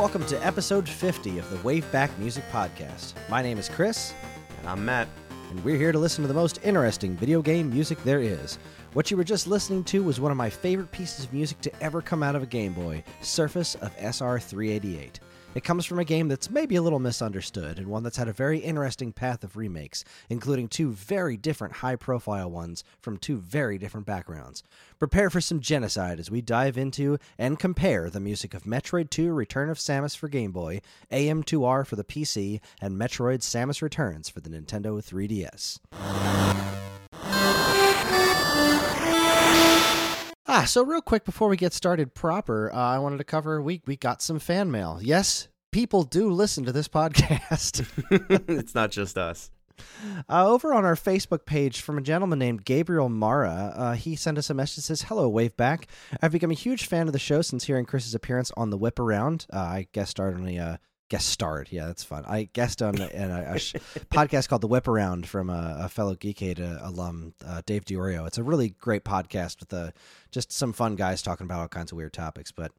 welcome to episode 50 of the Waveback Music Podcast. My name is Chris, And I'm Matt. and we're here to listen to the most interesting video game music there is. What you were just listening to was one of my favorite pieces of music to ever come out of a Game Boy Surface of SR 388. It comes from a game that's maybe a little misunderstood, and one that's had a very interesting path of remakes, including two very different high profile ones from two very different backgrounds. Prepare for some genocide as we dive into and compare the music of Metroid 2 Return of Samus for Game Boy, AM2R for the PC, and Metroid Samus Returns for the Nintendo 3DS. Ah, so real quick before we get started proper, uh, I wanted to cover we we got some fan mail. Yes, people do listen to this podcast. it's not just us. Uh, over on our Facebook page from a gentleman named Gabriel Mara, uh, he sent us a message that says, Hello, Waveback. I've become a huge fan of the show since hearing Chris's appearance on The Whip Around. Uh, I guest starred on a. Guest starred. Yeah, that's fun. I guest on a, a, podcast called The Whip Around from a, a fellow Geekade uh, alum, uh, Dave Diorio. It's a really great podcast with uh, just some fun guys talking about all kinds of weird topics. But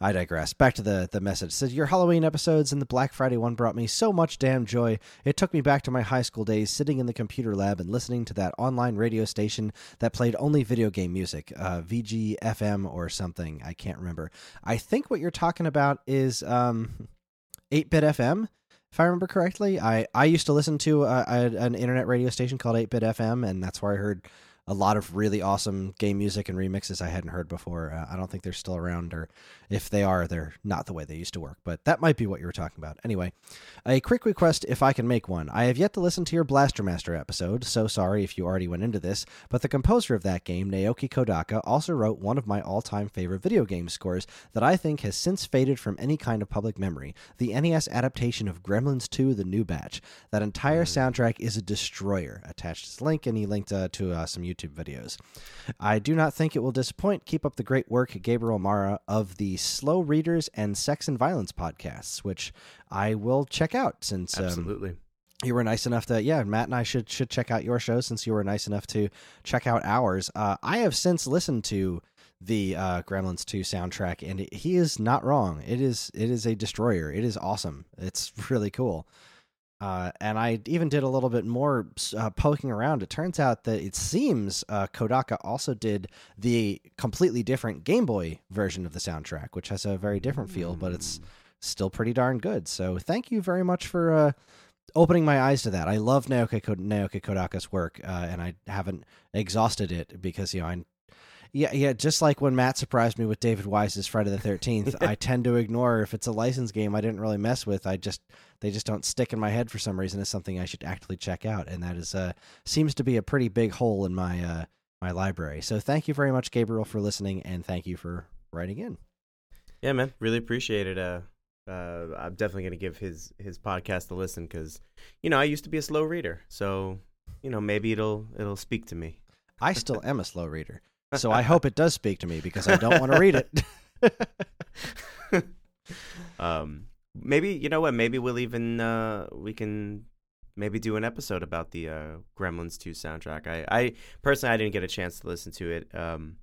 I digress. Back to the the message. Says your Halloween episodes and the Black Friday one brought me so much damn joy. It took me back to my high school days, sitting in the computer lab and listening to that online radio station that played only video game music, uh, VGFM or something. I can't remember. I think what you're talking about is um, 8-bit FM. If I remember correctly, I, I used to listen to uh, a, an internet radio station called 8-bit FM, and that's where I heard a lot of really awesome game music and remixes I hadn't heard before. Uh, I don't think they're still around, or if they are, they're not the way they used to work. But that might be what you were talking about. Anyway, a quick request if I can make one. I have yet to listen to your Blaster Master episode, so sorry if you already went into this, but the composer of that game, Naoki Kodaka, also wrote one of my all time favorite video game scores that I think has since faded from any kind of public memory the NES adaptation of Gremlins 2 The New Batch. That entire soundtrack is a destroyer. Attached his link, and he linked uh, to uh, some YouTube videos. I do not think it will disappoint. Keep up the great work, Gabriel Mara of the Slow Readers and Sex and Violence podcasts, which I will check out since um, Absolutely. you were nice enough to. Yeah, Matt and I should should check out your show since you were nice enough to check out ours. Uh, I have since listened to the uh, Gremlins 2 soundtrack, and it, he is not wrong. It is it is a destroyer. It is awesome. It's really cool. Uh, and I even did a little bit more uh, poking around. It turns out that it seems uh, Kodaka also did the completely different Game Boy version of the soundtrack, which has a very different feel, but it's still pretty darn good. So thank you very much for uh, opening my eyes to that. I love Naoki, Naoki Kodaka's work, uh, and I haven't exhausted it because you know I. Yeah, yeah. Just like when Matt surprised me with David Wise's Friday the Thirteenth, I tend to ignore if it's a licensed game I didn't really mess with. I just they just don't stick in my head for some reason as something I should actively check out, and that is uh seems to be a pretty big hole in my uh my library. So thank you very much, Gabriel, for listening, and thank you for writing in. Yeah, man. Really appreciate it. Uh, uh, I'm definitely gonna give his his podcast a listen because, you know, I used to be a slow reader, so you know maybe it'll it'll speak to me. I still am a slow reader, so I hope it does speak to me because I don't want to read it. um, maybe you know what? Maybe we'll even uh we can maybe do an episode about the uh Gremlins 2 soundtrack. I I personally I didn't get a chance to listen to it. Um,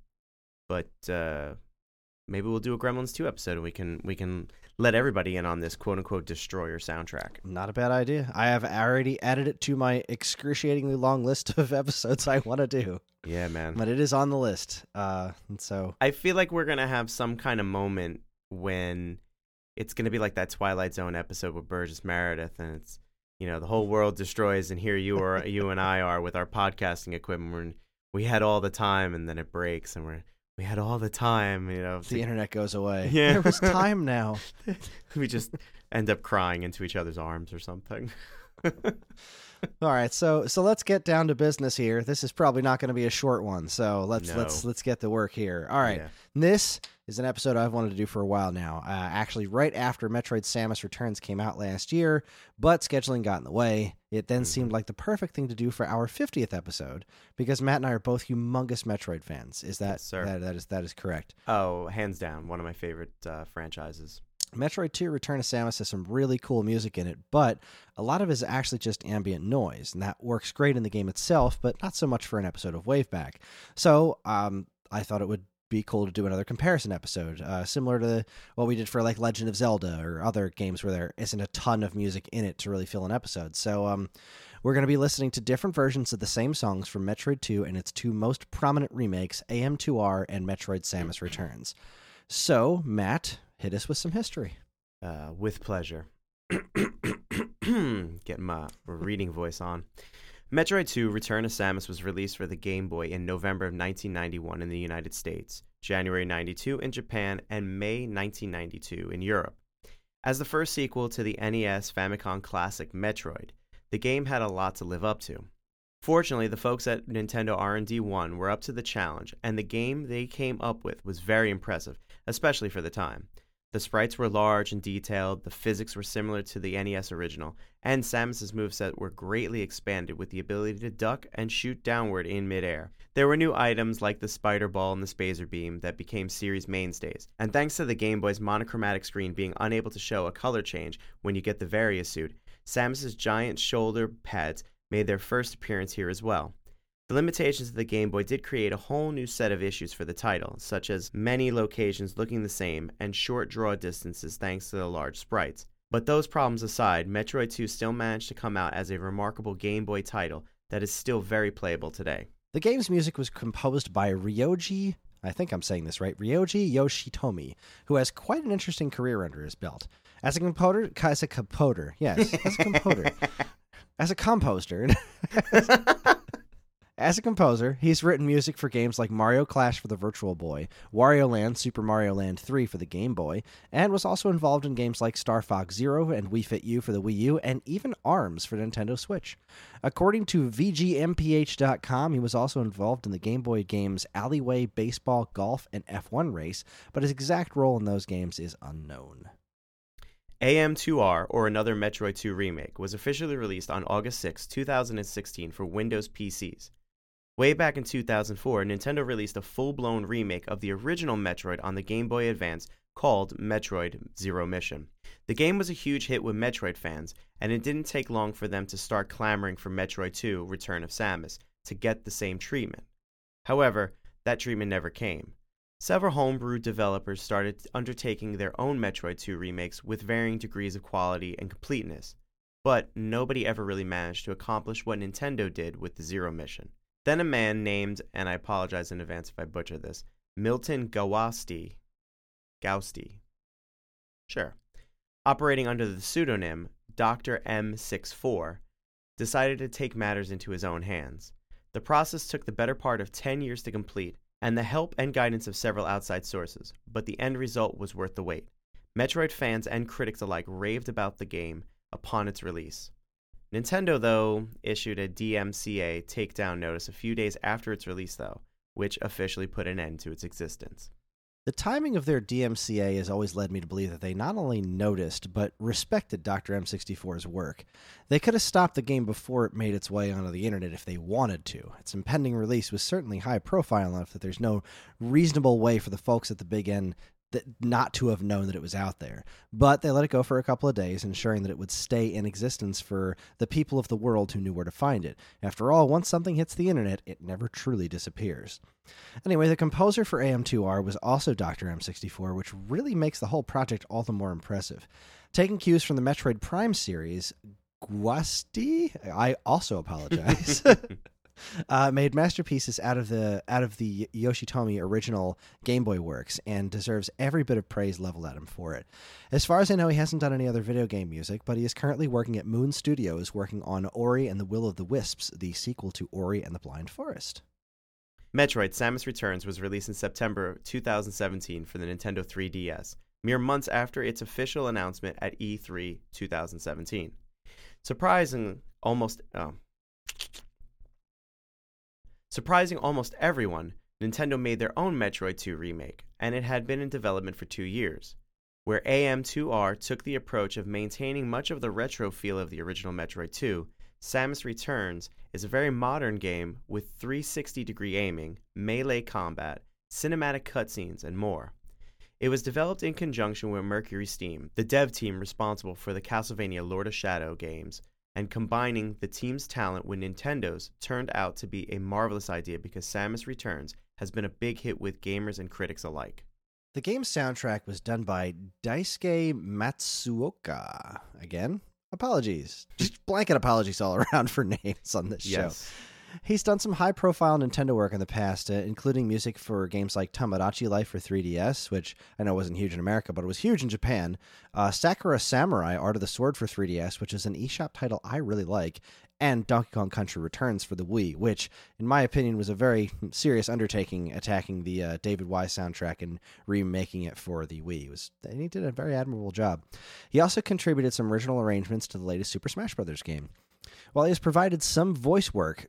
but uh, maybe we'll do a Gremlins 2 episode and we can we can let everybody in on this quote unquote destroyer soundtrack. Not a bad idea. I have already added it to my excruciatingly long list of episodes I want to do, Yeah, man. but it is on the list. Uh, and so I feel like we're gonna have some kind of moment when it's gonna be like that Twilight Zone episode with Burgess Meredith, and it's you know the whole world destroys, and here you are, you and I are with our podcasting equipment. We're, we had all the time, and then it breaks, and we're we had all the time, you know. the internet goes away. Yeah. there was time now. we just end up crying into each other's arms or something. All right, so so let's get down to business here. This is probably not going to be a short one, so let's let's let's get to work here. All right, Yeah. this is an episode I've wanted to do for a while now. Uh, actually, right after Metroid: Samus Returns came out last year, but scheduling got in the way. It then seemed like the perfect thing to do for our 50th episode because Matt and I are both humongous Metroid fans. Is that Yes, sir. that that is that is correct? Oh, hands down, one of my favorite uh, franchises. Metroid 2 Return of Samus has some really cool music in it, but a lot of it is actually just ambient noise, and that works great in the game itself, but not so much for an episode of Waveback. So um, I thought it would be cool to do another comparison episode, uh, similar to what we did for like Legend of Zelda or other games where there isn't a ton of music in it to really fill an episode. So um, we're going to be listening to different versions of the same songs from Metroid 2 and its two most prominent remakes, AM2R and Metroid Samus Returns. So, Matt, hit us with some history. Uh, with pleasure. Getting my reading voice on. Metroid 2 Return of Samus was released for the Game Boy in November of 1991 in the United States, January 92 in Japan, and May 1992 in Europe. As the first sequel to the NES Famicom classic Metroid, the game had a lot to live up to. Fortunately, the folks at Nintendo R&D 1 were up to the challenge, and the game they came up with was very impressive, especially for the time. The sprites were large and detailed, the physics were similar to the NES original, and Samus's moveset were greatly expanded with the ability to duck and shoot downward in midair. There were new items like the spider ball and the spazer beam that became series mainstays, and thanks to the Game Boy's monochromatic screen being unable to show a color change when you get the Varia suit, Samus's giant shoulder pads made their first appearance here as well. The limitations of the Game Boy did create a whole new set of issues for the title, such as many locations looking the same and short draw distances thanks to the large sprites. But those problems aside, Metroid 2 still managed to come out as a remarkable Game Boy title that is still very playable today. The game's music was composed by Ryoji, I think I'm saying this right, Ryoji Yoshitomi, who has quite an interesting career under his belt. As a composer, as a composer, yes, as a composer, as a composer. As a composer, he's written music for games like Mario Clash for the Virtual Boy, Wario Land, Super Mario Land 3 for the Game Boy, and was also involved in games like Star Fox Zero and Wii Fit U for the Wii U, and even ARMS for Nintendo Switch. According to VGMPH.com, he was also involved in the Game Boy games Alleyway, Baseball, Golf, and F1 Race, but his exact role in those games is unknown. AM2R, or another Metroid 2 remake, was officially released on August 6, 2016 for Windows PCs. Way back in 2004, Nintendo released a full blown remake of the original Metroid on the Game Boy Advance called Metroid Zero Mission. The game was a huge hit with Metroid fans, and it didn't take long for them to start clamoring for Metroid 2 Return of Samus to get the same treatment. However, that treatment never came. Several homebrew developers started undertaking their own Metroid 2 remakes with varying degrees of quality and completeness, but nobody ever really managed to accomplish what Nintendo did with the Zero Mission. Then a man named, and I apologize in advance if I butcher this, Milton Gawasti, Gausti, sure, operating under the pseudonym Dr. M64, decided to take matters into his own hands. The process took the better part of 10 years to complete, and the help and guidance of several outside sources, but the end result was worth the wait. Metroid fans and critics alike raved about the game upon its release. Nintendo, though, issued a DMCA takedown notice a few days after its release, though, which officially put an end to its existence. The timing of their DMCA has always led me to believe that they not only noticed, but respected Dr. M64's work. They could have stopped the game before it made its way onto the internet if they wanted to. Its impending release was certainly high profile enough that there's no reasonable way for the folks at the Big N that not to have known that it was out there. But they let it go for a couple of days, ensuring that it would stay in existence for the people of the world who knew where to find it. After all, once something hits the internet, it never truly disappears. Anyway, the composer for AM2R was also Dr. M64, which really makes the whole project all the more impressive. Taking cues from the Metroid Prime series, Guasti, I also apologize. uh, made masterpieces out of the out of the Yoshitomi original Game Boy works and deserves every bit of praise leveled at him for it. As far as I know, he hasn't done any other video game music, but he is currently working at Moon Studios, working on Ori and the Will of the Wisps, the sequel to Ori and the Blind Forest. Metroid Samus Returns was released in September 2017 for the Nintendo 3DS, mere months after its official announcement at E3 2017. Surprising, almost. Oh, Surprising almost everyone, Nintendo made their own Metroid 2 remake, and it had been in development for two years, where AM2R took the approach of maintaining much of the retro feel of the original Metroid 2. Samus Returns is a very modern game with 360 degree aiming, melee combat, cinematic cutscenes, and more. It was developed in conjunction with Mercury Steam, the dev team responsible for the Castlevania Lord of Shadow games, and combining the team's talent with Nintendo's turned out to be a marvelous idea because Samus Returns has been a big hit with gamers and critics alike. The game's soundtrack was done by Daisuke Matsuoka. Again, apologies. Just blanket apologies all around for names on this show. He's done some high profile Nintendo work in the past, uh, including music for games like Tamagotchi Life for 3DS, which I know wasn't huge in America, but it was huge in Japan. Uh, Sakura Samurai Art of the Sword for 3DS, which is an eShop title I really like. And Donkey Kong Country Returns for the Wii, which, in my opinion, was a very serious undertaking attacking the uh, David Wise soundtrack and remaking it for the Wii. It was, and he did a very admirable job. He also contributed some original arrangements to the latest Super Smash Bros. game. While he has provided some voice work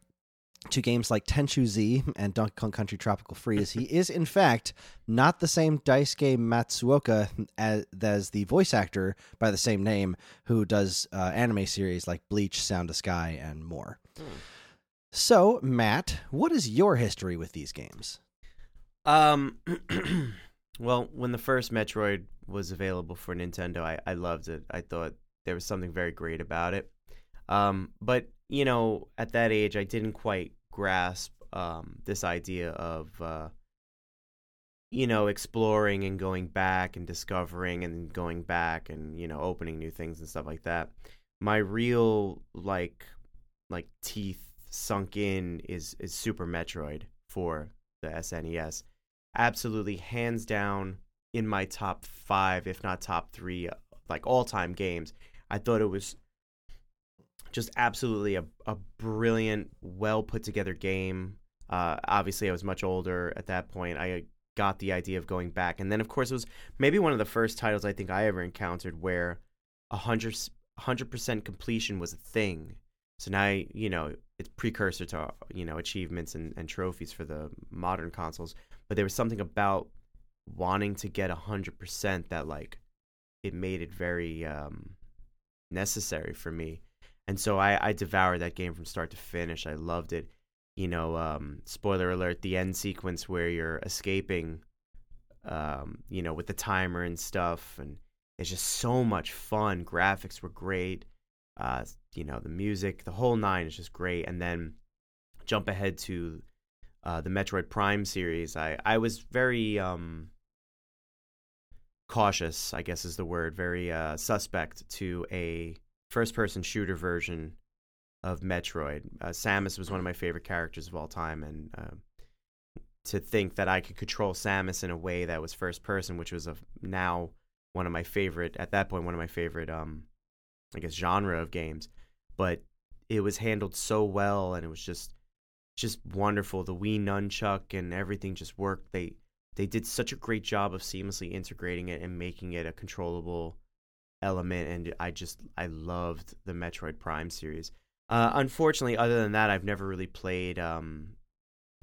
to games like Tenchu Z and Donkey Kong Country Tropical Freeze, he is in fact not the same Daisuke Matsuoka as, as the voice actor by the same name who does uh, anime series like Bleach, Sound of Sky, and more. Hmm. So, Matt, what is your history with these games? Um, well, when the first Metroid was available for Nintendo, I, I loved it. I thought there was something very great about it. Um, but you know, at that age, I didn't quite grasp um, this idea of, uh, you know, exploring and going back and discovering and going back and you know opening new things and stuff like that. My real like like teeth sunk in is is Super Metroid for the SNES. Absolutely, hands down, in my top five, if not top three, like all time games. I thought it was just absolutely a, a brilliant, well put together game. Uh, obviously, I was much older at that point. I got the idea of going back, and then of course it was maybe one of the first titles I think I ever encountered where a hundred percent completion was a thing. So now you know it's precursor to you know achievements and, and trophies for the modern consoles. But there was something about wanting to get a hundred percent that like it made it very um, necessary for me and so I, I devoured that game from start to finish. I loved it. You know, um, spoiler alert: the end sequence where you're escaping, um, you know, with the timer and stuff, and it's just so much fun. Graphics were great. Uh, you know, the music, the whole nine is just great. And then jump ahead to uh, the Metroid Prime series. I I was very um, cautious, I guess is the word, very uh, suspect to a first person shooter version of Metroid. Uh, Samus was one of my favorite characters of all time, and uh, to think that I could control Samus in a way that was first person, which was a, now one of my favorite at that point, one of my favorite, um, I guess, genre of games. But it was handled so well, and it was just just wonderful. The Wii nunchuck and everything just worked. They they did such a great job of seamlessly integrating it and making it a controllable element, and I just I loved the Metroid Prime series. Uh, unfortunately, other than that, I've never really played um,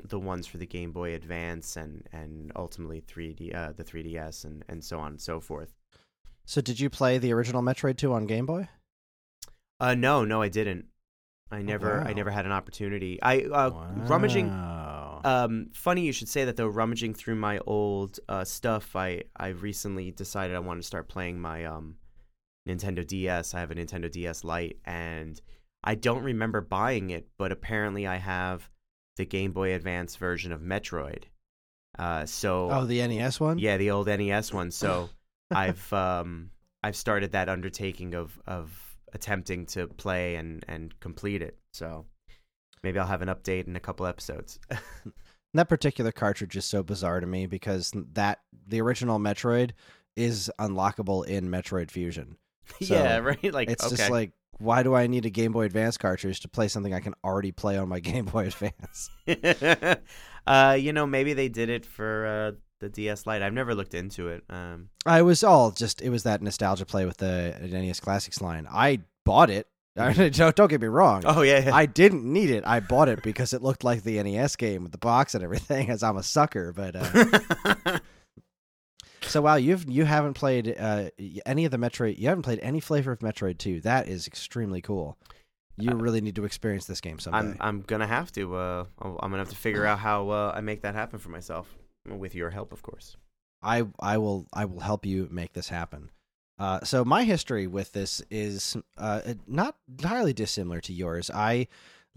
the ones for the Game Boy Advance and and ultimately 3D uh, the 3DS and and so on and so forth. So, did you play the original Metroid 2 on Game Boy? Uh, no, no, I didn't. I never, wow. I never had an opportunity. I uh, wow. rummaging. Um, funny you should say that though. Rummaging through my old uh, stuff, I I recently decided I wanted to start playing my um Nintendo DS. I have a Nintendo DS Lite, and I don't remember buying it, but apparently I have the Game Boy Advance version of Metroid. Uh, so oh, the NES one. Yeah, the old NES one. So I've um, I've started that undertaking of of attempting to play and and complete it. So maybe I'll have an update in a couple episodes. that particular cartridge is so bizarre to me because that the original Metroid is unlockable in Metroid Fusion. So yeah, right. Like it's okay. just like why do I need a Game Boy Advance cartridge to play something I can already play on my Game Boy Advance? uh, you know, maybe they did it for uh, the DS Lite. I've never looked into it. Um, I was all just it was that nostalgia play with the NES Classics line. I bought it. don't, don't get me wrong. oh yeah, yeah. I didn't need it. I bought it because it looked like the NES game with the box and everything. As I'm a sucker, but uh, so wow, you've you haven't played uh, any of the Metroid. You haven't played any flavor of Metroid Two. That is extremely cool. You Uh, really need to experience this game someday. I'm I'm gonna have to. Uh, I'm gonna have to figure out how uh, I make that happen for myself, with your help, of course. I I will I will help you make this happen. Uh, so my history with this is uh, not entirely dissimilar to yours. I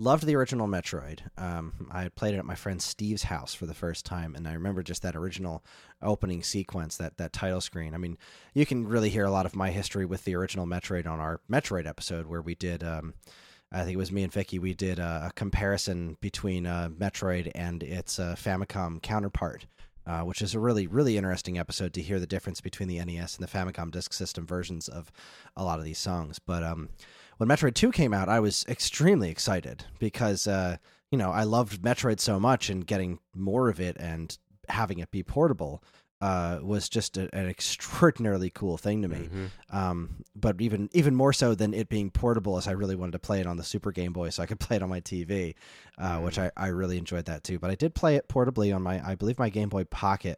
loved the original Metroid. Um, I played it at my friend Steve's house for the first time, and I remember just that original opening sequence, that that title screen. I mean, you can really hear a lot of my history with the original Metroid on our Metroid episode where we did. Um, I think it was me and Vicky. We did a, a comparison between uh, Metroid and its uh, Famicom counterpart, uh, which is a really, really interesting episode to hear the difference between the NES and the Famicom Disk System versions of a lot of these songs. But um, when Metroid 2 came out, I was extremely excited because, uh, you know, I loved Metroid so much and getting more of it and having it be portable uh, was just a, an extraordinarily cool thing to me. Mm-hmm. Um, but even even more so than it being portable, as I really wanted to play it on the Super Game Boy, so I could play it on my TV, uh, Mm. which I, I really enjoyed that too. But I did play it portably on my I believe my Game Boy Pocket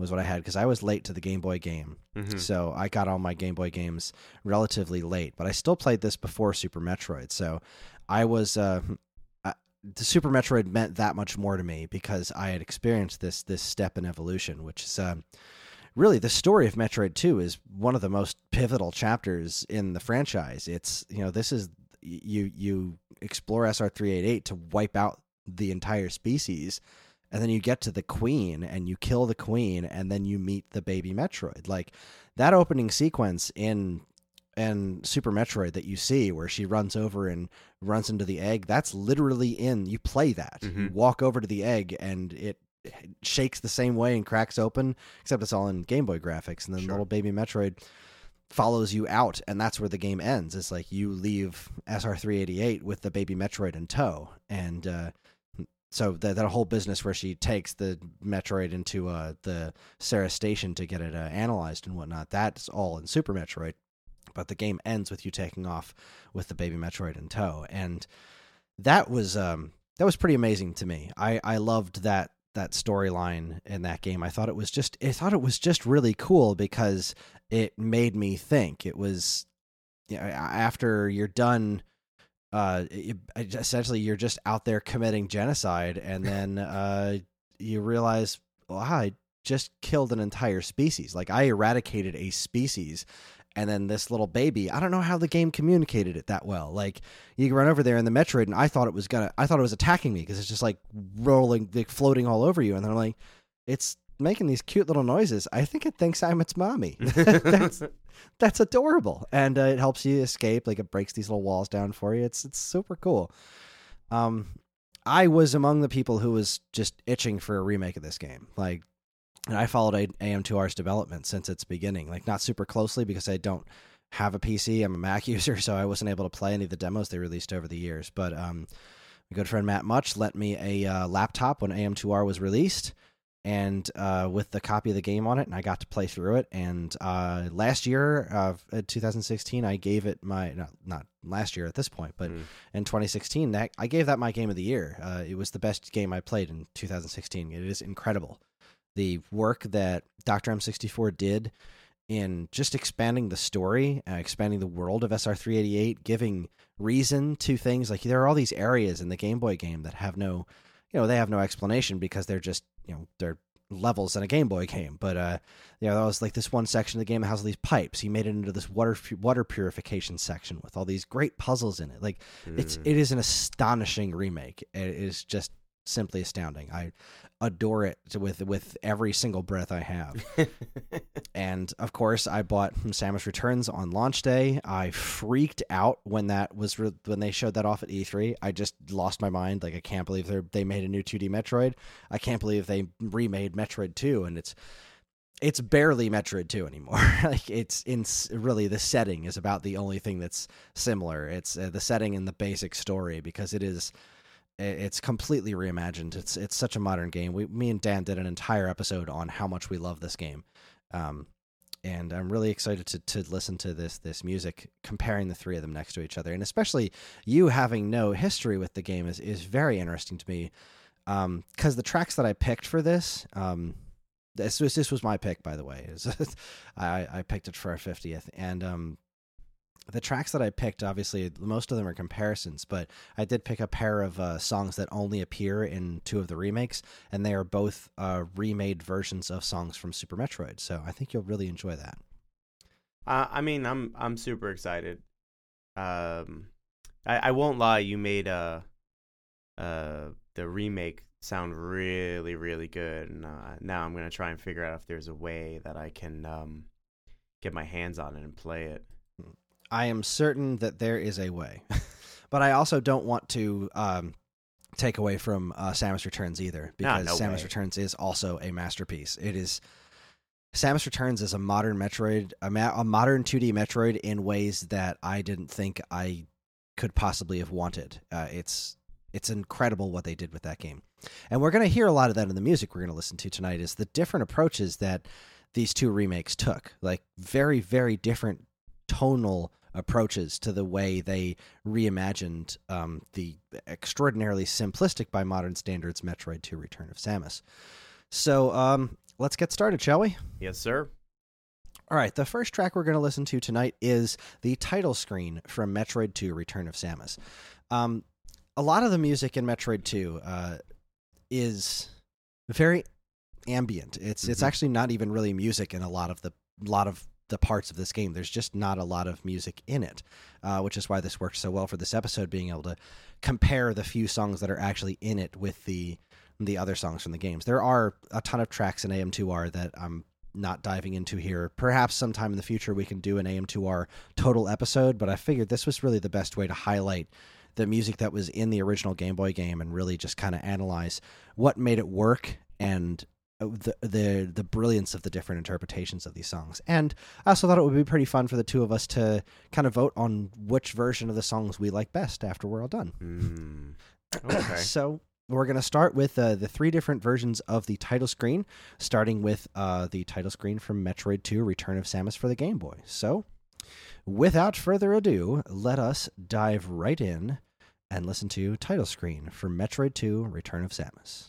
was what I had because I was late to the Game Boy game, Mhm. so I got all my Game Boy games relatively late. But I still played this before Super Metroid, so I was. Uh, I- the Super Metroid meant that much more to me because I had experienced this this step in evolution, which is um, really the story of Metroid 2 is one of the most pivotal chapters in the franchise. It's you know this is you you explore SR388 to wipe out the entire species and then you get to the queen and you kill the queen and then you meet the baby Metroid. Like that opening sequence in and Super Metroid that you see where she runs over and runs into the egg, that's literally in you play that. You Mhm. walk over to the egg and it shakes the same way and cracks open, except it's all in Game Boy graphics. And then Sure. little baby Metroid follows you out, and that's where the game ends. It's like you leave SR388 with the baby Metroid in tow, and uh, so that that whole business where she takes the Metroid into uh, the Ceres station to get it uh, analyzed and whatnot. That's all in Super Metroid, but the game ends with you taking off with the baby Metroid in tow, and that was um, that was pretty amazing to me. I I loved that that storyline in that game. I thought it was just I thought it was just really cool because it made me think. It was you know, after you're done uh it, essentially you're just out there committing genocide and then uh you realize well I just killed an entire species. Like I eradicated a species and then this little baby, I don't know how the game communicated it that well. Like you run over there in the Metroid, and I thought it was gonna, I thought it was attacking me because it's just like rolling, like floating all over you, and they're like, it's making these cute little noises. I think it thinks I'm its mommy. that's that's adorable, and uh, it helps you escape. Like it breaks these little walls down for you. It's it's super cool. Um, I was among the people who was just itching for a remake of this game. Like and I followed AM2R's development since its beginning, like not super closely because I don't have a PC. I'm a Mac user, so I wasn't able to play any of the demos they released over the years. But um, my good friend Matt Much lent me a uh, laptop when AM2R was released, and uh, with the copy of the game on it, and I got to play through it. And uh, last year, uh, 2016, I gave it my not not last year at this point, but Mm. in 2016, that I gave that my game of the year. Uh, it was the best game I played in 2016. It is incredible the work that Dr. M64 did in just expanding the story, uh, expanding the world of SR388, giving reason to things like there are all these areas in the Game Boy game that have no, you know, they have no explanation because they're just, you know, they're levels in a Game Boy game. But uh, you know, that was like this one section of the game that has all these pipes. He made it into this water water purification section with all these great puzzles in it. Like it's Mm. it is an astonishing remake. It is just simply astounding. I adore it with with every single breath I have. and of course, I bought Samus Returns on launch day. I freaked out when that was re- when they showed that off at E3. I just lost my mind. Like I can't believe they they made a new 2D Metroid. I can't believe they remade Metroid 2 and it's it's barely Metroid 2 anymore. like it's in really the setting is about the only thing that's similar. It's uh, the setting and the basic story because it is it's completely reimagined. It's it's such a modern game. We me and Dan did an entire episode on how much we love this game. Um and I'm really excited to to listen to this this music comparing the three of them next to each other and especially you having no history with the game is is very interesting to me. Um cuz the tracks that I picked for this um this was this was my pick by the way. I I picked it for our 50th and um the tracks that I picked, obviously, most of them are comparisons, but I did pick a pair of uh, songs that only appear in two of the remakes, and they are both uh, remade versions of songs from Super Metroid. So I think you'll really enjoy that. Uh, I mean, I'm I'm super excited. Um, I, I won't lie. You made uh uh, the remake sound really, really good. And uh, now I'm gonna try and figure out if there's a way that I can um, get my hands on it and play it. I am certain that there is a way, but I also don't want to um, take away from uh, Samus Returns either, because no Samus way. Returns is also a masterpiece. It is Samus Returns is a modern Metroid, a, ma- a modern 2D Metroid in ways that I didn't think I could possibly have wanted. Uh, it's it's incredible what they did with that game, and we're going to hear a lot of that in the music we're going to listen to tonight. Is the different approaches that these two remakes took, like very very different tonal approaches to the way they reimagined um, the extraordinarily simplistic by modern standards Metroid 2 Return of Samus. So um, let's get started, shall we? Yes, sir. All right, the first track we're going to listen to tonight is the title screen from Metroid 2 Return of Samus. Um, a lot of the music in Metroid 2 uh, is very ambient. It's it's Mhm. actually not even really music in a lot of the lot of the parts of this game. There's just not a lot of music in it, uh, which is why this worked so well for this episode, being able to compare the few songs that are actually in it with the the other songs from the games. There are a ton of tracks in AM2R that I'm not diving into here. Perhaps sometime in the future we can do an AM2R total episode, but I figured this was really the best way to highlight the music that was in the original Game Boy game and really just kind of analyze what made it work and the the the brilliance of the different interpretations of these songs. And I also thought it would be pretty fun for the two of us to kind of vote on which version of the songs we like best after we're all done. Mm. Okay. so we're going to start with uh, the three different versions of the title screen, starting with uh, the title screen from Metroid 2 Return of Samus for the Game Boy. So, without further ado, let us dive right in and listen to title screen for Metroid 2 Return of Samus.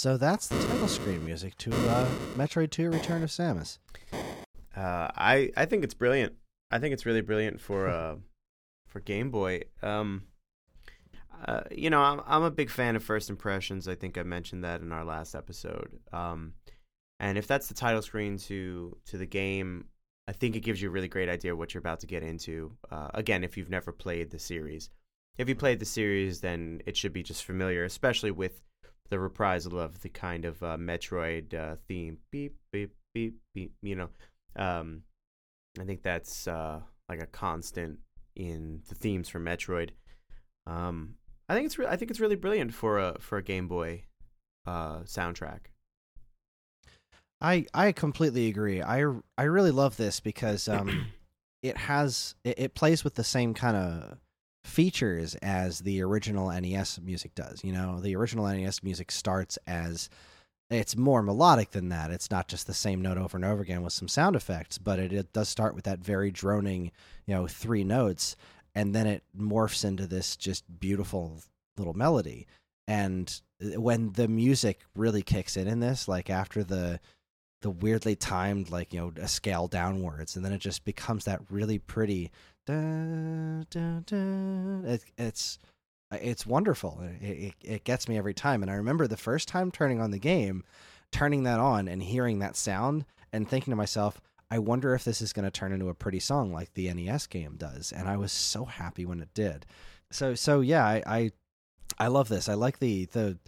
So that's the title screen music to uh, Metroid 2 Return of Samus. Uh, I I think it's brilliant. I think it's really brilliant for uh for Game Boy. Um, uh, you know, I'm I'm a big fan of first impressions. I think I mentioned that in our last episode. Um, and if that's the title screen to to the game, I think it gives you a really great idea of what you're about to get into. Uh, again, if you've never played the series, if you played the series, then it should be just familiar, especially with the reprisal of the kind of uh, Metroid uh, theme. Beep beep beep beep. You know, um, I think that's uh, like a constant in the themes for Metroid. Um, I think it's re- I think it's really brilliant for a for a Game Boy uh, soundtrack. I I completely agree. I I really love this because um it has it, it plays with the same kind of features as the original NES music does. You know, the original NES music starts as it's more melodic than that. It's not just the same note over and over again with some sound effects, but it, it does start with that very droning, you know, three notes, and then it morphs into this just beautiful little melody. And uh, when the music really kicks in in this, like after the the weirdly timed, like you know, a scale downwards, and then it just becomes that really pretty. Da, da, da. It, it's it's wonderful. It, it, it gets me every time. And I remember the first time turning on the game, turning that on and hearing that sound and thinking to myself, I wonder if this is going to turn into a pretty song like the NES game does. And I was so happy when it did. So so yeah, I I, I love this. I like the the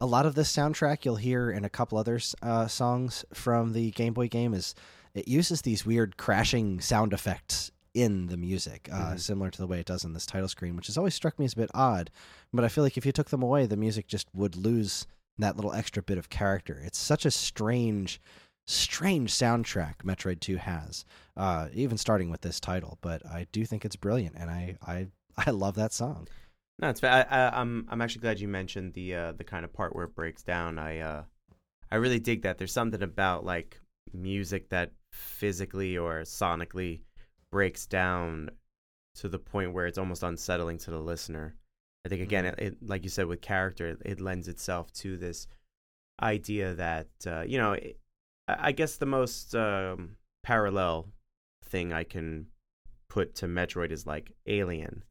a lot of this soundtrack you'll hear in a couple other uh, songs from the Game Boy game is it uses these weird crashing sound effects in the music, uh, mm-hmm. similar to the way it does in this title screen, which has always struck me as a bit odd. But I feel like if you took them away, the music just would lose that little extra bit of character. It's such a strange, strange soundtrack Metroid Two has, uh, even starting with this title. But I do think it's brilliant, and I I I love that song. No, it's I, I, I'm I'm actually glad you mentioned the uh, the kind of part where it breaks down. I uh, I really dig that. There's something about like music that physically or sonically breaks down to the point where it's almost unsettling to the listener. I think again, mm-hmm. it, it, like you said, with character, it lends itself to this idea that uh, you know, it, I guess the most um, parallel thing I can put to Metroid is like Alien.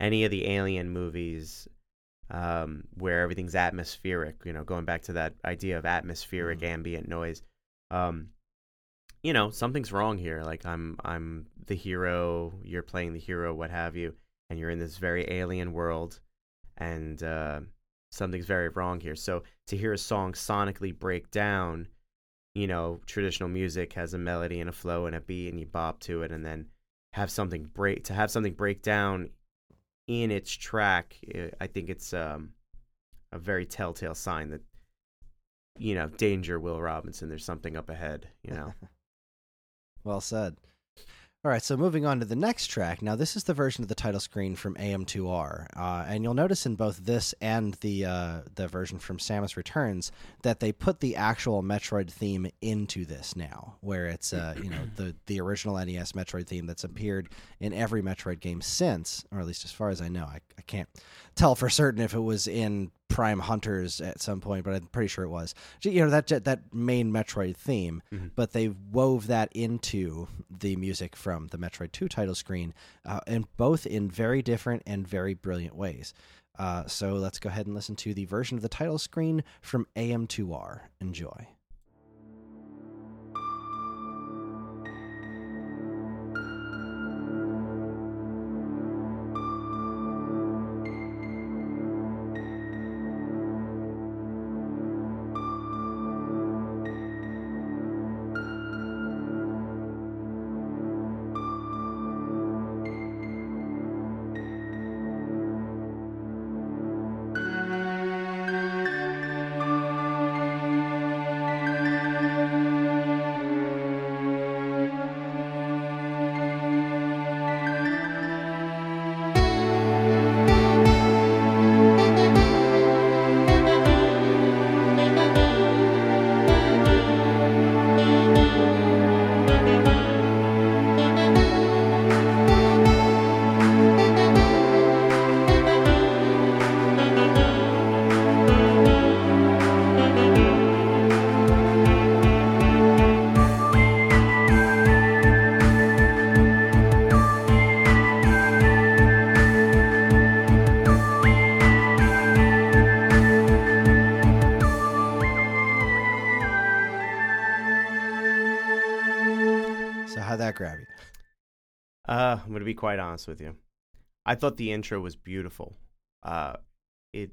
Any of the Alien movies um, where everything's atmospheric, you know, going back to that idea of atmospheric mm. ambient noise. Um, you know something's wrong here like i'm i'm the hero you're playing the hero what have you and you're in this very alien world and uh, something's very wrong here. So to hear a song sonically break down you know traditional music has a melody and a flow and a beat and you bop to it and then have something break to have something break down in its track i think it's um, a very telltale sign that you know danger will robinson there's something up ahead you know Well said. All right, so moving on to the next track. Now, this is the version of the title screen from AM2R, uh, and you'll notice in both this and the uh, the version from Samus Returns that they put the actual Metroid theme into this now, where it's uh, you know the the original NES Metroid theme that's appeared in every Metroid game since, or at least as far as I know. I, I can't tell for certain if it was in Prime Hunters at some point, but I'm pretty sure it was. You know that that main Metroid theme, mm-hmm. but they wove that into the music from the Metroid Two title screen, uh, and both in very different and very brilliant ways. Uh, so let's go ahead and listen to the version of the title screen from AM2R. Enjoy. Quite honest with you. I thought the intro was beautiful. Uh, it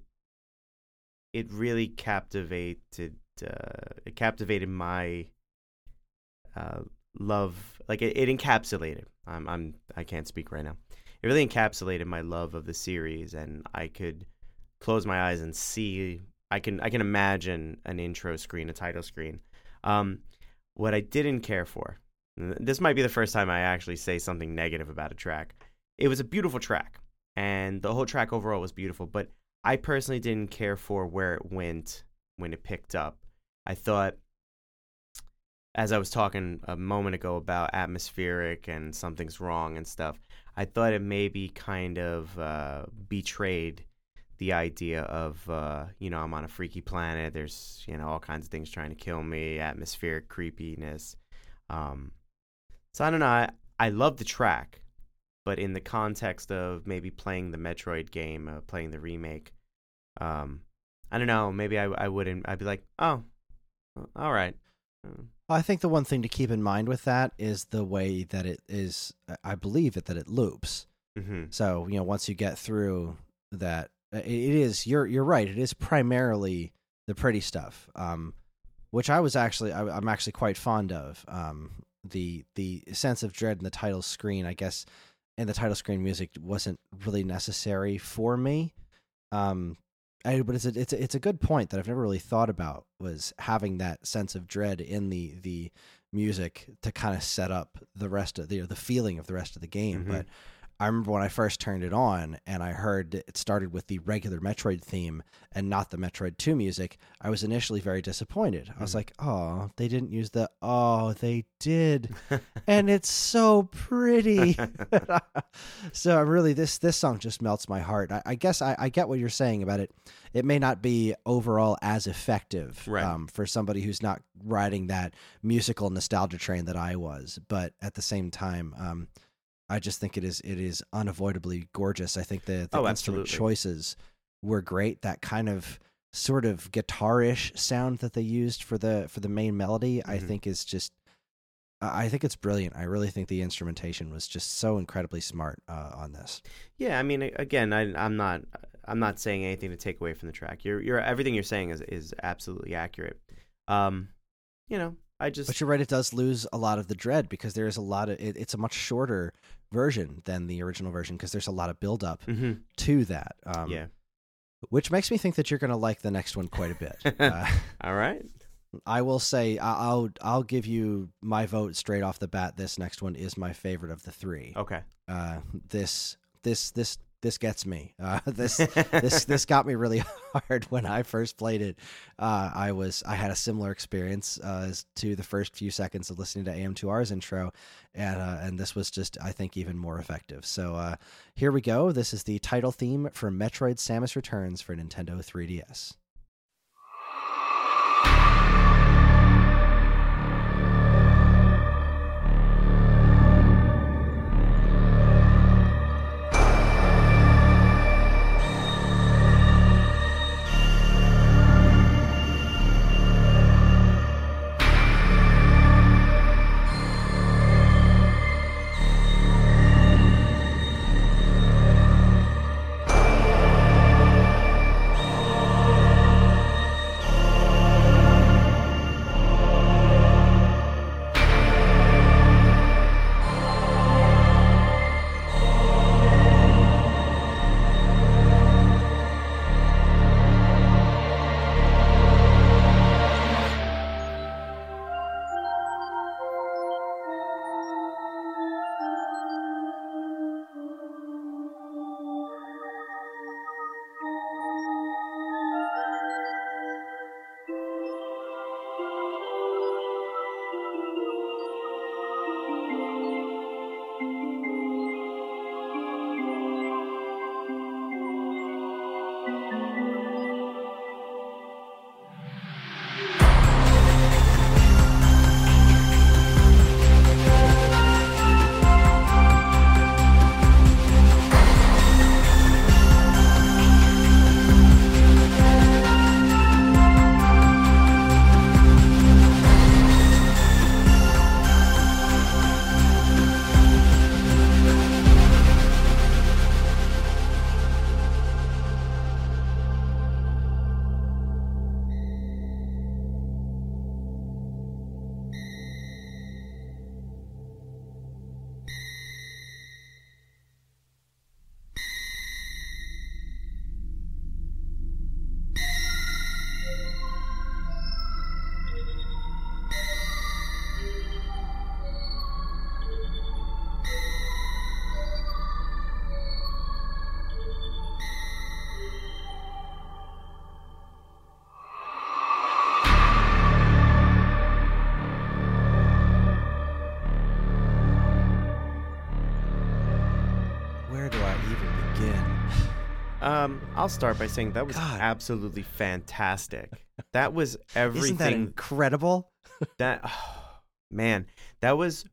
it really captivated uh, it captivated my uh, love. Like it, it encapsulated. I'm I'm I can't speak right now. It really encapsulated my love of the series, and I could close my eyes and see. I can I can imagine an intro screen, a title screen. Um, what I didn't care for this might be the first time I actually say something negative about a track. It was a beautiful track. and the whole track overall was beautiful. But I personally didn't care for where it went when it picked up. I thought, as I was talking a moment ago about atmospheric and something's wrong and stuff, I thought it maybe kind of uh, betrayed the idea of uh, you know I'm on a freaky planet. There's you know all kinds of things trying to kill me, atmospheric creepiness. Um, so I don't know. I, I love the track, but in the context of maybe playing the Metroid game, uh, playing the remake, um, I don't know. Maybe I I wouldn't. I'd be like, oh, all right. Uh, I think the one thing to keep in mind with that is the way that it is. I believe it that it loops. Mm-hmm. So you know, once you get through that, it is. You're you're right. It is primarily the pretty stuff, um, which I was actually I, am actually quite fond of. Um, the the sense of dread in the title screen, I guess, and the title screen music wasn't really necessary for me. Um, I, but it's a, it's a, it's a good point that I've never really thought about was having that sense of dread in the the music to kind of set up the rest of the the feeling of the rest of the game. Mhm. But I remember when I first turned it on and I heard it started with the regular Metroid theme and not the Metroid 2 music, I was initially very disappointed. I was Mhm. like, "Oh, they didn't use the oh, they did." and it's so pretty. so really this this song just melts my heart. I, I guess I, I get what you're saying about it. It may not be overall as effective Right. um, for somebody who's not riding that musical nostalgia train that I was, but at the same time, um, I just think it is it is unavoidably gorgeous. I think the, the Oh, instrument absolutely. choices were great. That kind of sort of guitarish sound that they used for the for the main melody, I Mhm. think is just I I think it's brilliant. I really think the instrumentation was just so incredibly smart uh, on this. Yeah, I mean, again, I, I'm not, I'm not saying anything to take away from the track. You're, you're, everything you're saying is, is absolutely accurate. Um, you know, I just, But you're right; it does lose a lot of the dread because there is a lot of. It, it's a much shorter version than the original version because there's a lot of build up Mhm. to that. Um, yeah. which makes me think that you're going to like the next one quite a bit. uh, All right. I will say I'll I'll give you my vote straight off the bat. This next one is my favorite of the three. Okay. Uh, this this this this gets me. Uh, this this this got me really hard when I first played it. Uh, I was I had a similar experience uh, as to the first few seconds of listening to AM2R's intro, and uh, and this was just I think even more effective. So uh, here we go. This is the title theme for Metroid: Samus Returns for Nintendo 3DS. Um, I'll start by saying that was God. absolutely fantastic. That was everything. Isn't that incredible? that man that was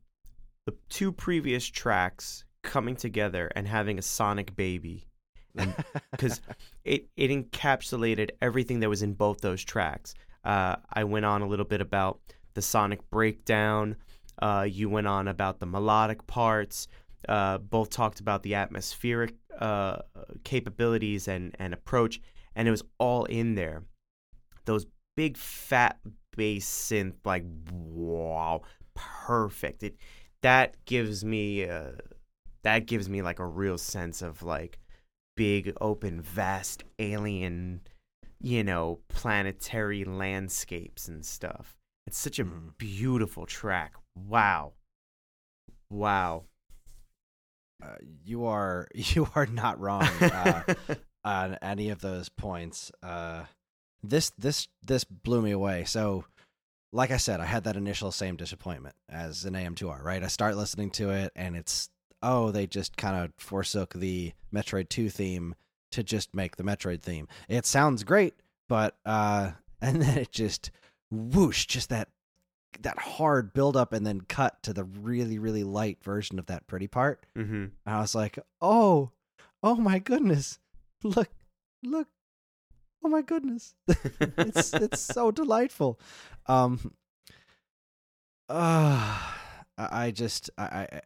the two previous tracks coming together and having a sonic baby because it, it encapsulated everything that was in both those tracks uh, i went on a little bit about the sonic breakdown uh, you went on about the melodic parts uh, both talked about the atmospheric uh, capabilities and, and approach and it was all in there. Those big fat bass synth like wow perfect. It that gives me uh that gives me like a real sense of like big open vast alien you know planetary landscapes and stuff. It's such a Mhm. beautiful track. Wow. Wow Uh, you are you are not wrong uh, on any of those points. Uh, this this this blew me away. So, like I said, I had that initial same disappointment as an AM2R. Right, I start listening to it, and it's oh, they just kind of forsook the Metroid Two theme to just make the Metroid theme. It sounds great, but uh, and then it just whoosh, just that that hard build up and then cut to the really really light version of that pretty part. mm-hmm. And I was like, oh, oh my goodness. Look, look. Oh my goodness. it's it's so delightful. Um uh, I I just I, I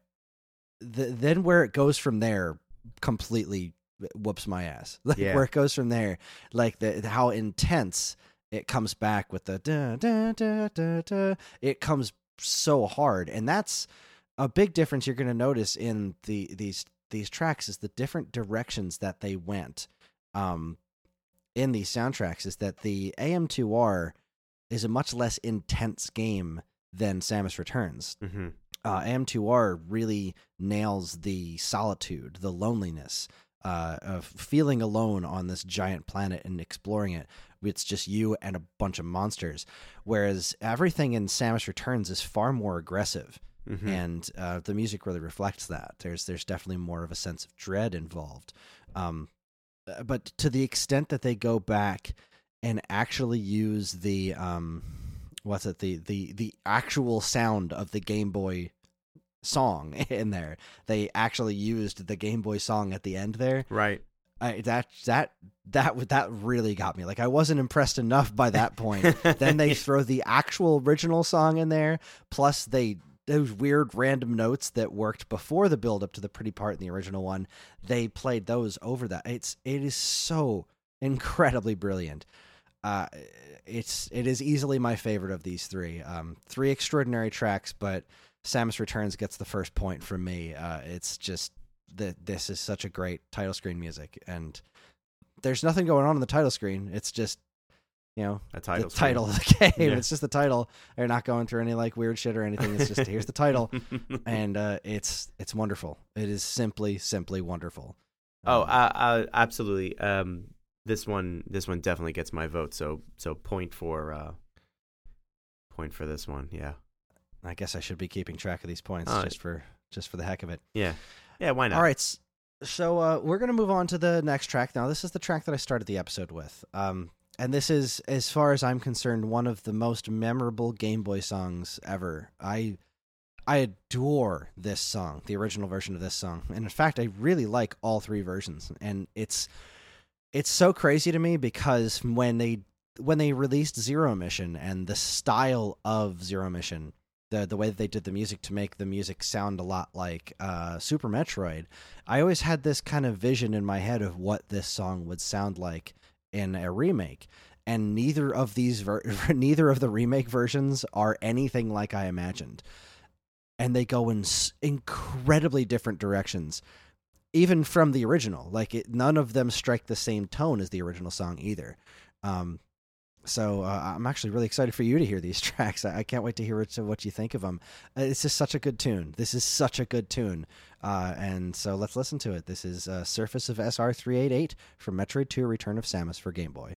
the, then where it goes from there completely whoops my ass. Like Yeah. where it goes from there, like the how intense it comes back with the da da da da da. It comes so hard, and that's a big difference you're going to notice in the these these tracks is the different directions that they went um in these soundtracks is that the AM2R is a much less intense game than Samus Returns. Mm-hmm. Uh, AM2R really nails the solitude, the loneliness uh, of feeling alone on this giant planet and exploring it. It's just you and a bunch of monsters. Whereas everything in Samus Returns is far more aggressive Mm-hmm. and uh, the music really reflects that. There's there's definitely more of a sense of dread involved, um, uh, but to the extent that they go back and actually use the um, what's it the the the actual sound of the Game Boy song in there, they actually used the Game Boy song at the end there. right I, that that that that really got me. Like I wasn't impressed enough by that point. Then they throw the actual original song in there plus they those weird random notes that worked before the build up to the pretty part in the original one they played those over that. It's it is so incredibly brilliant. Uh it's it is easily my favorite of these three. Um three extraordinary tracks but samus returns gets the first point from me. Uh it's just that this is such a great title screen music and there's nothing going on in the title screen it's just you know a title the title of the game. Yeah. It's just the title. They're not going through any like weird shit or anything. It's just here's the title, and uh, it's it's wonderful. It is simply simply wonderful. Oh, Um, uh, uh, absolutely. Um, this one, this one definitely gets my vote. So, so point for, uh, point for this one. Yeah, I guess I should be keeping track of these points Uh, just for just for the heck of it. yeah, yeah. Why not? All right. So uh, we're gonna move on to the next track now. This is the track that I started the episode with. Um, and this is, as far as I'm concerned, one of the most memorable Game Boy songs ever. I I adore this song, the original version of this song, and in fact, I really like all three versions. And it's it's so crazy to me because when they when they released Zero Mission and the style of Zero Mission, the the way that they did the music to make the music sound a lot like uh, Super Metroid, I always had this kind of vision in my head of what this song would sound like in a remake. And neither of these ver- neither of the remake versions are anything like I imagined. And they go in s- incredibly different directions even from the original. Like it, none of them strike the same tone as the original song either. Um, so uh, i'm actually really excited for you to hear these tracks. I, I can't wait to hear what, what you think of them uh, this is such a good tune. This is such a good tune. Uh, and so let's listen to it. This is uh, surface of sr388 from metroid 2 return of samus for game boy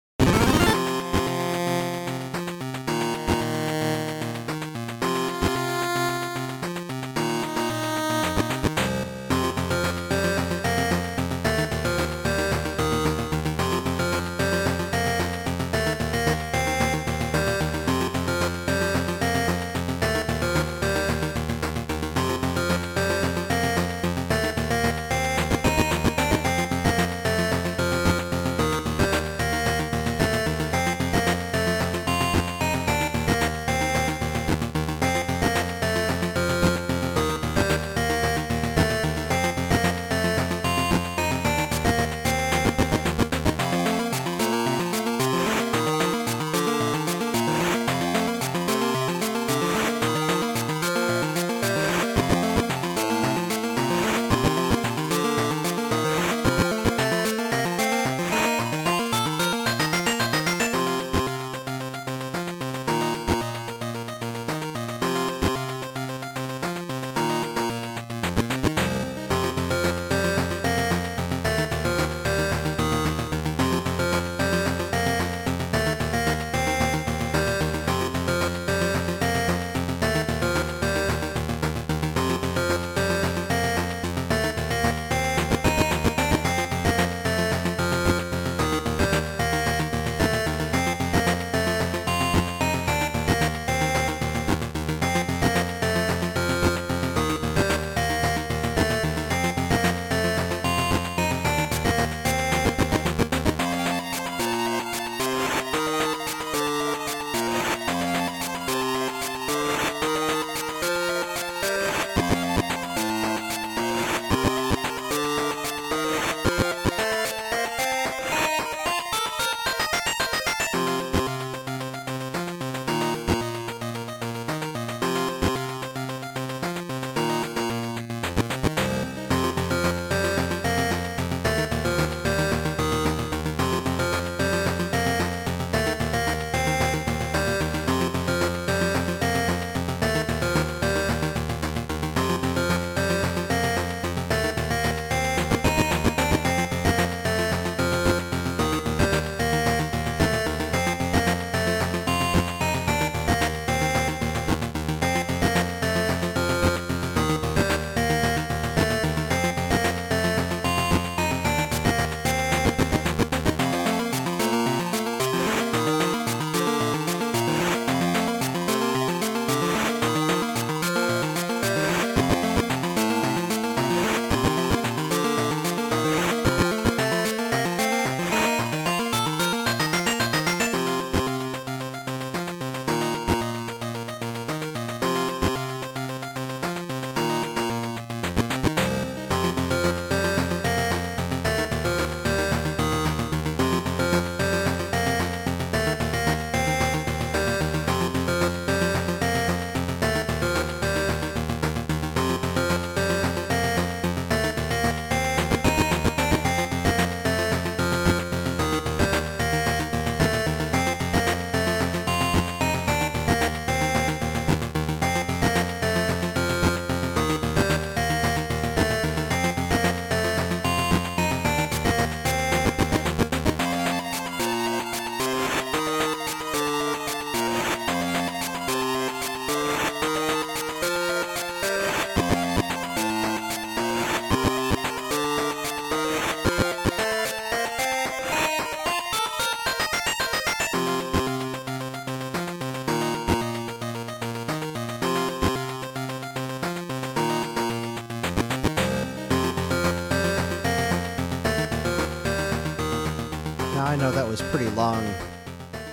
know that was pretty long.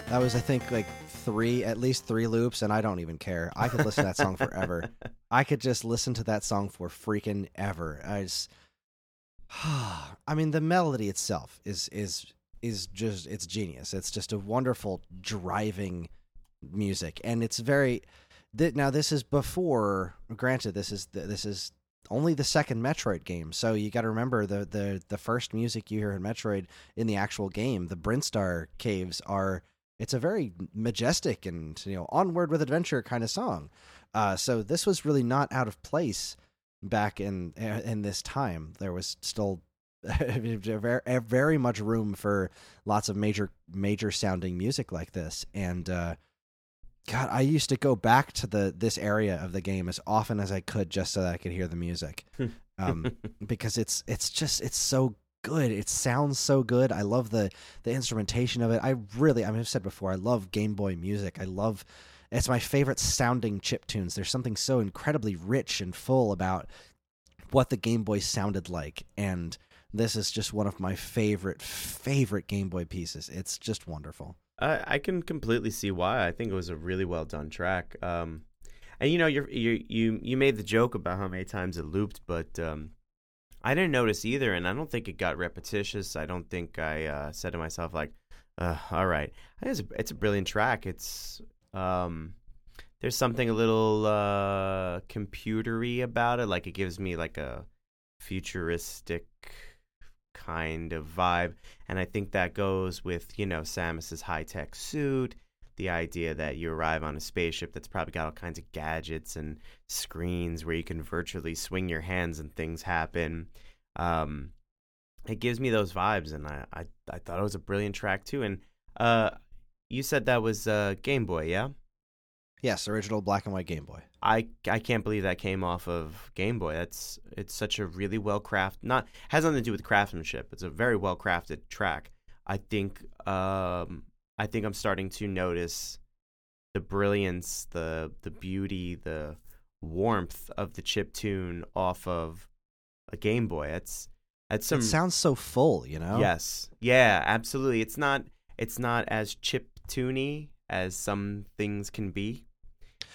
That was, I think, like three, at least three loops, and I don't even care. I could listen to that song forever. I could just listen to that song for freaking ever. I just, I mean, the melody itself is is is just it's genius. It's just a wonderful driving music, and it's very. Th- now this is before. Granted, this is this is only the second Metroid game, so you got to remember the the the first music you hear in Metroid in the actual game, the Brinstar caves are. It's a very majestic and you know onward with adventure kind of song. Uh, so this was really not out of place back in in this time. There was still very very much room for lots of major major sounding music like this and uh god i used to go back to the this area of the game as often as i could just so that i could hear the music. Um because it's it's just it's so good. It sounds so good. I love the the instrumentation of it. I really I mean, i've said before i love game boy music. I love it's my favorite sounding chip tunes. There's something so incredibly rich and full about what the game boy sounded like. And this is just one of my favorite favorite Game Boy pieces. It's just wonderful. I, can completely see why. I think it was a really well done track. Um, and you know, you you you you made the joke about how many times it looped, but um, I didn't notice either, and I don't think it got repetitious. I don't think I uh, said to myself like, uh, "All right, it's a, it's a brilliant track." It's um, there's something a little uh, computery about it, like it gives me like a futuristic kind of vibe. And I think that goes with, you know, Samus's high tech suit, the idea that you arrive on a spaceship that's probably got all kinds of gadgets and screens where you can virtually swing your hands and things happen. Um, it gives me those vibes, and I, I, I thought it was a brilliant track too. And uh, you said that was uh, Game Boy, yeah? Yes, original black and white Game Boy. I I can't believe that came off of Game Boy. That's it's such a really well crafted. Not has nothing to do with craftsmanship. It's a very well crafted track. I think um I think I'm starting to notice the brilliance, the the beauty, the warmth of the chip tune off of a Game Boy. It's that's some. It sounds so full, you know. Yes, yeah, absolutely. It's not it's not as chip tuney as some things can be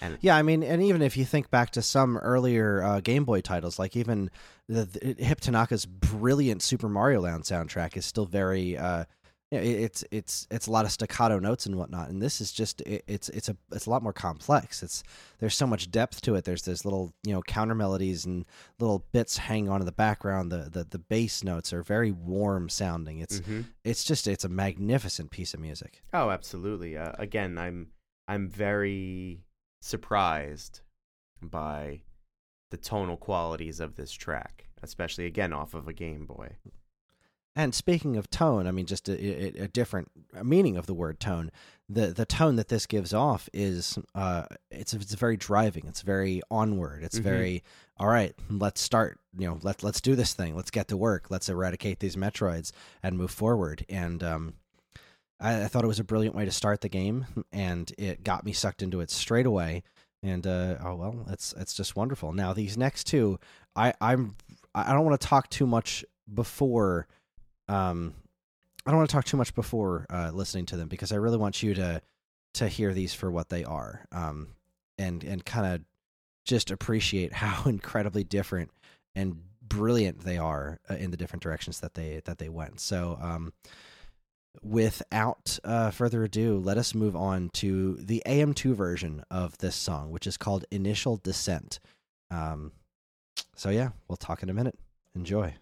and yeah, I mean, and even if you think back to some earlier uh, Game Boy titles, like even the, the, Hip Tanaka's brilliant Super Mario Land soundtrack is still very. Uh, you know, it, it's it's it's a lot of staccato notes and whatnot, and this is just it, it's it's a it's a lot more complex. It's there's so much depth to it. There's this little you know counter melodies and little bits hanging on in the background. The the the bass notes are very warm sounding. It's mm-hmm. it's just it's a magnificent piece of music. Oh, absolutely. Uh, again, I'm I'm very surprised by the tonal qualities of this track, especially again off of a Game Boy. And speaking of tone, I mean, just a, a, a different meaning of the word tone. The the tone that this gives off is uh, it's it's very driving. It's very onward. It's mm-hmm. very all right. Let's start. You know, let let's do this thing. Let's get to work. Let's eradicate these Metroids and move forward. And um, I, I, thought it was a brilliant way to start the game, and it got me sucked into it straight away. And uh, oh well, it's it's just wonderful. Now these next two, I I'm I don't want to talk too much before, um, I don't want to talk too much before uh, listening to them because I really want you to to hear these for what they are, um, and and kind of just appreciate how incredibly different and brilliant they are uh, in the different directions that they that they went. So um, without uh, further ado, let us move on to the AM2 version of this song, which is called Initial Descent. Um, so, yeah, we'll talk in a minute. Enjoy.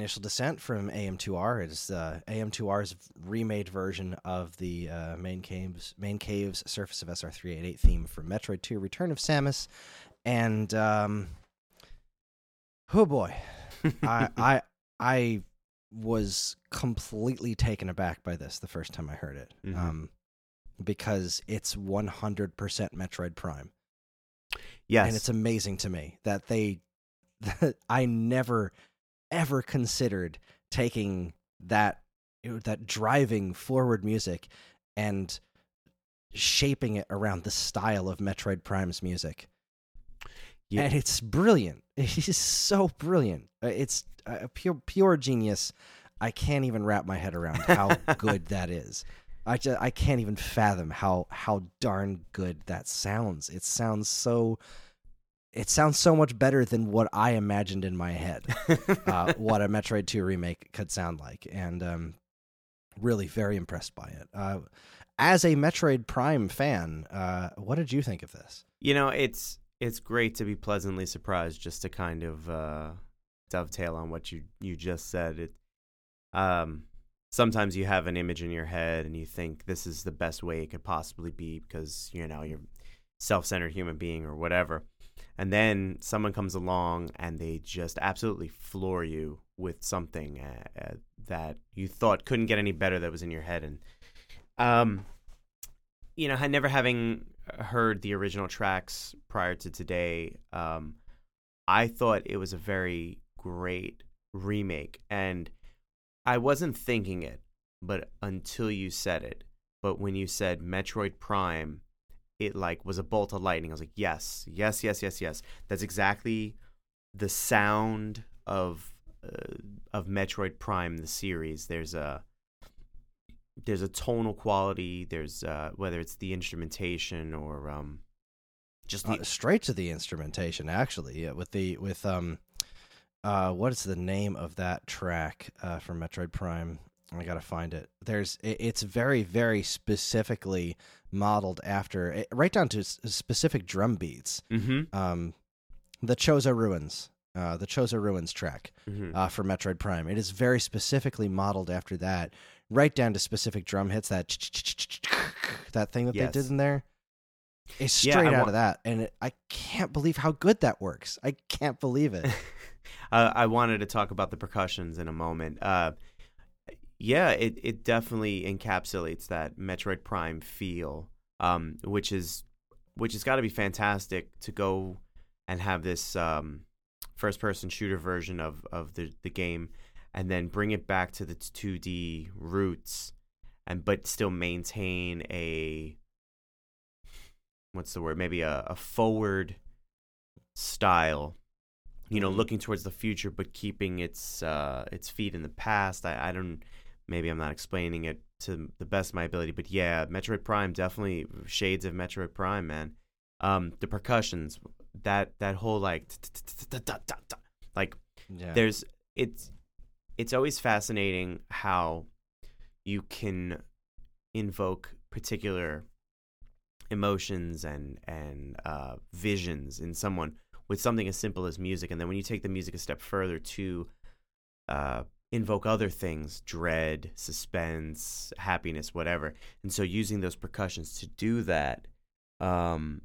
Initial Descent from AM2R. It is uh, AM2R's remade version of the uh, main caves, main caves Surface of SR388 theme from Metroid 2: Return of Samus, and um, oh boy, I I I was completely taken aback by this the first time I heard it, Mhm. um, because it's 100% Metroid Prime Yes. and it's amazing to me that they that I never ever considered taking that you know, that driving forward music and shaping it around the style of Metroid Prime's music. Yeah. And it's brilliant. It is so brilliant. Uh, It's uh, pure pure genius. I can't even wrap my head around how good that is. I just, I can't even fathom how how darn good that sounds. It sounds so it sounds so much better than what I imagined in my head. Uh, what a Metroid 2 remake could sound like and um really very impressed by it. Uh as a Metroid Prime fan, uh what did you think of this? You know, it's it's great to be pleasantly surprised just to kind of uh, dovetail on what you you just said. It um sometimes you have an image in your head and you think this is the best way it could possibly be because you know you're self-centered human being or whatever. And then someone comes along and they just absolutely floor you with something uh, uh, that you thought couldn't get any better that was in your head and um you know, never having heard the original tracks prior to today, um, I thought it was a very great remake, and I wasn't thinking it, but until you said it. But when you said Metroid Prime, it like was a bolt of lightning. I was like, yes, yes, yes, yes, yes. That's exactly the sound of uh, of Metroid Prime, the series. There's a there's a tonal quality. There's uh, whether it's the instrumentation or um, just the Uh, straight to the instrumentation actually. Yeah, with the with um uh what is the name of that track uh from Metroid Prime? I got to find it. There's it's very very specifically modeled after right down to specific drum beats. mm-hmm, Um the Chozo Ruins. Uh, the Chozo Ruins track mm-hmm. uh, for Metroid Prime. It is very specifically modeled after that, right down to specific drum hits. That that thing that Yes. they did in there is Yeah, straight I out of that, and it, I can't believe how good that works. I can't believe it. uh, I wanted to talk about the percussions in a moment. Yeah, it, it definitely encapsulates that Metroid Prime feel, um, which is which has got to be fantastic to go and have this um, first person shooter version of, of the, the game and then bring it back to the 2D roots and but still maintain a what's the word maybe a, a forward style you know Mhm. looking towards the future but keeping its uh its feet in the past i, I don't maybe i'm not explaining it to the best of my ability but yeah metroid prime definitely shades of metroid prime man. Um the percussions that that whole like like there's it's it's always fascinating how you can invoke particular emotions and and uh, visions in someone with something as simple as music, and then when you take the music a step further to uh, invoke other things, dread, suspense, happiness, whatever, and so using those percussions to do that, um,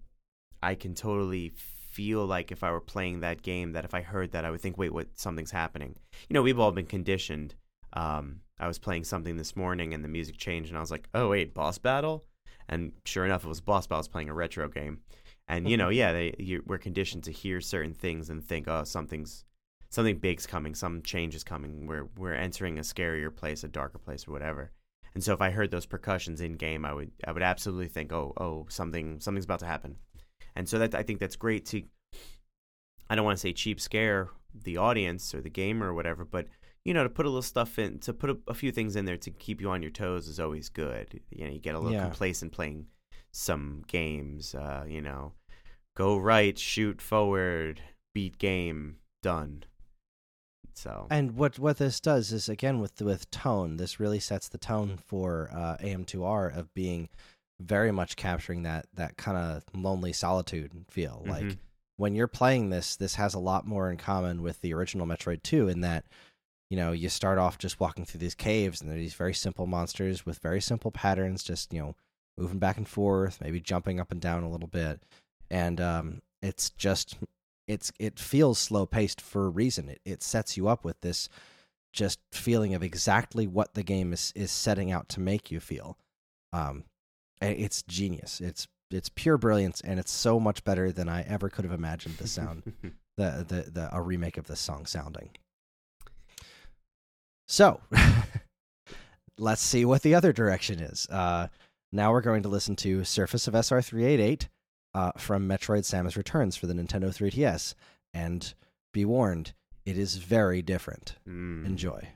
I can totally feel like if I were playing that game, that if I heard that, I would think, wait, what? Something's happening. You know, we've all been conditioned. Um, I was playing something this morning, and the music changed, and I was like, oh wait, boss battle. And sure enough, it was boss battle. I was playing a retro game, and you know, yeah, they, you, we're conditioned to hear certain things and think, oh, something's something big's coming, some change is coming. We're we're entering a scarier place, a darker place, or whatever. And so, if I heard those percussions in game, I would I would absolutely think, oh oh, something something's about to happen. And so that I think that's great to. I don't want to say cheap scare the audience or the gamer or whatever, but you know, to put a little stuff in, to put a, a few things in there to keep you on your toes is always good. You know, you get a little Yeah. complacent playing some games. Uh, you know, go right, shoot forward, beat game, done. So and what what this does is again with with tone, this really sets the tone for uh, AM2R of being very much capturing that that kind of lonely solitude feel. Like Mhm. when you're playing this, this has a lot more in common with the original Metroid 2 in that, you know, you start off just walking through these caves and they're these very simple monsters with very simple patterns, just, you know, moving back and forth, maybe jumping up and down a little bit. And um, it's just, it's, it feels slow paced for a reason. It, it sets you up with this just feeling of exactly what the game is, is setting out to make you feel. Um, it's genius. It's it's pure brilliance, and it's so much better than I ever could have imagined the sound, the, the the a remake of this song sounding. So, let's see what the other direction is. Uh, now we're going to listen to Surface of SR388 uh, from Metroid Samus Returns for the Nintendo 3DS, and be warned, it is very different. Mm. Enjoy.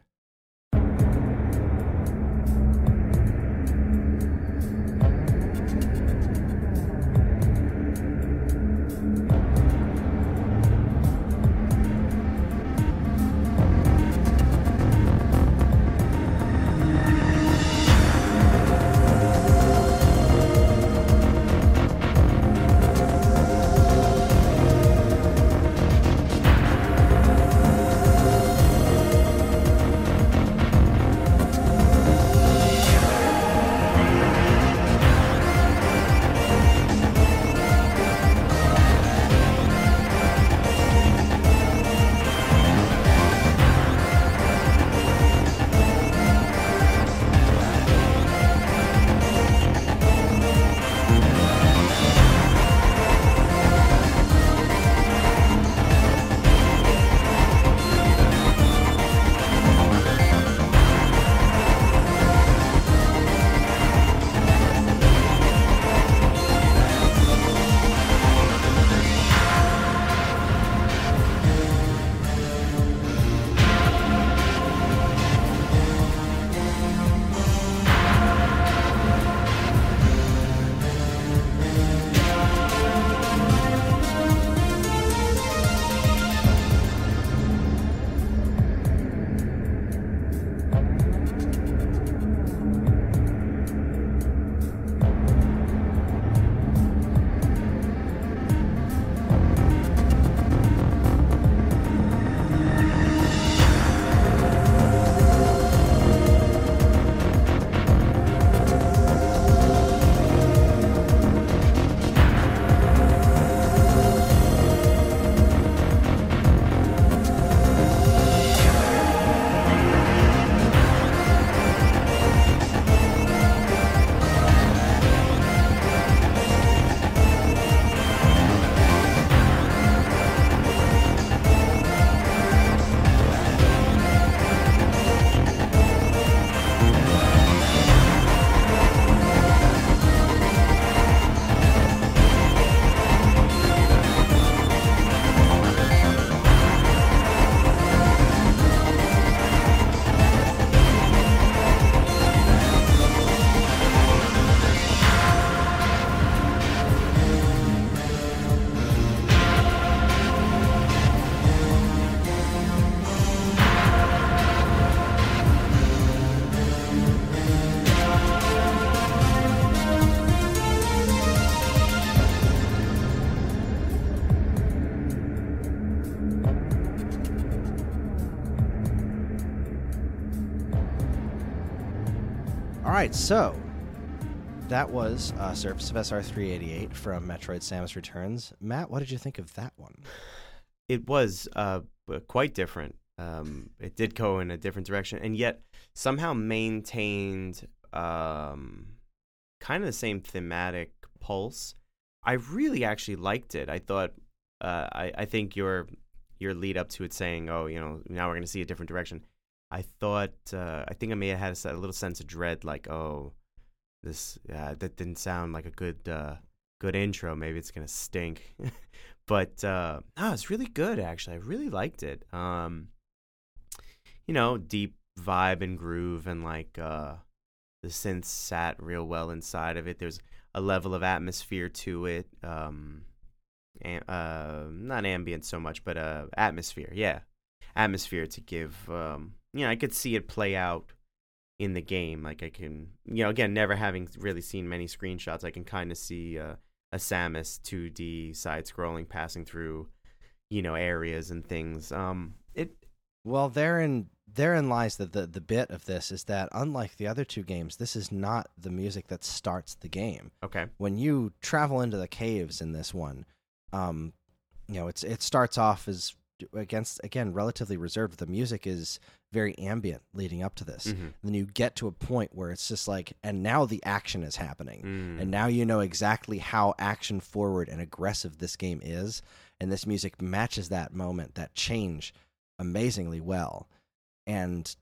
All right, so that was uh, Surface of SR 388 from Metroid Samus Returns. Matt, what did you think of that one? It was uh, quite different. Um, it did go in a different direction, and yet somehow maintained um, kind of the same thematic pulse. I really actually liked it. I thought, uh, I, I think your your lead up to it saying, "Oh, you know, now we're going to see a different direction." I thought, uh, I think I may have had a little sense of dread, like, "Oh, this uh, that didn't sound like a good uh, good intro. Maybe it's gonna stink." but uh, no, it's really good. Actually, I really liked it. Um, you know, deep vibe and groove, and like uh, the synths sat real well inside of it. There's a level of atmosphere to it. Um, am- uh, not ambient so much, but atmosphere. Yeah, atmosphere to give. Um, you know, I could see it play out in the game. Like I can, you know, again, never having really seen many screenshots, I can kind of see uh, a Samus 2D side scrolling passing through you know areas and things. Um, it Well, therein therein lies the, the the bit of this is that unlike the other two games, this is not the music that starts the game. okay. When you travel into the caves in this one, um, you know it's it starts off as against again relatively reserved. The music is very ambient leading up to this. Mhm. Then you get to a point where it's just like, and now the action is happening. Mm. and now you know exactly how action forward and aggressive this game is and this music matches that moment that change amazingly well and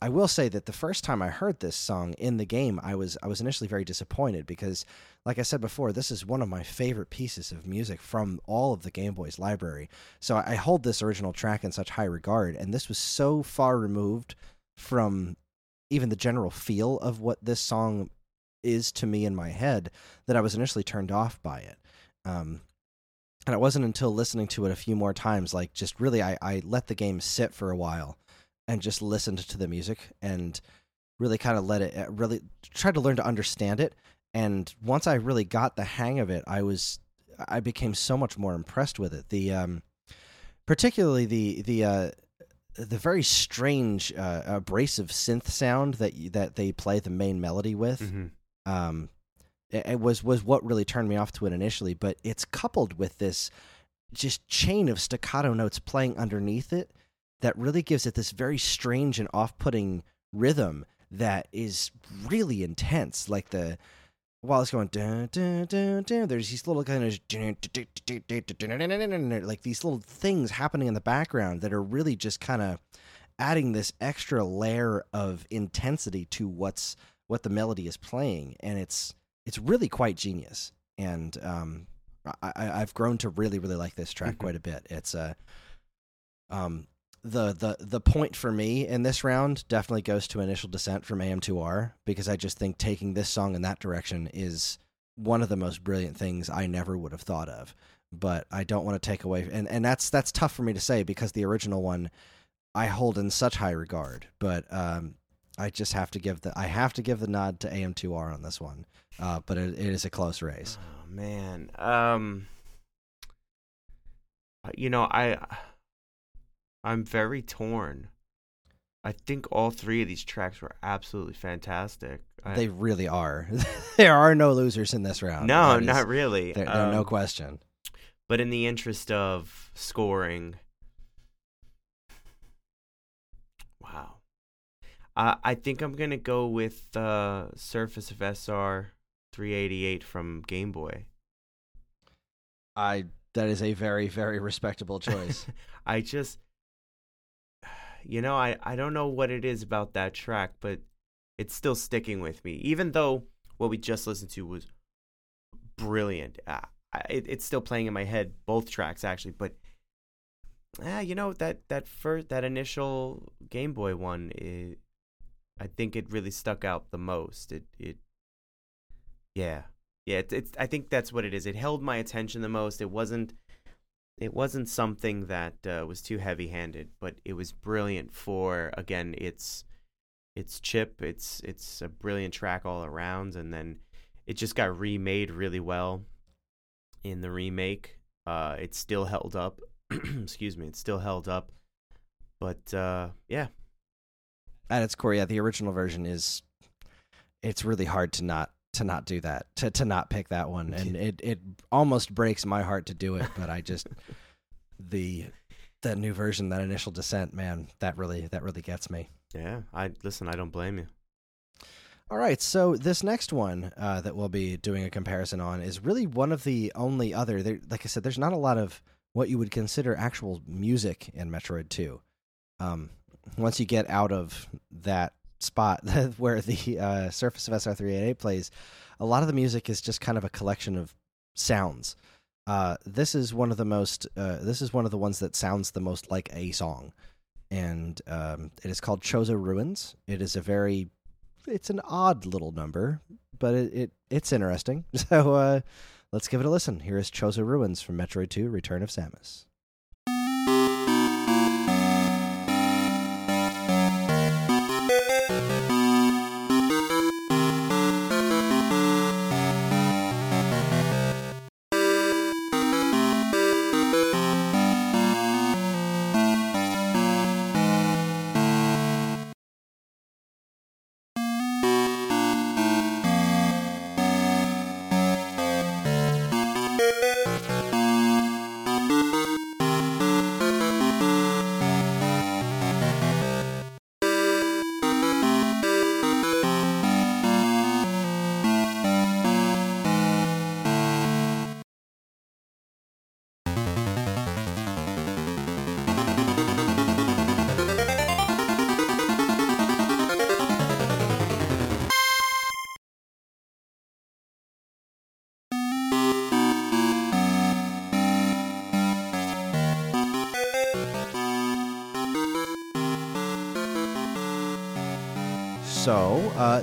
i will say that the first time i heard this song in the game i was i was initially very disappointed because like i said before this is one of my favorite pieces of music from all of the game boy's library so i hold this original track in such high regard and this was so far removed from even the general feel of what this song is to me in my head that I was initially turned off by it. Um, and it wasn't until listening to it a few more times, like just really, I, I let the game sit for a while and just listened to the music and really kind of let it, uh, really tried to learn to understand it. And once I really got the hang of it, I was, I became so much more impressed with it. The, um, particularly the, the, uh, the very strange, uh, abrasive synth sound that that they play the main melody with, Mhm. um, it, it was was what really turned me off to it initially. But it's coupled with this just chain of staccato notes playing underneath it that really gives it this very strange and off-putting rhythm that is really intense. Like the while it's going dun, dun, dun, dun, there's these little kind of like these little things happening in the background that are really just kind of adding this extra layer of intensity to what's what the melody is playing and it's it's really quite genius and um I, I've grown to really really like this track Mhm. quite a bit it's uh um the the the point for me in this round definitely goes to initial descent from AM2R because I just think taking this song in that direction is one of the most brilliant things I never would have thought of but I don't want to take away and and that's that's tough for me to say because the original one I hold in such high regard but um I just have to give the I have to give the nod to AM2R on this one uh but it, it is a close race Oh man. Um you know, I I'm very torn. I think all three of these tracks were absolutely fantastic. I, they really are there are no losers in this round no, is- not really. there, there- no Um, question But in the interest of scoring, wow, uh, I think I'm gonna go with uh, Surface of SR 388 from Game Boy. I that is a very very respectable choice. I just, you know, I I don't know what it is about that track, but it's still sticking with me, even though what we just listened to was brilliant. Uh, it, it's still playing in my head, both tracks actually, but. Ah, you know that that first that initial Game Boy one, it, I think it really stuck out the most. It it, yeah, yeah. It, it's I think that's what it is. It held my attention the most. It wasn't it wasn't something that uh, was too heavy-handed, but it was brilliant for again its its chip. It's it's a brilliant track all around, and then it just got remade really well in the remake. Uh, it still held up. Excuse me, it still held up. But uh, yeah, At its core, yeah, the original version is it's really hard to not to not do that to to not pick that one, and it it almost breaks my heart to do it, but I just the that new version, that initial descent, man, that really that really gets me. yeah. I listen. I don't blame you. All right, so this next one uh, that we'll be doing a comparison on is really one of the only other. There, like I said, there's not a lot of what you would consider actual music in Metroid Two. Um, once you get out of that spot where the uh, Surface of SR388 plays, a lot of the music is just kind of a collection of sounds. Uh, this is one of the most. Uh, this is one of the ones that sounds the most like a song, and um, it is called Chozo Ruins. It is a very it's an odd little number, but it, it it's interesting. So uh, let's give it a listen. Here is Chozo Ruins from Metroid 2: Return of Samus.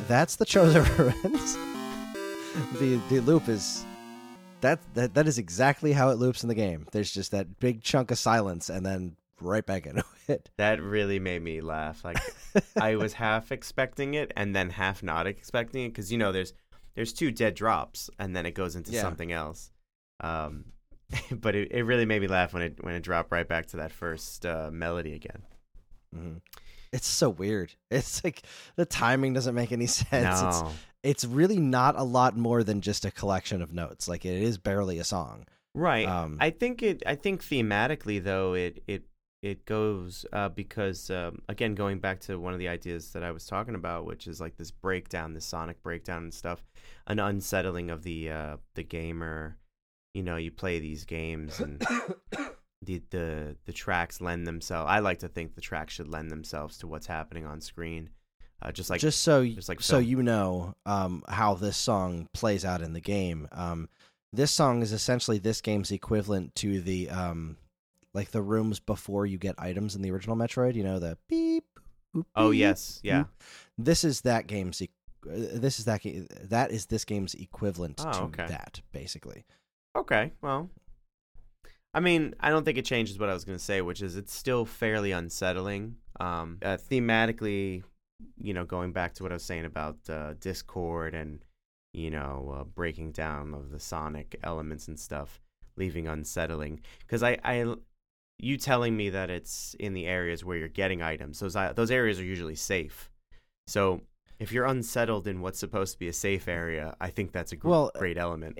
That's the Chozo Ruins. the the loop is that, that that is exactly how it loops in the game. There's just that big chunk of silence and then right back into it. That really made me laugh. Like I was half expecting it and then half not expecting it because you know there's there's two dead drops and then it goes into Yeah. something else. Um, but it, it really made me laugh when it when it dropped right back to that first uh, melody again. Mhm. It's so weird. It's like the timing doesn't make any sense. It's no, it's really not a lot more than just a collection of notes. Like it is barely a song. right. Um, I think it. I think thematically though it it it goes uh, because um, again going back to one of the ideas that I was talking about, which is like this breakdown, this sonic breakdown and stuff, an unsettling of the uh, the gamer. You know, you play these games and the the the tracks lend themselves. I like to think the tracks should lend themselves to what's happening on screen, uh, just like just so just like so film. you know um, how this song plays out in the game. Um, this song is essentially this game's equivalent to the um, like the rooms before you get items in the original Metroid. You know the beep. boop, Oh beep, yes, yeah. boop. This is that game's. E- uh, this is that ga- that is this game's equivalent Oh, to okay. that basically. Okay, well, I mean, I don't think it changes what I was going to say, which is it's still fairly unsettling. Um, uh, thematically, you know, going back to what I was saying about uh, Discord and you know uh, breaking down of the sonic elements and stuff, leaving unsettling. Because I, I, you telling me that it's in the areas where you're getting items, those those areas are usually safe. So if you're unsettled in what's supposed to be a safe area, I think that's a gr- Well, great element.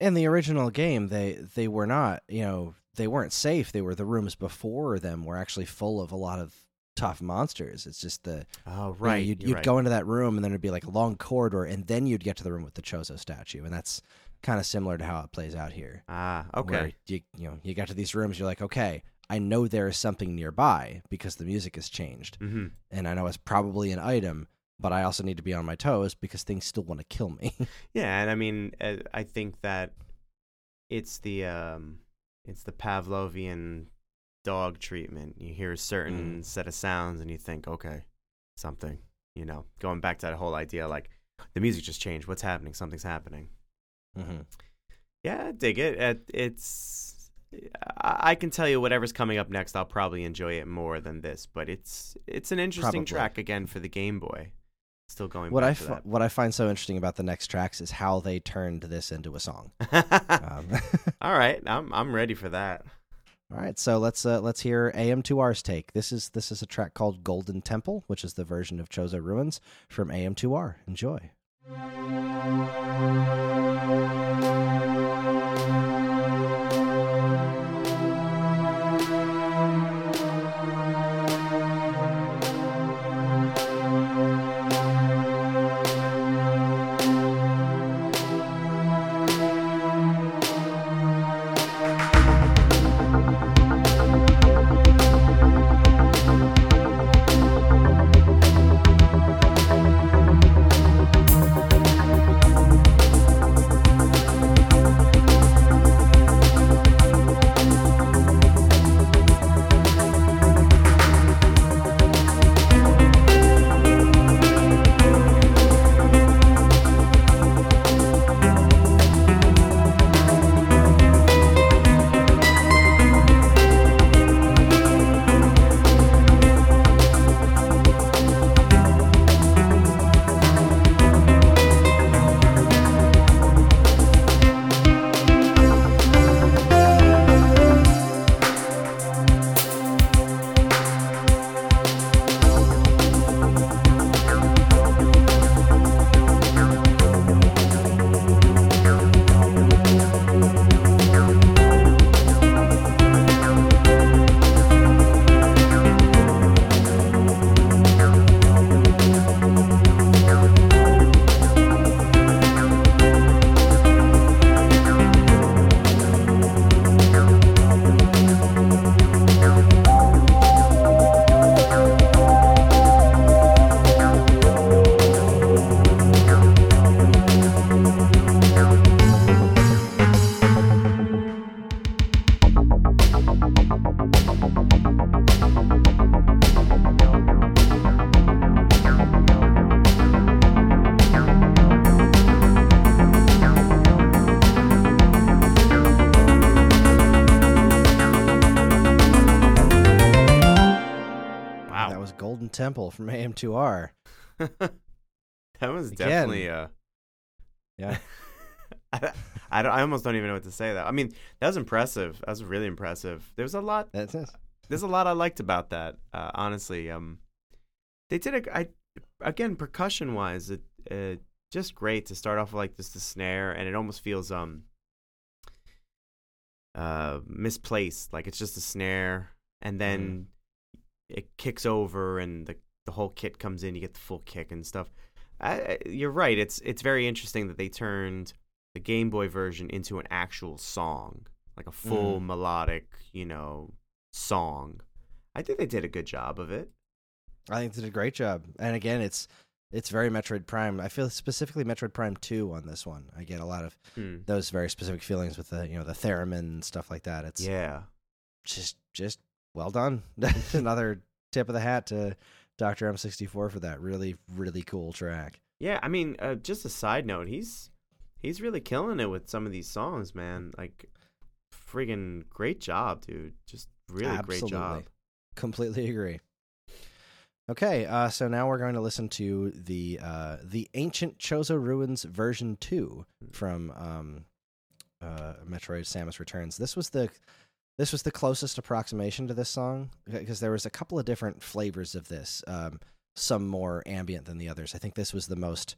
In the original game they they were not you know they weren't safe they were the rooms before them were actually full of a lot of tough monsters it's just the Oh, you right. you'd, you're you'd right. go into that room and then it'd be like a long corridor and then you'd get to the room with the chozo statue and that's kind of similar to how it plays out here Ah, okay. you you know you got to these rooms you're like okay i know there is something nearby because the music has changed hmm and i know it's probably an item but i also need to be on my toes because things still want to kill me Yeah, and I mean, uh, I think that it's the um, it's the Pavlovian dog treatment. You hear a certain set of sounds, and you think, okay, something. You know, going back to that whole idea, like the music just changed. What's happening? Something's happening. hmm Yeah, I dig it. it it's I I can tell you whatever's coming up next, I'll probably enjoy it more than this. But it's it's an interesting Probably. track again for the Game Boy. Still going what I fi- what I find so interesting about the next tracks is how they turned this into a song. Um, All right, I'm I'm ready for that. all right, so let's uh, let's hear AM2R's take. This is this is a track called Golden Temple, which is the version of Chozo Ruins from AM2R. Enjoy. From AM2R. that was Again. definitely uh Yeah. I, I, don't, I almost don't even know what to say that i mean that was impressive that was really impressive there was a lot That's it. there's a lot i liked about that uh, honestly um they did a I, again percussion wise it uh, just great to start off with like just the snare and it almost feels um uh misplaced like it's just a snare and then it kicks over and the the whole kit comes in you get the full kick and stuff I, you're right it's it's very interesting that they turned the game boy version into an actual song like a full melodic you know song i think they did a good job of it I think they did a great job. And again, it's it's very Metroid Prime. I feel specifically Metroid Prime Two on this one. I get a lot of Hmm. those very specific feelings with the you know the theremin and stuff like that. It's yeah just just well done. Another tip of the hat to Doctor M64 for that really really cool track. Yeah, I mean, uh, just a side note, he's he's really killing it with some of these songs, man. Like, friggin' great job, dude. Just really great job. Absolutely. Completely agree. Okay, uh, so now we're going to listen to the uh, the ancient Chozo Ruins version two from um, uh, Metroid: Samus Returns. This was the this was the closest approximation to this song because there was a couple of different flavors of this. Um, some more ambient than the others. I think this was the most,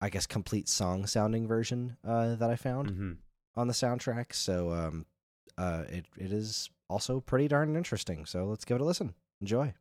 I guess, complete song sounding version uh, that I found hmm on the soundtrack. So um, uh, it it is also pretty darn interesting. So let's give it a listen. Enjoy.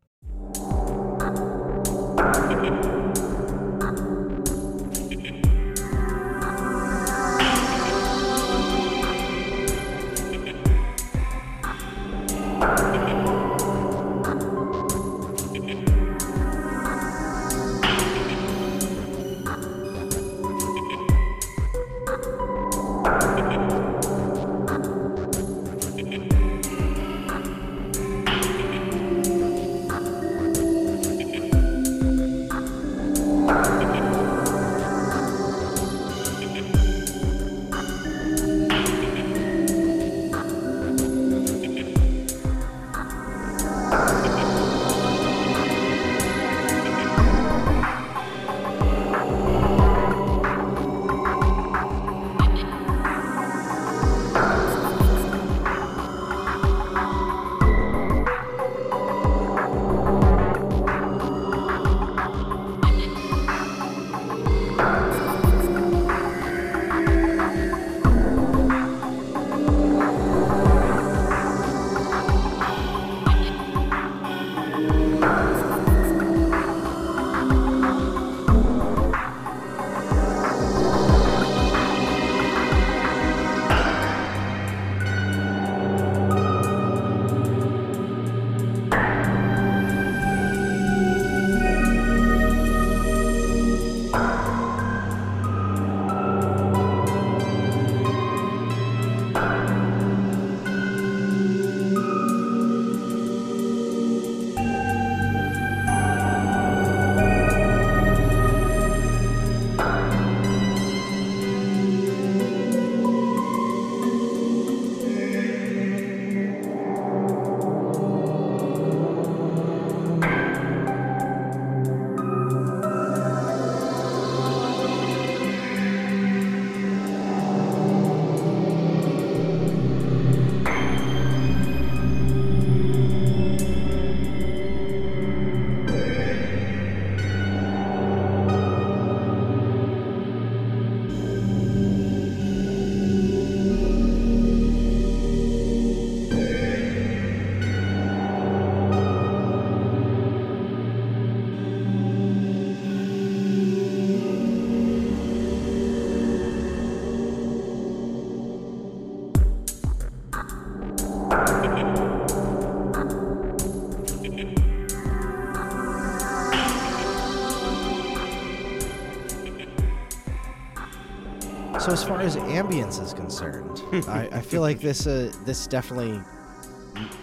So as far as ambience is concerned, I, I feel like this uh, this definitely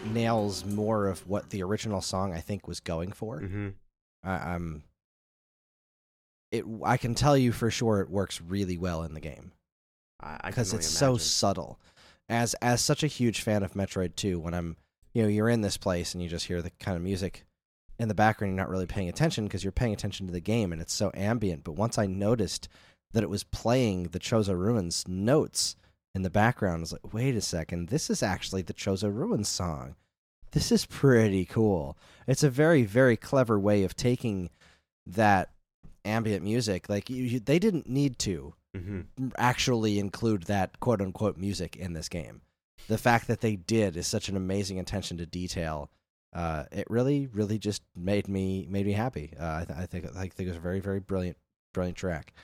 nails more of what the original song I think was going for. hmm I, I'm it. I can tell you for sure it works really well in the game I, I can because it's so subtle. As as such a huge fan of Metroid 2, when I'm you know you're in this place and you just hear the kind of music in the background you're not really paying attention because you're paying attention to the game and it's so ambient. But once I noticed that it was playing the Chozo Ruins notes in the background, I was like, wait a second, this is actually the Chozo Ruins song. This is pretty cool. It's a very, very clever way of taking that ambient music. Like you, you they didn't need to hmm actually include that quote unquote music in this game. The fact that they did is such an amazing attention to detail. Uh, it really, really just made me made me happy. Uh, I, th- I think I think it was a very, very brilliant, brilliant track.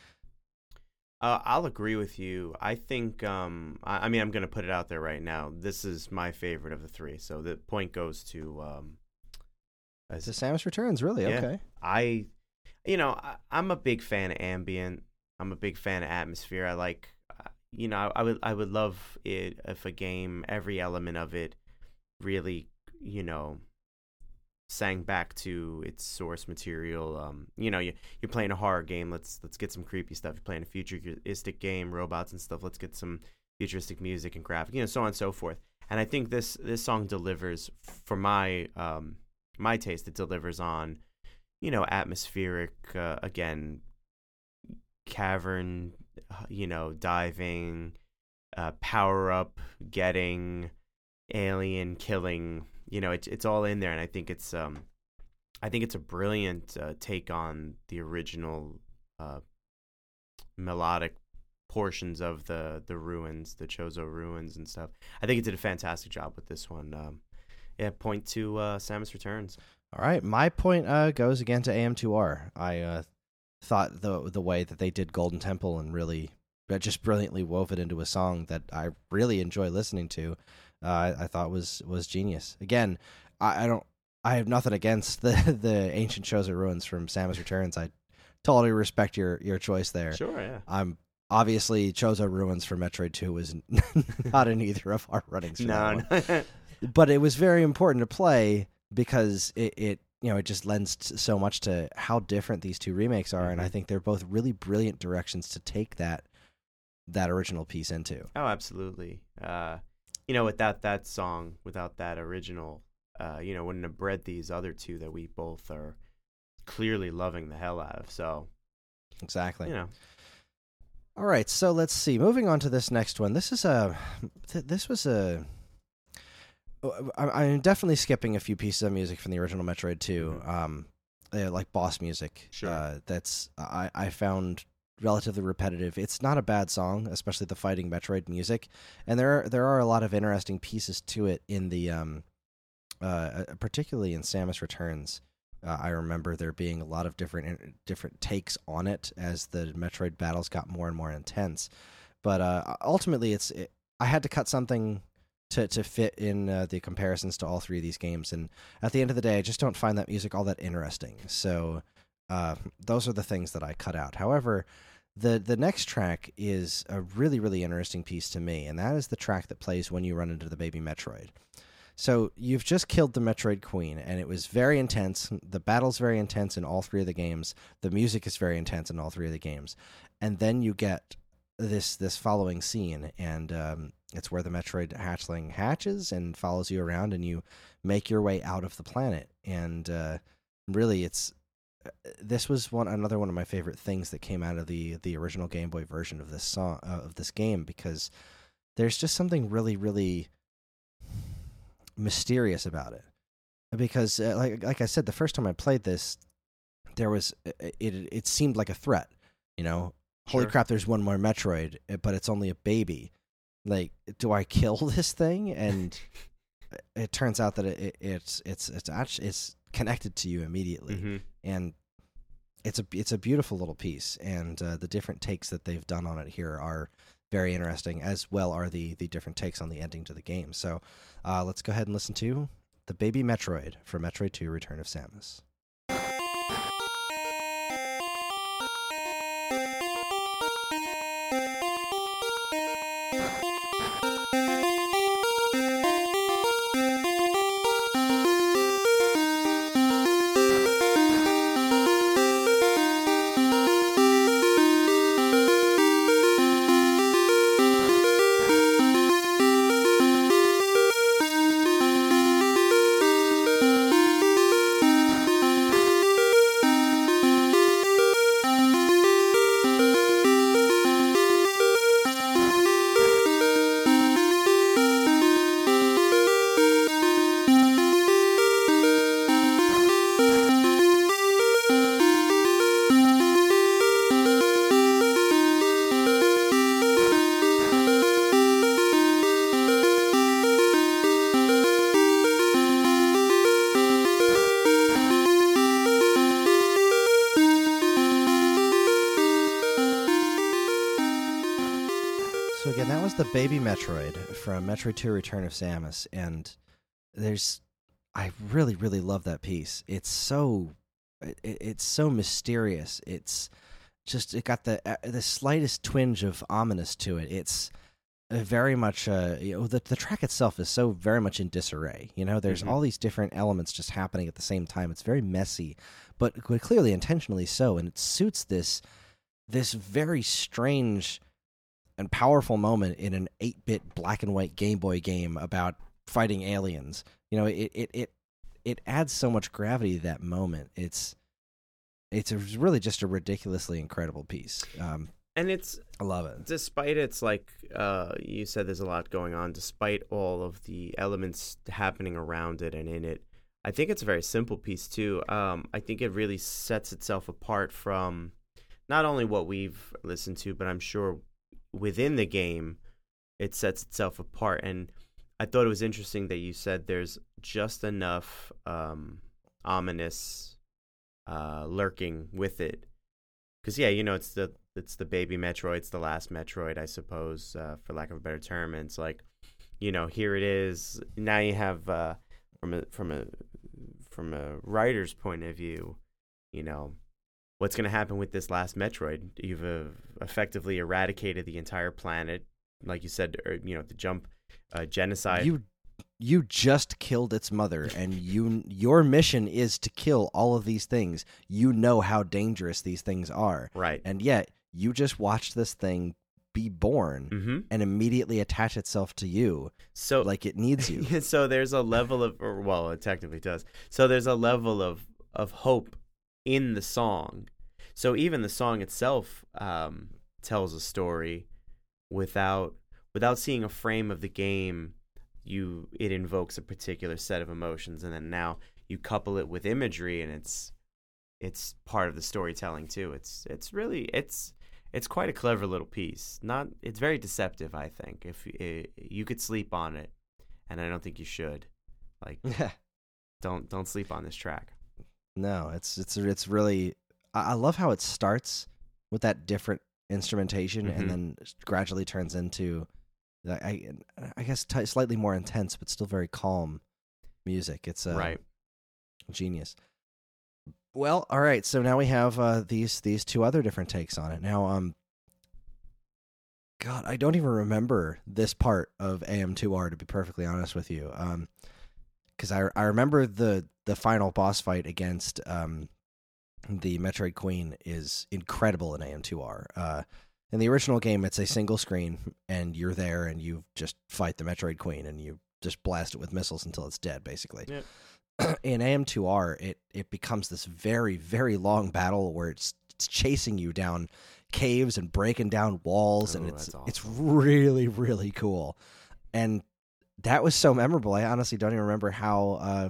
Uh, I'll agree with you. I think. Um, I, I mean, I'm going to put it out there right now. This is my favorite of the three. So the point goes to. Um, as- The Samus Returns, really Yeah. okay. I, you know, I, I'm a big fan of ambient. I'm a big fan of atmosphere. I like, uh, you know, I, I would I would love it if a game every element of it really, you know, sang back to its source material. Um, you know, you you're playing a horror game. Let's let's get some creepy stuff. You're playing a futuristic game, robots and stuff. Let's get some futuristic music and graphic, you know, so on and so forth. And I think this this song delivers for my um my taste. It delivers on you know, atmospheric, uh, again, cavern, you know, diving, uh, power up, getting, alien killing. You know, it's it's all in there, and I think it's um, I think it's a brilliant uh, take on the original uh, melodic portions of the the ruins, the Chozo ruins and stuff. I think it did a fantastic job with this one. Um, yeah, point to uh, Samus Returns. All right, my point uh, goes again to AM2R. I uh, thought the the way that they did Golden Temple and really uh, just brilliantly wove it into a song that I really enjoy listening to. Uh, I, I thought was was genius. Again, I, I don't. I have nothing against the the ancient Chozo ruins from Samus Returns. I totally respect your your choice there. Sure, yeah. I'm obviously Chozo Ruins for Metroid 2 was not in either of our runnings. No, no. but it was very important to play because it, it you know it just lends t- so much to how different these two remakes are and i Mhm. think they're both really brilliant directions to take that that original piece into Oh, absolutely. Uh, you know, without that song, without that original, uh, you know, wouldn't have bred these other two that we both are clearly loving the hell out of. So, exactly you know, all right so let's see moving on to this next one this is a th- this was a I- i'm definitely skipping a few pieces of music from the original metroid 2 um uh, like boss music Sure. uh, that's i i found relatively repetitive it's not a bad song especially the fighting metroid music and there are there are a lot of interesting pieces to it in the um uh particularly in samus returns uh, I remember there being a lot of different different takes on it as the Metroid battles got more and more intense. But uh, ultimately, it's it, I had to cut something to to fit in uh, the comparisons to all three of these games, and at the end of the day, I just don't find that music all that interesting. So uh, those are the things that I cut out. However, the the next track is a really really interesting piece to me, and that is the track that plays when you run into the baby Metroid. So you've just killed the Metroid Queen, and it was very intense. The battle's very intense in all three of the games. The music is very intense in all three of the games, and then you get this this following scene, and um, it's where the Metroid hatchling hatches and follows you around, and you make your way out of the planet. And uh, really, it's this was one another one of my favorite things that came out of the the original Game Boy version of this song uh, of this game because there's just something really really mysterious about it. Because uh, like like I said the first time I played this there was it it, it seemed like a threat you know? Holy Sure. crap there's one more metroid uh, but it's only a baby. Like do I kill this thing? And it turns out that it, it, it's it's it's actually it's connected to you immediately. Mhm. And it's a it's a beautiful little piece and uh, the different takes that they've done on it here are very interesting as well are the the different takes on the ending to the game. So uh, let's go ahead and listen to the baby metroid for metroid 2 return of samus Metroid from Metroid 2 Return of Samus and there's I really really love that piece. It's so it, it's so mysterious. It's just it got the uh, the slightest twinge of ominous to it. It's very much uh, you know the the track itself is so very much in disarray. You know, there's Mhm. all these different elements just happening at the same time. It's very messy, but but clearly intentionally so, and it suits this this very strange and powerful moment in an 8-bit black and white Game Boy game about fighting aliens. You know, it it it, it adds so much gravity to that moment. It's it's a, really just a ridiculously incredible piece. Um, And it's I love it. despite it's like uh, you said, there's a lot going on. Despite all of the elements happening around it and in it, I think it's a very simple piece too. Um, I think it really sets itself apart from not only what we've listened to, but I'm sure within the game, it sets itself apart. And I thought it was interesting that you said there's just enough um, ominous uh, lurking with it because yeah, you know, it's the it's the baby Metroid, it's the last Metroid, I suppose, uh, for lack of a better term. And it's like, you know, here it is. Now you have uh, from a from a from a writer's point of view, you know, what's going to happen with this last Metroid? You've uh, effectively eradicated the entire planet, like you said, or, you know, the jump uh, genocide. You you just killed its mother and you your mission is to kill all of these things. You know how dangerous these things are. right. And yet you just watched this thing be born Mm-hmm. and immediately attach itself to you So like it needs you. so there's a level of or well it technically does so there's a level of of hope in the song so even the song itself um tells a story without without seeing a frame of the game you it invokes a particular set of emotions and then now you couple it with imagery and it's it's part of the storytelling too it's it's really it's it's quite a clever little piece not it's very deceptive i think if i you could sleep on it and I don't think you should. Like, don't don't sleep on this track. no, it's it's it's really I, I love how it starts with that different instrumentation Mhm. and then gradually turns into I I guess t- slightly more intense but still very calm music. It's uh, right. genius. Well, all right. So now we have uh, these these two other different takes on it. Now, um, God, I don't even remember this part of AM2R to be perfectly honest with you. Um, because I I remember the the final boss fight against um the Metroid Queen is incredible in AM2R. Uh, in the original game, it's a single screen, and you're there, and you just fight the Metroid Queen, and you just blast it with missiles until it's dead, basically. in AM2R, it it becomes this very very long battle where it's it's chasing you down caves and breaking down walls, and Oh, it's that's it's really really cool, and that was so memorable. I honestly don't even remember how. Uh,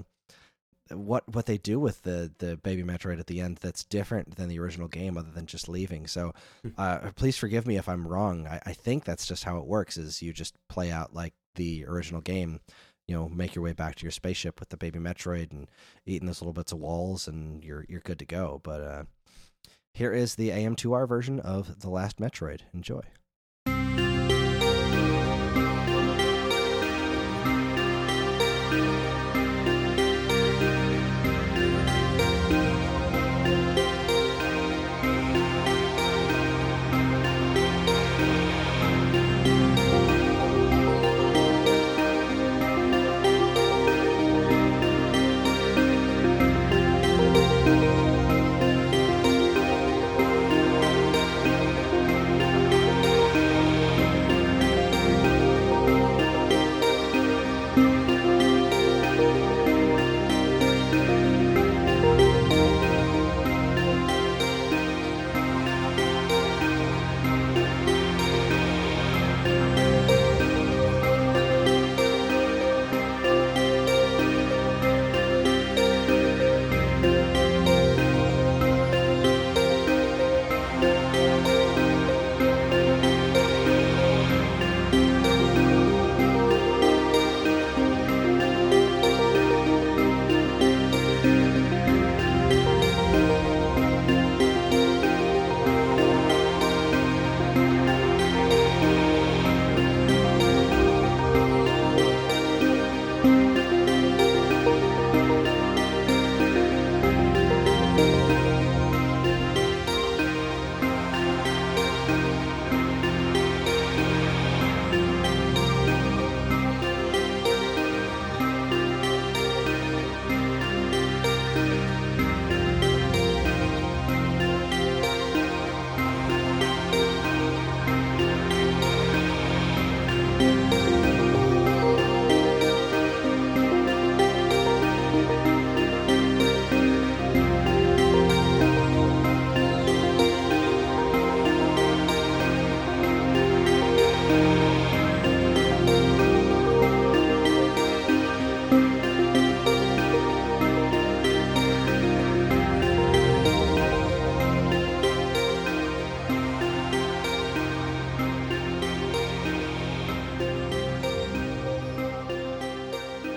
what what they do with the the baby Metroid at the end that's different than the original game, other than just leaving. So, uh, please forgive me if I'm wrong. I, I think that's just how it works: is you just play out like the original game. You know, make your way back to your spaceship with the baby Metroid and eating those little bits of walls, and you're you're good to go. But uh, here is the AM2R version of the last Metroid. Enjoy.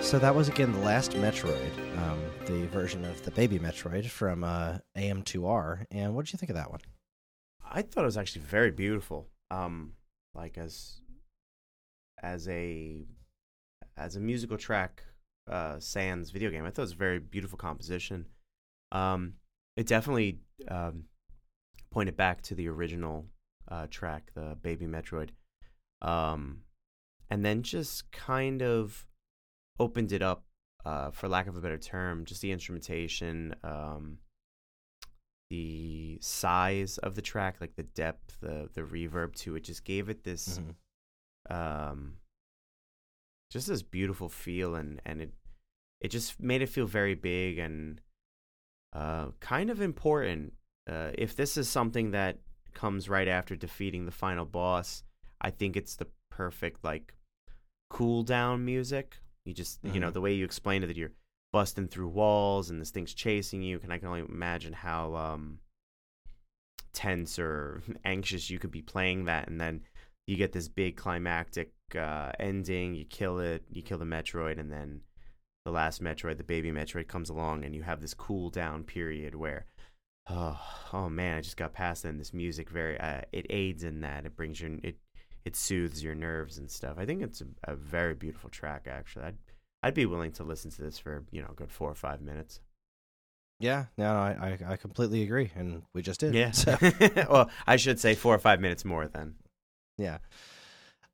So that was again the last Metroid, um, the version of the baby Metroid from uh, AM2R. And what did you think of that one? I thought it was actually very beautiful. Um, like as as a as a musical track, uh, Sans video game. I thought it was a very beautiful composition. Um, it definitely um, pointed back to the original uh, track, the Baby Metroid, um, and then just kind of opened it up, uh, for lack of a better term, just the instrumentation, um, the size of the track, like the depth, the the reverb to it, just gave it this, Mm-hmm. um, just this beautiful feel, and and it it just made it feel very big and uh, kind of important. Uh, if this is something that comes right after defeating the final boss, I think it's the perfect like cool down music. You just you know Mhm. the way you explained it that you're busting through walls and this thing's chasing you. Can I can only imagine how um tense or anxious you could be playing that, and then you get this big climactic uh, ending. You kill it, you kill the Metroid, and then the last Metroid, the baby Metroid, comes along, and you have this cool down period where, oh, oh man, I just got past it. And this music very, uh, it aids in that. It brings your, it, it soothes your nerves and stuff. I think it's a, a very beautiful track. Actually, I'd, I'd be willing to listen to this for you know a good four or five minutes. Yeah, no, I, I, I completely agree, and we just did. Yeah. So, well, I should say four or five minutes more then. yeah,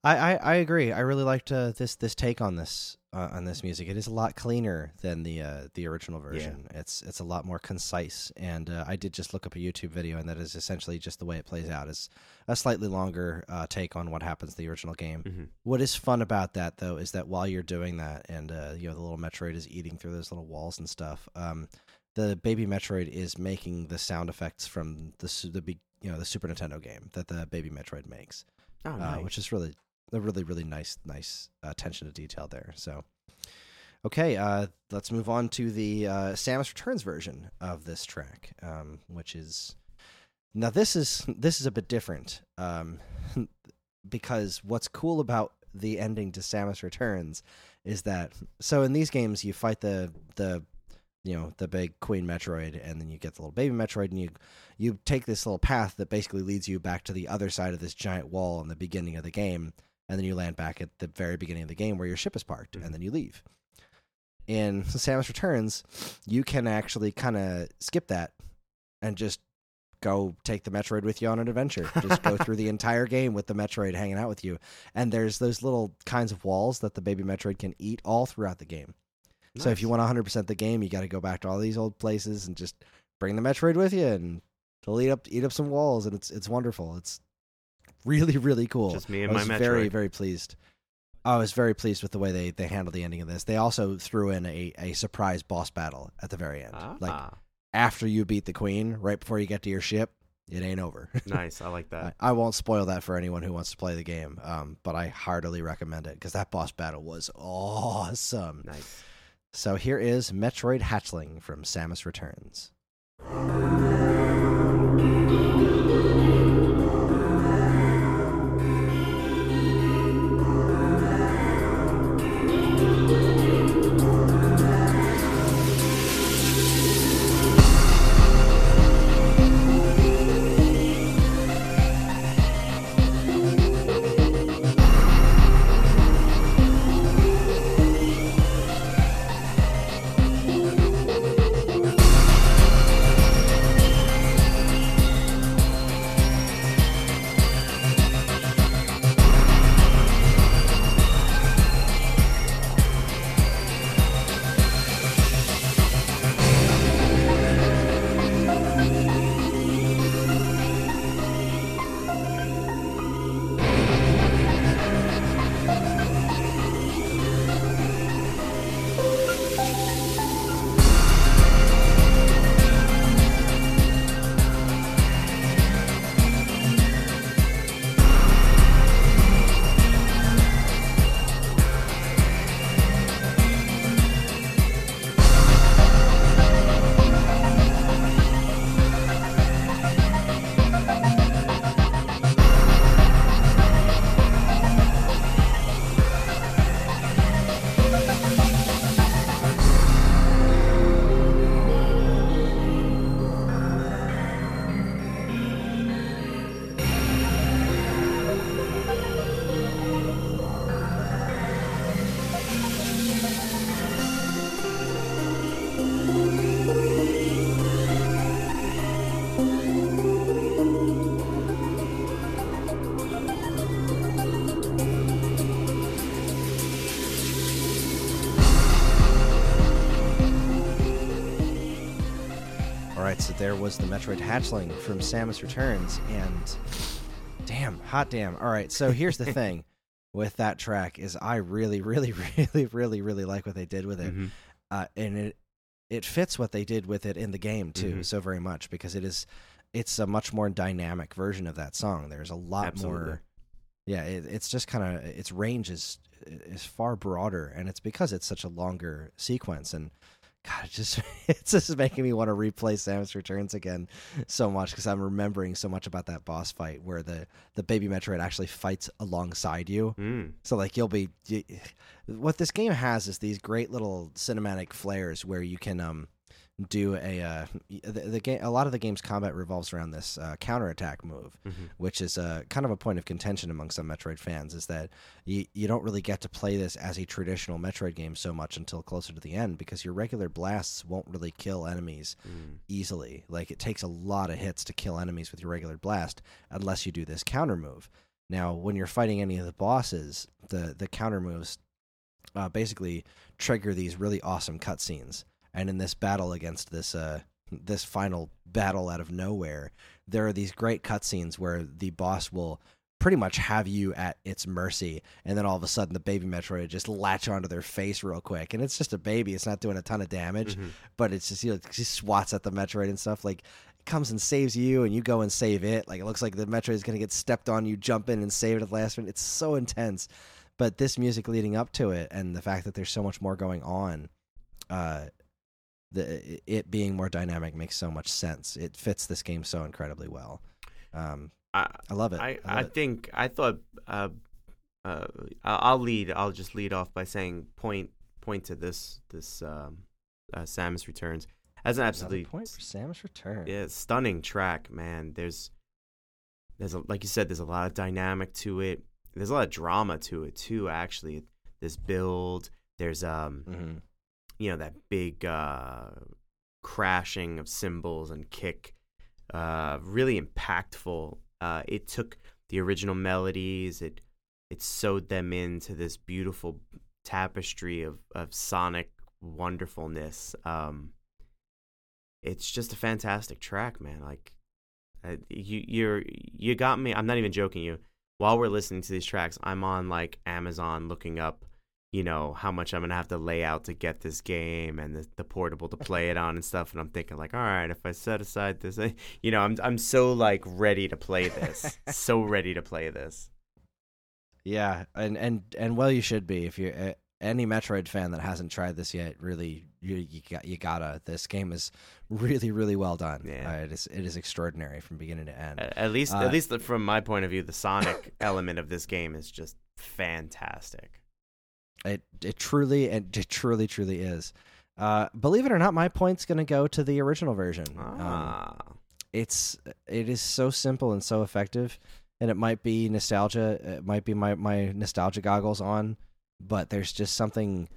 I, I, I agree. I really liked uh, this this take on this uh, on this music. It is a lot cleaner than the uh, the original version. It's it's a lot more concise. And uh, I did just look up a YouTube video, and that is essentially just the way it plays out. Is a slightly longer uh, take on what happens in the original game. hmm What is fun about that though is that while you're doing that, and uh, you know the little Metroid is eating through those little walls and stuff, um, the baby Metroid is making the sound effects from the the you know the Super Nintendo game that the baby Metroid makes, Oh, uh, which is really a really really nice nice uh, attention to detail there. So. Okay, uh, let's move on to the uh, Samus Returns version of this track, um, which is now this is this is a bit different um, because what's cool about the ending to Samus Returns is that so in these games you fight the the you know the big Queen Metroid and then you get the little baby Metroid and you you take this little path that basically leads you back to the other side of this giant wall in the beginning of the game and then you land back at the very beginning of the game where your ship is parked Mhm. and then you leave. In Samus Returns, you can actually kind of skip that and just go take the Metroid with you on an adventure. Just go through the entire game with the Metroid hanging out with you. And there's those little kinds of walls that the baby Metroid can eat all throughout the game. So if you want 100% the game, you got to go back to all these old places and just bring the Metroid with you and they'll eat up eat up some walls and it's it's wonderful. It's really really cool. just me and I my was Metroid. very very pleased. I was very pleased with the way they they handled the ending of this. They also threw in a a surprise boss battle at the very end. Like Ah, after you beat the queen, right before you get to your ship, it ain't over. nice. I like that. I, I won't spoil that for anyone who wants to play the game, um, but I heartily recommend it because that boss battle was awesome. Nice. So here is Metroid Hatchling from Samus Returns. There was the Metroid Hatchling from Samus Returns, and damn, hot damn. All right, so here's the thing with that track is I really, really, really, really, really like what they did with it, Mhm. uh, and it it fits what they did with it in the game too Mhm. so very much because it is it's a much more dynamic version of that song. There's a lot Absolutely. more. Yeah, it, it's just kind of its range is is far broader, and it's because it's such a longer sequence. And God, it just it's just making me want to replay Samus Returns again so much because I'm remembering so much about that boss fight where the the baby Metroid actually fights alongside you. Mm. So like you'll be y what this game has is these great little cinematic flares where you can um do a uh the, the game a lot of the game's combat revolves around this uh, counterattack move Mhm. which is uh, kind of a point of contention among some Metroid fans is that you, you don't really get to play this as a traditional Metroid game so much until closer to the end because your regular blasts won't really kill enemies Mm. easily. Like it takes a lot of hits to kill enemies with your regular blast unless you do this counter move. Now, when you're fighting any of the bosses, the the counter moves uh, basically trigger these really awesome cutscenes. And in this battle against this uh this final battle out of nowhere, there are these great cutscenes where the boss will pretty much have you at its mercy and then all of a sudden the baby metroid just latch onto their face real quick and it's just a baby it's not doing a ton of damage Mhm. but it's just you know she swats at the Metroid and stuff. Like it comes and saves you, and you go and save it. Like it looks like the Metroid is gonna get stepped on. You jump in and save it at the last minute. It's so intense. But this music leading up to it, and the fact that there's so much more going on, uh, the it being more dynamic makes so much sense. It fits this game so incredibly well. Um, I, I love it. I, I I it. think I thought uh, uh, I'll lead. I'll just lead off by saying point point to this this um, uh, Samus Returns as an absolutely point for Samus Return. yeah, stunning track, man. There's there's a, like you said, there's a lot of dynamic to it. There's a lot of drama to it too. Actually, this build. There's um hmm you know that big uh, crashing of cymbals and kick uh, really impactful. Uh, it took the original melodies it it sewed them into this beautiful tapestry of, of sonic wonderfulness. Um, it's just a fantastic track man like uh, you you're you got me i'm not even joking you. While we're listening to these tracks i'm on like amazon looking up you know how much I'm gonna have to lay out to get this game and the, the portable to play it on and stuff. And I'm thinking like, all right, if I set aside this, I, you know, I'm I'm so like ready to play this, so ready to play this. Yeah, and and and well, you should be if you're uh, any Metroid fan that hasn't tried this yet. Really, you you got you gotta. This game is really really well done. Yeah. Uh, it is it is extraordinary from beginning to end. At, at least, Uh, at least from my point of view, the Sonic element of this game is just fantastic. It it truly and it truly truly is. Uh, believe it or not, my point's gonna go to the original version. Um, Ah, it's it is so simple and so effective and it might be nostalgia it might be my my nostalgia goggles on but there's just something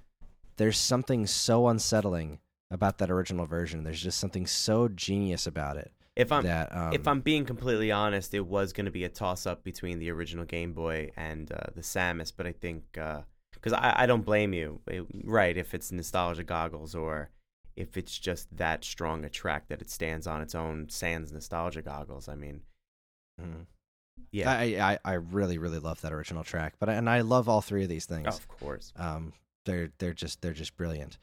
there's something so unsettling about that original version there's just something so genius about it if I'm that um, if I'm being completely honest, it was going to be a toss up between the original Game Boy and uh, the Samus, but I think because I, I don't blame you, It- right? If it's nostalgia goggles or if it's just that strong a track that it stands on its own, sans nostalgia goggles. I mean, mhm. yeah, I, I I really really love that original track but and I love all three of these things of course. Um, they're they're just they're just brilliant.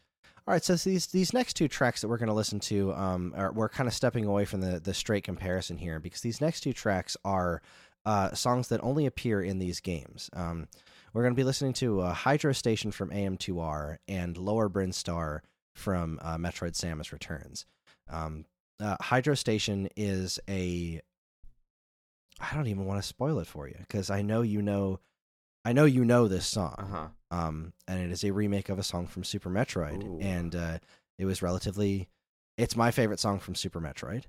All right, so these these next two tracks that we're going to listen to, um, are, we're kind of stepping away from the the straight comparison here because these next two tracks are uh, songs that only appear in these games. Um, we're going to be listening to uh, Hydro Station from AM2R and Lower Brinstar from uh, Metroid Samus Returns. Um, uh, Hydro Station is a I don't even want to spoil it for you because I know you know I know you know this song Uh huh. um, and it is a remake of a song from Super Metroid, Ooh. and uh, it was relatively. It's my favorite song from Super Metroid,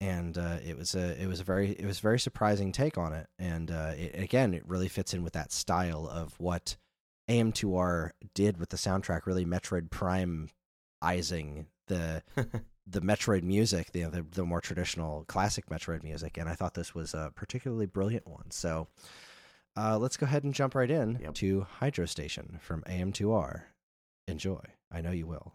and uh, it was a it was a very it was a very surprising take on it, and uh, it, again, it really fits in with that style of what AM2R did with the soundtrack, really Metroid Prime-izing the the Metroid music, the, the the more traditional classic Metroid music, and I thought this was a particularly brilliant one. So, uh, let's go ahead and jump right in Yep. to Hydro Station from AM2R. Enjoy. I know you will.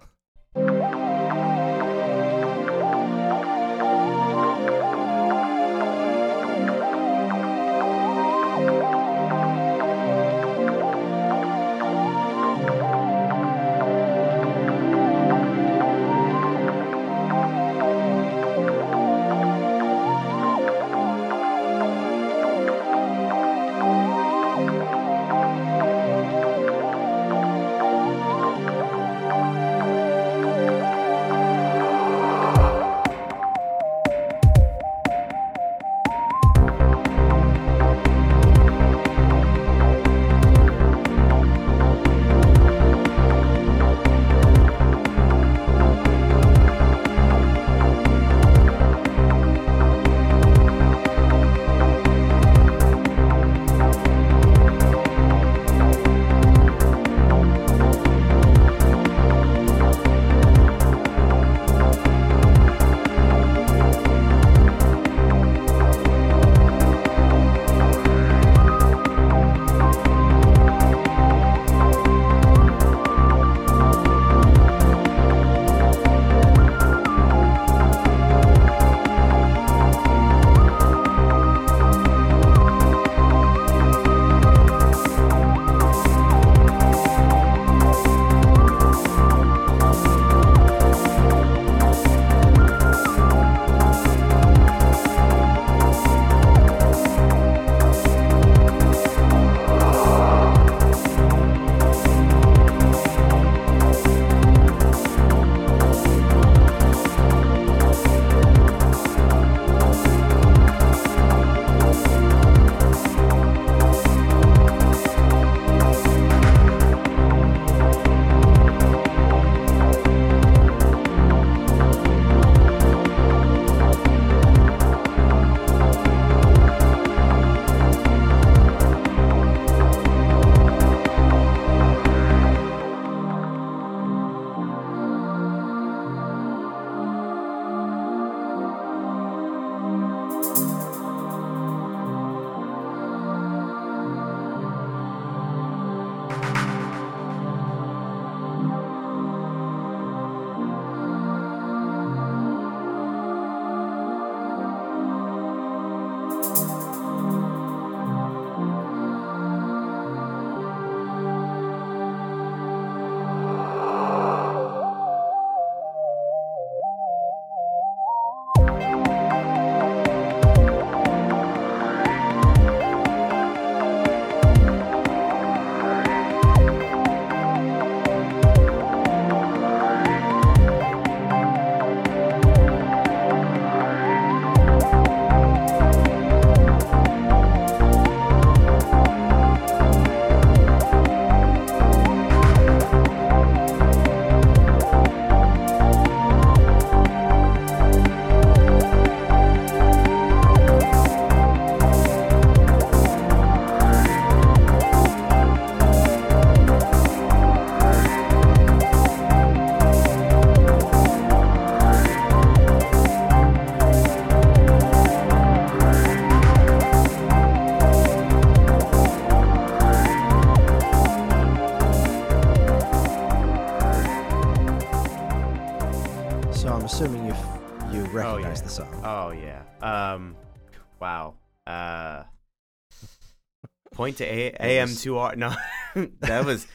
Point to A- AM2R. No, that was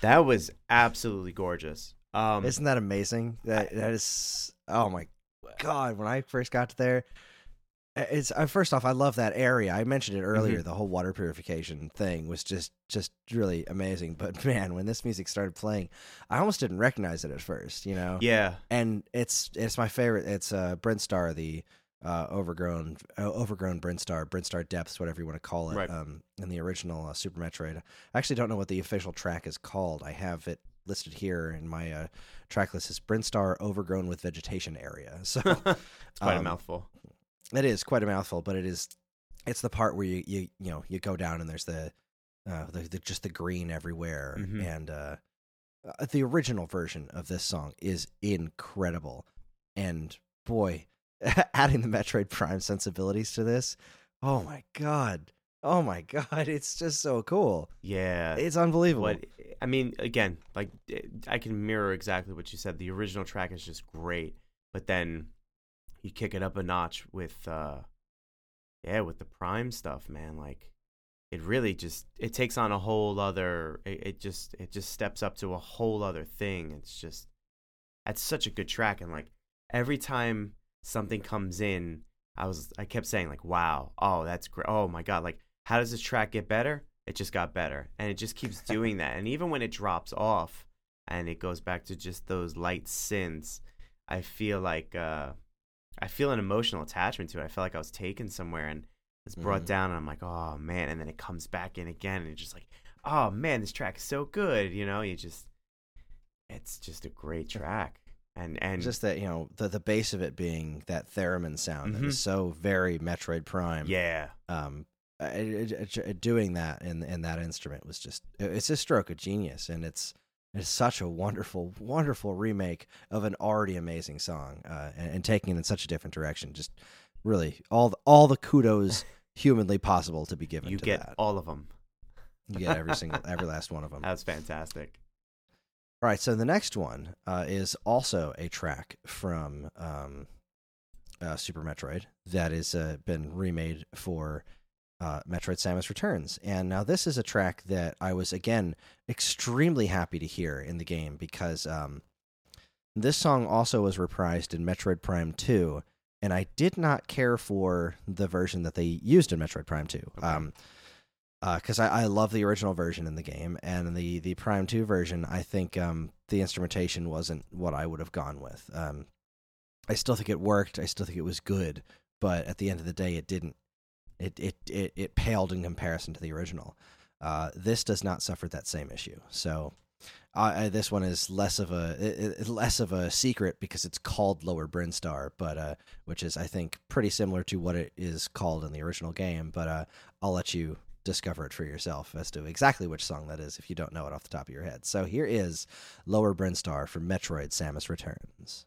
that was absolutely gorgeous. Um, Isn't that amazing? That that is. Oh my god! When I first got to there, it's uh, first off, I love that area. I mentioned it earlier. Mm-hmm. The whole water purification thing was just just really amazing. But man, when this music started playing, I almost didn't recognize it at first. You know. yeah. and it's it's my favorite. It's uh, Brinstar, the uh, overgrown uh, overgrown Brinstar, Brinstar Depths, whatever you want to call it. Right. Um, in the original uh, Super Metroid, I actually don't know what the official track is called. I have it listed here in my uh, track list. Is Brinstar Overgrown with Vegetation Area. So it's quite a um, mouthful. it is quite a mouthful, but it is. It's the part where you you you know you go down and there's the uh the, the just the green everywhere Mhm. and uh, uh the original version of this song is incredible and boy adding the Metroid Prime sensibilities to this oh my god oh my god it's just so cool Yeah. it's unbelievable What I mean, again, like eh, I can mirror exactly what you said. The original track is just great, but then you kick it up a notch with, uh yeah, with the Prime stuff, man. Like it really just it takes on a whole other. It, it just it just steps up to a whole other thing. It's just that's such a good track, and like every time something comes in, I was I kept saying like, wow, oh that's great, oh my god, like how does this track get better? It just got better, and it just keeps doing that. And even when it drops off, and it goes back to just those light synths, I feel like uh, I feel an emotional attachment to it. I feel like I was taken somewhere and it's brought Mhm. down, and I'm like, oh man, and then it comes back in again, and it's just like, oh man, this track is so good. You know, you just, it's just a great track, and and just that you know the the base of it being that theremin sound that Mhm. is so very Metroid Prime yeah, um it, it- it- doing that in in that instrument was just it's a stroke of genius and it's it's such a wonderful wonderful remake of an already amazing song uh, and, and taking it in such a different direction just really all the, all the kudos humanly possible to be given you to get that all of them. you get every single every last one of them That's fantastic. All right so the next one uh, is also a track from um, uh, Super Metroid that has uh, been remade for uh, Metroid Samus Returns. And now this is a track that I was again extremely happy to hear in the game because um, this song also was reprised in Metroid Prime 2, and I did not care for the version that they used in Metroid Prime 2. Okay. Um, because I, I love the original version in the game, and the the Prime Two version, I think um, the instrumentation wasn't what I would have gone with. Um, I still think it worked. I still think it was good, but at the end of the day, it didn't. It it it, it paled in comparison to the original. Uh, this does not suffer that same issue. So. Uh, uh, this one is less of a i- i- less of a secret because it's called Lower Brinstar, but uh, which is I think pretty similar to what it is called in the original game. But uh, I'll let you discover it for yourself as to exactly which song that is if you don't know it off the top of your head. So here is Lower Brinstar from Metroid Samus Returns.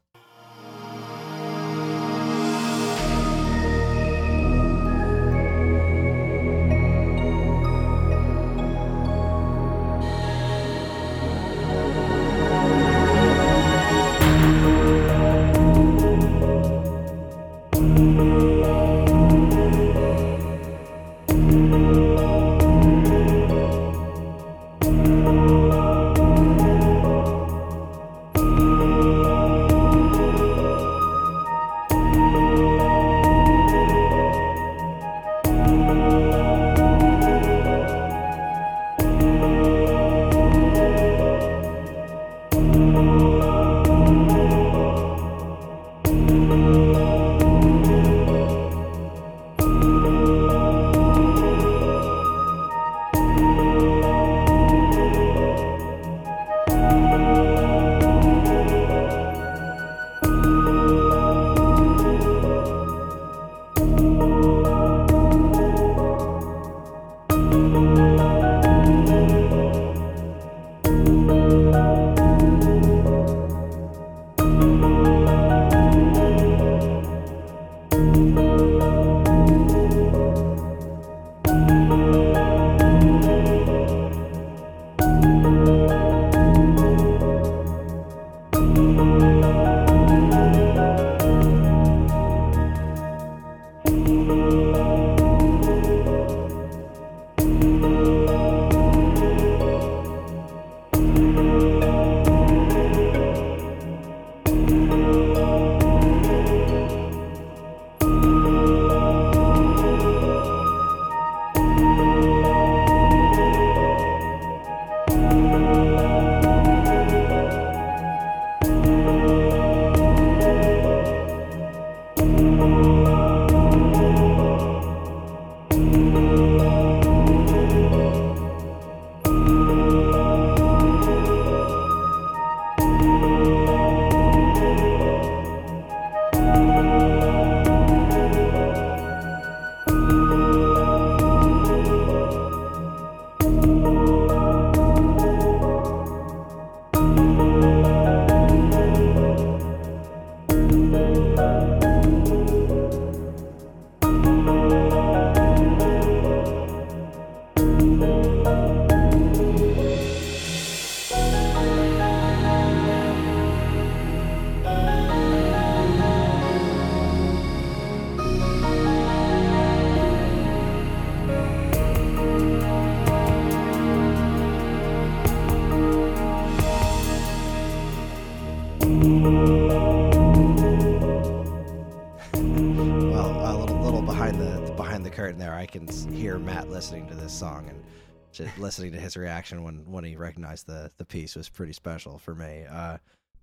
Listening to his reaction when when he recognized the the piece was pretty special for me. Uh,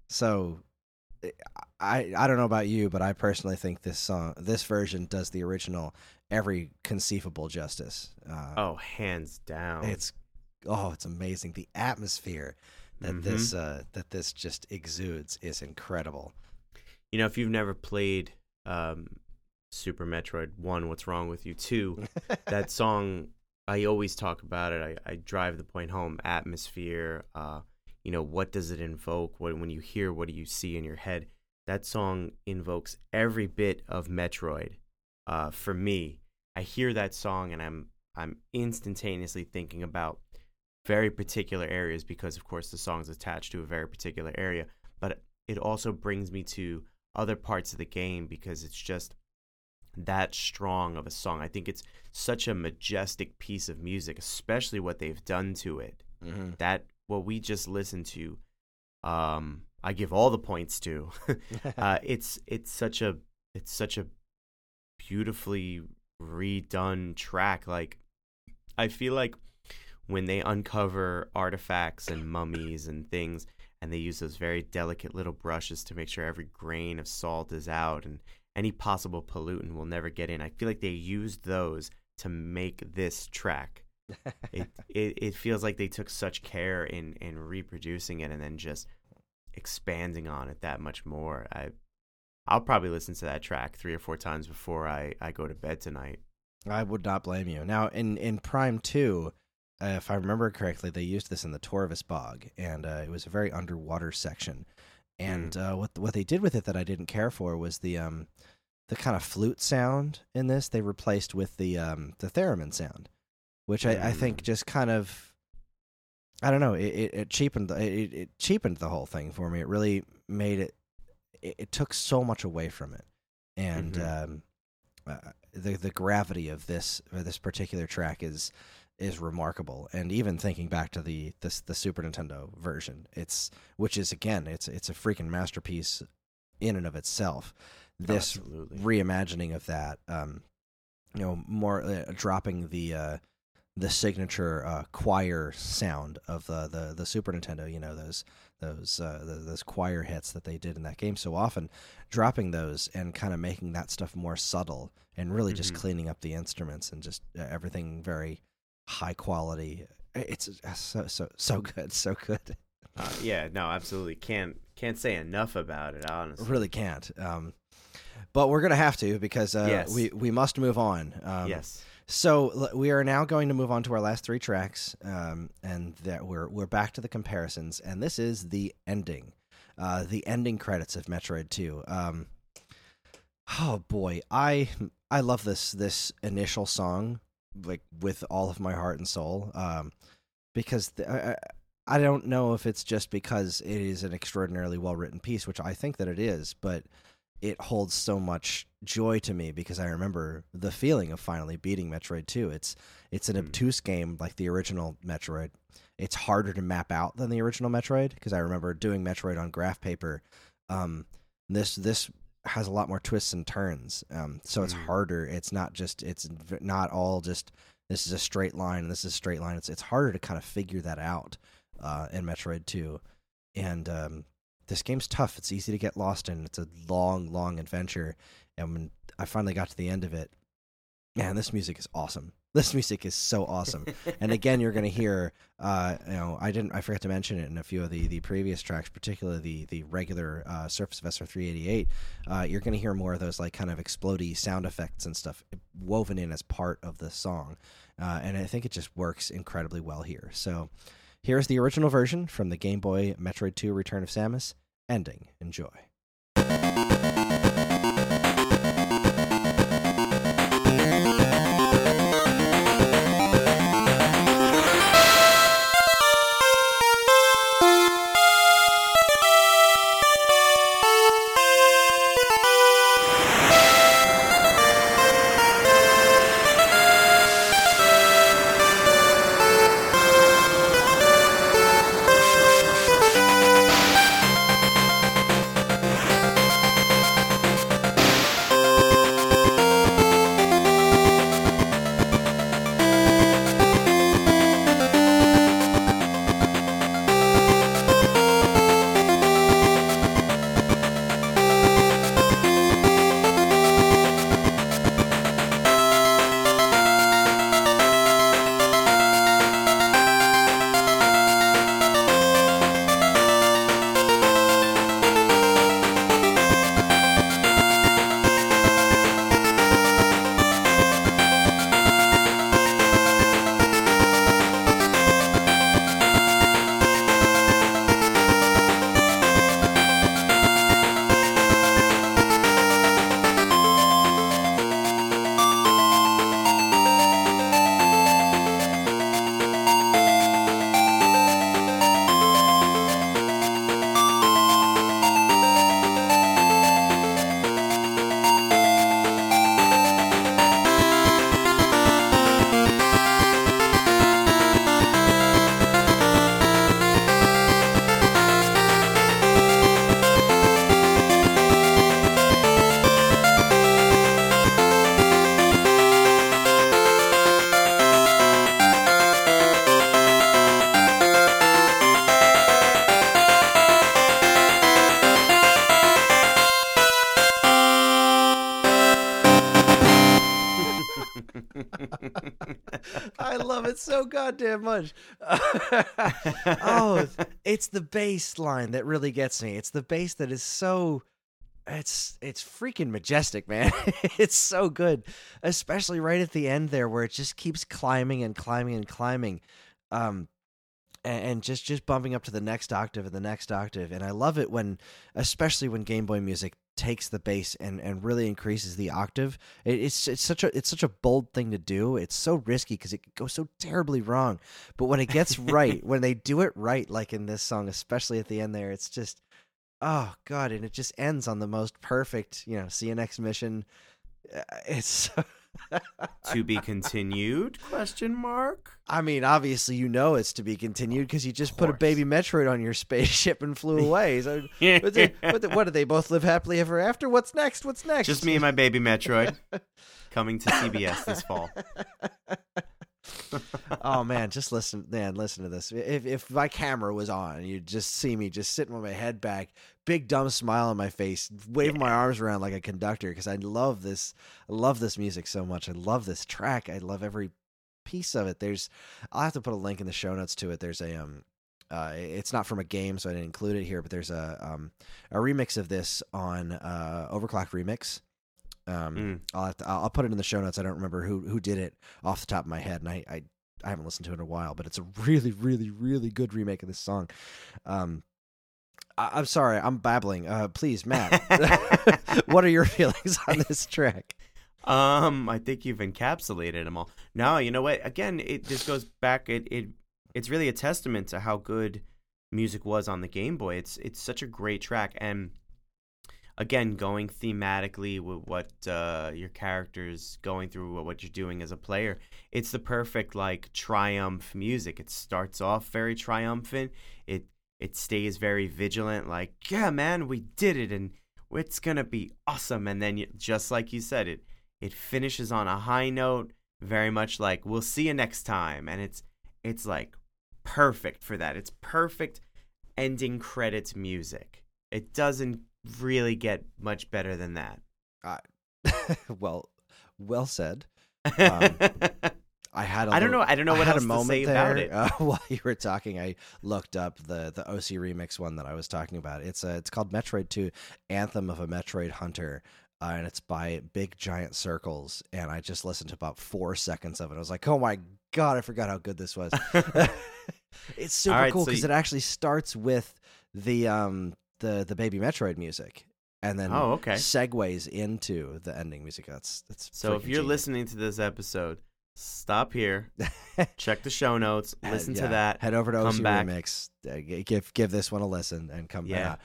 so I I don't know about you, but I personally think this song, this version, does the original every conceivable justice. Uh, oh, hands down! It's oh, it's amazing. The atmosphere that mm-hmm. this uh, that this just exudes is incredible. You know, if you've never played um, Super Metroid One, what's wrong with you? Two, that song I always talk about it. I, I drive the point home. Atmosphere. Uh, you know, what does it invoke? What when you hear, what do you see in your head? That song invokes every bit of Metroid. Uh, for me, I hear that song and I'm I'm instantaneously thinking about very particular areas because, of course, the song's attached to a very particular area. But it also brings me to other parts of the game because it's just that strong of a song. I think it's such a majestic piece of music, especially what they've done to it. Mm-hmm. That what we just listened to, um, I give all the points to. uh, it's it's such a it's such a beautifully redone track. Like I feel like when they uncover artifacts and mummies and things, and they use those very delicate little brushes to make sure every grain of salt is out and any possible pollutant will never get in. I feel like they used those to make this track. it, it it feels like they took such care in in reproducing it and then just expanding on it that much more. I I'll probably listen to that track three or four times before I I go to bed tonight. I would not blame you. Now in in Prime 2, uh, if I remember correctly, they used this in the Torvus Bog and uh, it was a very underwater section. And mm. uh, what what they did with it that I didn't care for was the um the kind of flute sound in this they replaced with the um the theremin sound, which mm. I, I think mm. just kind of I don't know it, it, cheapened the, it, it cheapened the whole thing for me. It really made it it, it took so much away from it, and mm-hmm. um, uh, the the gravity of this this particular track is is remarkable. And even thinking back to the this the Super Nintendo version, it's which is again it's it's a freaking masterpiece in and of itself. This Absolutely. reimagining of that, um, you know, more uh, dropping the uh, the signature uh, choir sound of the, the the Super Nintendo. You know those those uh, the, those choir hits that they did in that game so often, dropping those and kind of making that stuff more subtle and really mm-hmm. just cleaning up the instruments and just uh, everything very high quality. It's so so so good, so good. Uh, yeah, no, absolutely can't can't say enough about it. Honestly, really can't. Um, but we're gonna have to because uh, yes. we we must move on. Um, yes. So we are now going to move on to our last three tracks, um, and that we're we're back to the comparisons, and this is the ending, uh, the ending credits of Metroid Two. Um, oh boy, I I love this this initial song like with all of my heart and soul um, because I, I don't know if it's just because it is an extraordinarily well written piece, which I think that it is, but it holds so much joy to me because I remember the feeling of finally beating Metroid 2. It's it's an mm. obtuse game like the original Metroid. It's harder to map out than the original Metroid because I remember doing Metroid on graph paper. Um, this this has a lot more twists and turns. Um, so it's mm. harder. It's not just it's not all just this is a straight line and this is a straight line. It's it's harder to kind of figure that out uh, in Metroid Two, and um, this game's tough. It's easy to get lost in. It's a long, long adventure, and when I finally got to the end of it, man, this music is awesome. This music is so awesome. and again, you're going to hear, uh, you know, I didn't, I forgot to mention it in a few of the, the previous tracks, particularly the the regular uh, Surface of SR388. Uh, you're going to hear more of those like kind of explody sound effects and stuff woven in as part of the song, uh, and I think it just works incredibly well here. So, here's the original version from the Game Boy Metroid 2: Return of Samus. Ending. Enjoy. I love it so goddamn much. oh, it's the bass line that really gets me. It's the bass that is so it's it's freaking majestic, man. it's so good, especially right at the end there where it just keeps climbing and climbing and climbing. Um and just just bumping up to the next octave and the next octave and i love it when especially when game boy music takes the bass and and really increases the octave. It, it's it's such a it's such a bold thing to do. It's so risky because it goes so terribly wrong. But when it gets right when they do it right like in this song especially at the end there it's just oh god and it just ends on the most perfect you know see you next mission. Uh, it's so to be continued? Question mark. I mean, obviously, you know it's to be continued because you just put a baby Metroid on your spaceship and flew away. So, but they- what did they both live happily ever after? What's next? What's next? Just me and my baby Metroid coming to CBS this fall. oh man, just listen, man, listen to this. If if my camera was on, you'd just see me just sitting with my head back, big dumb smile on my face, waving my arms around like a conductor because I love this. I love this music so much. I love this track. I love every piece of it. There's, I'll have to put a link in the show notes to it. There's a um. Uh, it's not from a game, so I didn't include it here. But there's a um, a remix of this on uh, Overclock Remix. Um, Mm. I'll have to, I'll I'll put it in the show notes. I don't remember who who did it off the top of my head, and I, I I haven't listened to it in a while, but it's a really really really good remake of this song. Um, I, I'm sorry, I'm babbling. Uh, please, Matt, what are your feelings on this track? Um, I think you've encapsulated them all. No, you know what? Again, it this goes back. It it it's really a testament to how good music was on the Game Boy. It's it's such a great track, and again, going thematically with what uh, your character's going through, what you're doing as a player, it's the perfect like triumph music. It starts off very triumphant. It it stays very vigilant. Like, yeah, man, we did it, and it's gonna be awesome. And then, you, just like you said, it it finishes on a high note, very much like we'll see you next time, and it's it's like perfect for that. It's perfect ending credits music. It doesn't really get much better than that. well, well said. Um, I had. I I don't know. I don't know what had else a moment to say there, about it. Uh, while you were talking, I looked up the the OC remix one that I was talking about. It's a, it's called Metroid Two: Anthem of a Metroid Hunter. Uh, and it's by Big Giant Circles, and I just listened to about four seconds of it. I was like, "Oh my god, I forgot how good this was." it's super right, cool so because you- it actually starts with the um the the Baby Metroid music, and then Oh, okay. segues into the ending music. That's that's So if you're genius. listening to this episode, stop here, check the show notes, listen yeah, to that. Head over to come OC back. Remix. uh, give give this one a listen and come Yeah. back.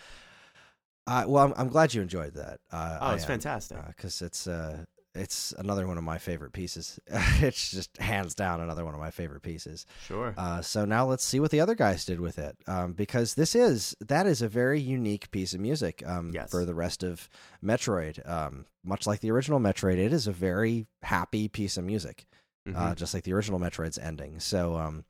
Uh, well, I'm, I'm glad you enjoyed that. Uh, Oh, it's fantastic. because it's uh it's another one of my favorite pieces. it's just hands down another one of my favorite pieces. Sure. Uh, so now let's see what the other guys did with it, um, because this is that is a very unique piece of music. Um, Yes. for the rest of Metroid, um, much like the original Metroid, it is a very happy piece of music uh, Mhm. just like the original Metroid's ending. So um,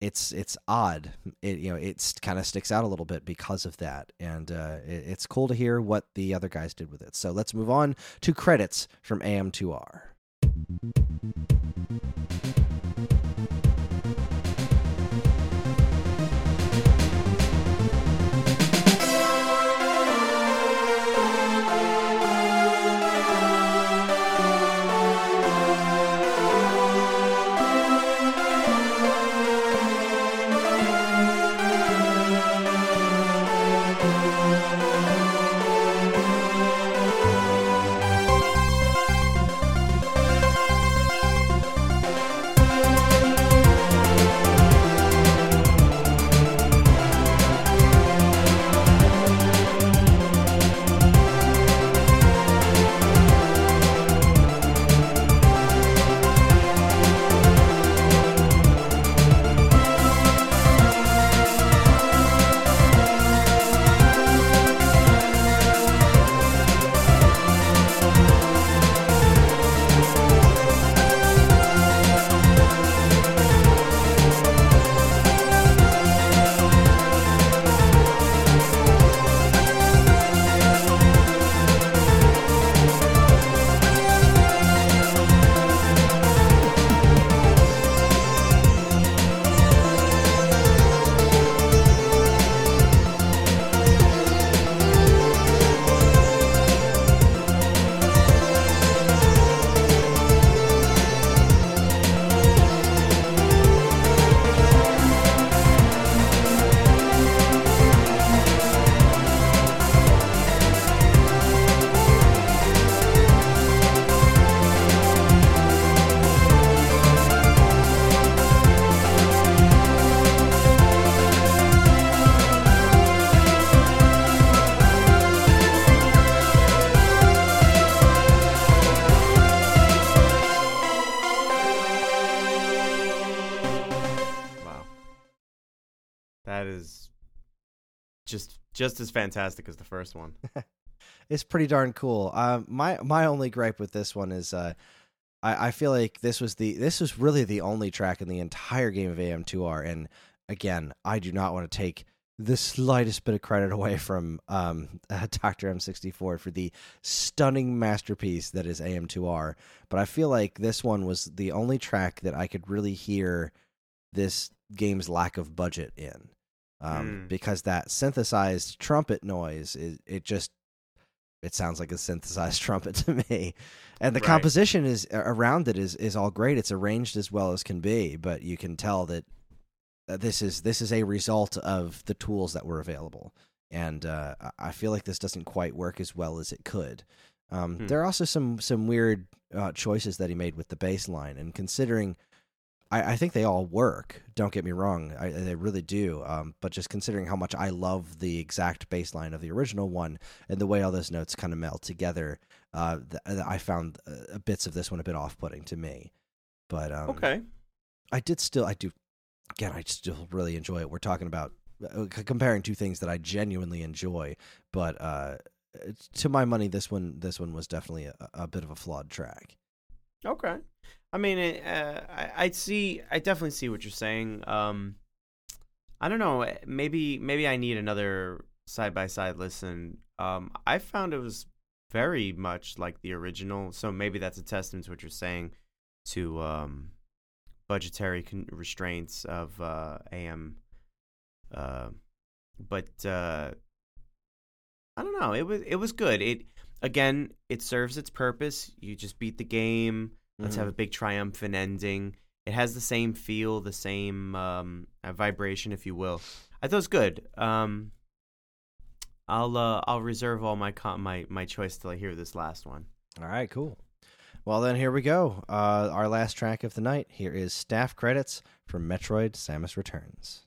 it's it's odd. It you know it kind of sticks out a little bit because of that, and uh, it, it's cool to hear what the other guys did with it. So let's move on to credits from AM2R. Just as fantastic as the first one. it's pretty darn cool. Uh, my my only gripe with this one is uh, I, I feel like this was the this was really the only track in the entire game of AM2R, and again, I do not want to take the slightest bit of credit away from um, uh, Dr. M64 for the stunning masterpiece that is AM2R, but I feel like this one was the only track that I could really hear this game's lack of budget in. Um, Mm. because that synthesized trumpet noise it, it just it sounds like a synthesized trumpet to me and the Right. composition is around it is is all great it's arranged as well as can be but you can tell that uh, this is this is a result of the tools that were available and uh, I- i feel like this doesn't quite work as well as it could um, Hmm. there are also some some weird uh, choices that he made with the bass line and considering I, I think they all work. Don't get me wrong, I, they really do. Um, but just considering how much I love the exact bass line of the original one and the way all those notes kind of meld together, uh, th- I found uh, bits of this one a bit off-putting to me. But um, Okay. I did still, I do, again, I still really enjoy it. We're talking about uh, c- comparing two things that I genuinely enjoy, but uh, to my money, this one, this one was definitely a, a bit of a flawed track. Okay. I mean, uh, I I see. I definitely see what you're saying. Um, I don't know. eh, Maybe maybe I need another side by side listen. Um, I found it was very much like the original. So maybe that's a testament to what you're saying to um, budgetary con- restraints of uh, AM. Uh, but uh, I don't know. It was it was good. It again, it serves its purpose. You just beat the game. Let's have a big triumphant ending. It has the same feel, the same um, uh, vibration, if you will. I thought it was good. Um, I'll uh, I'll reserve all my co- my my choice till I hear this last one. All right, cool. Well, then here we go. Uh, our last track of the night. Here is staff credits from Metroid Samus Returns.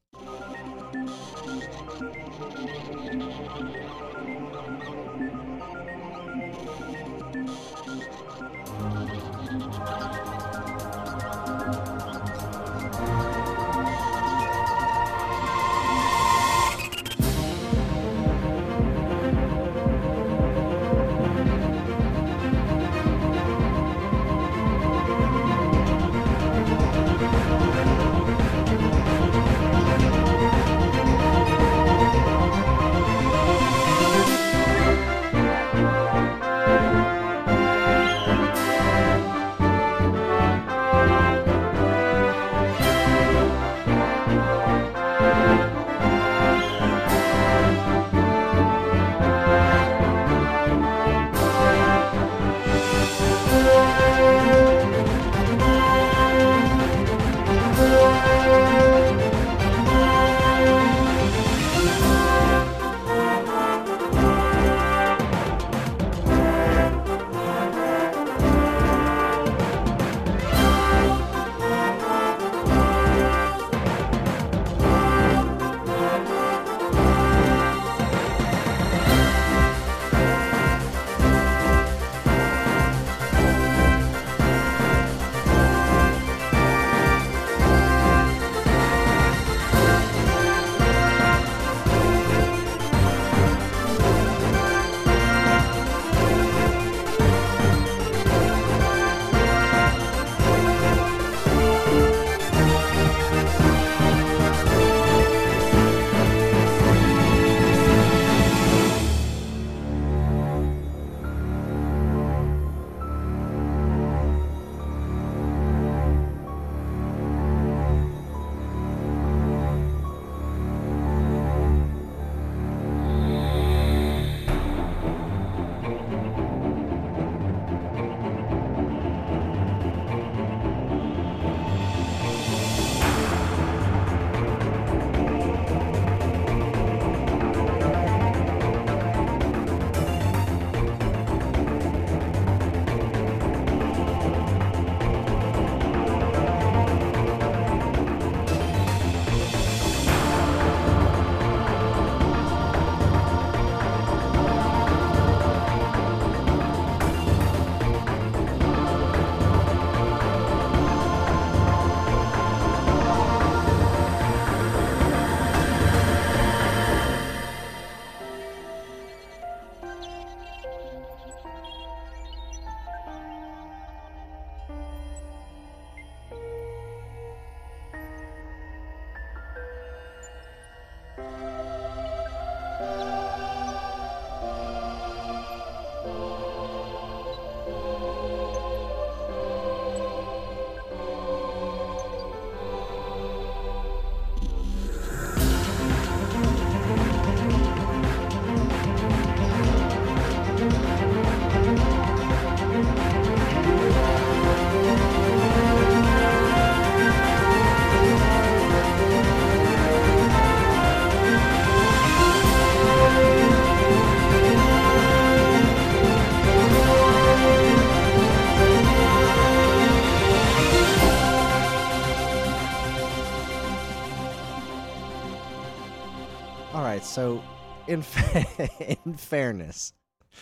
In fa- in fairness,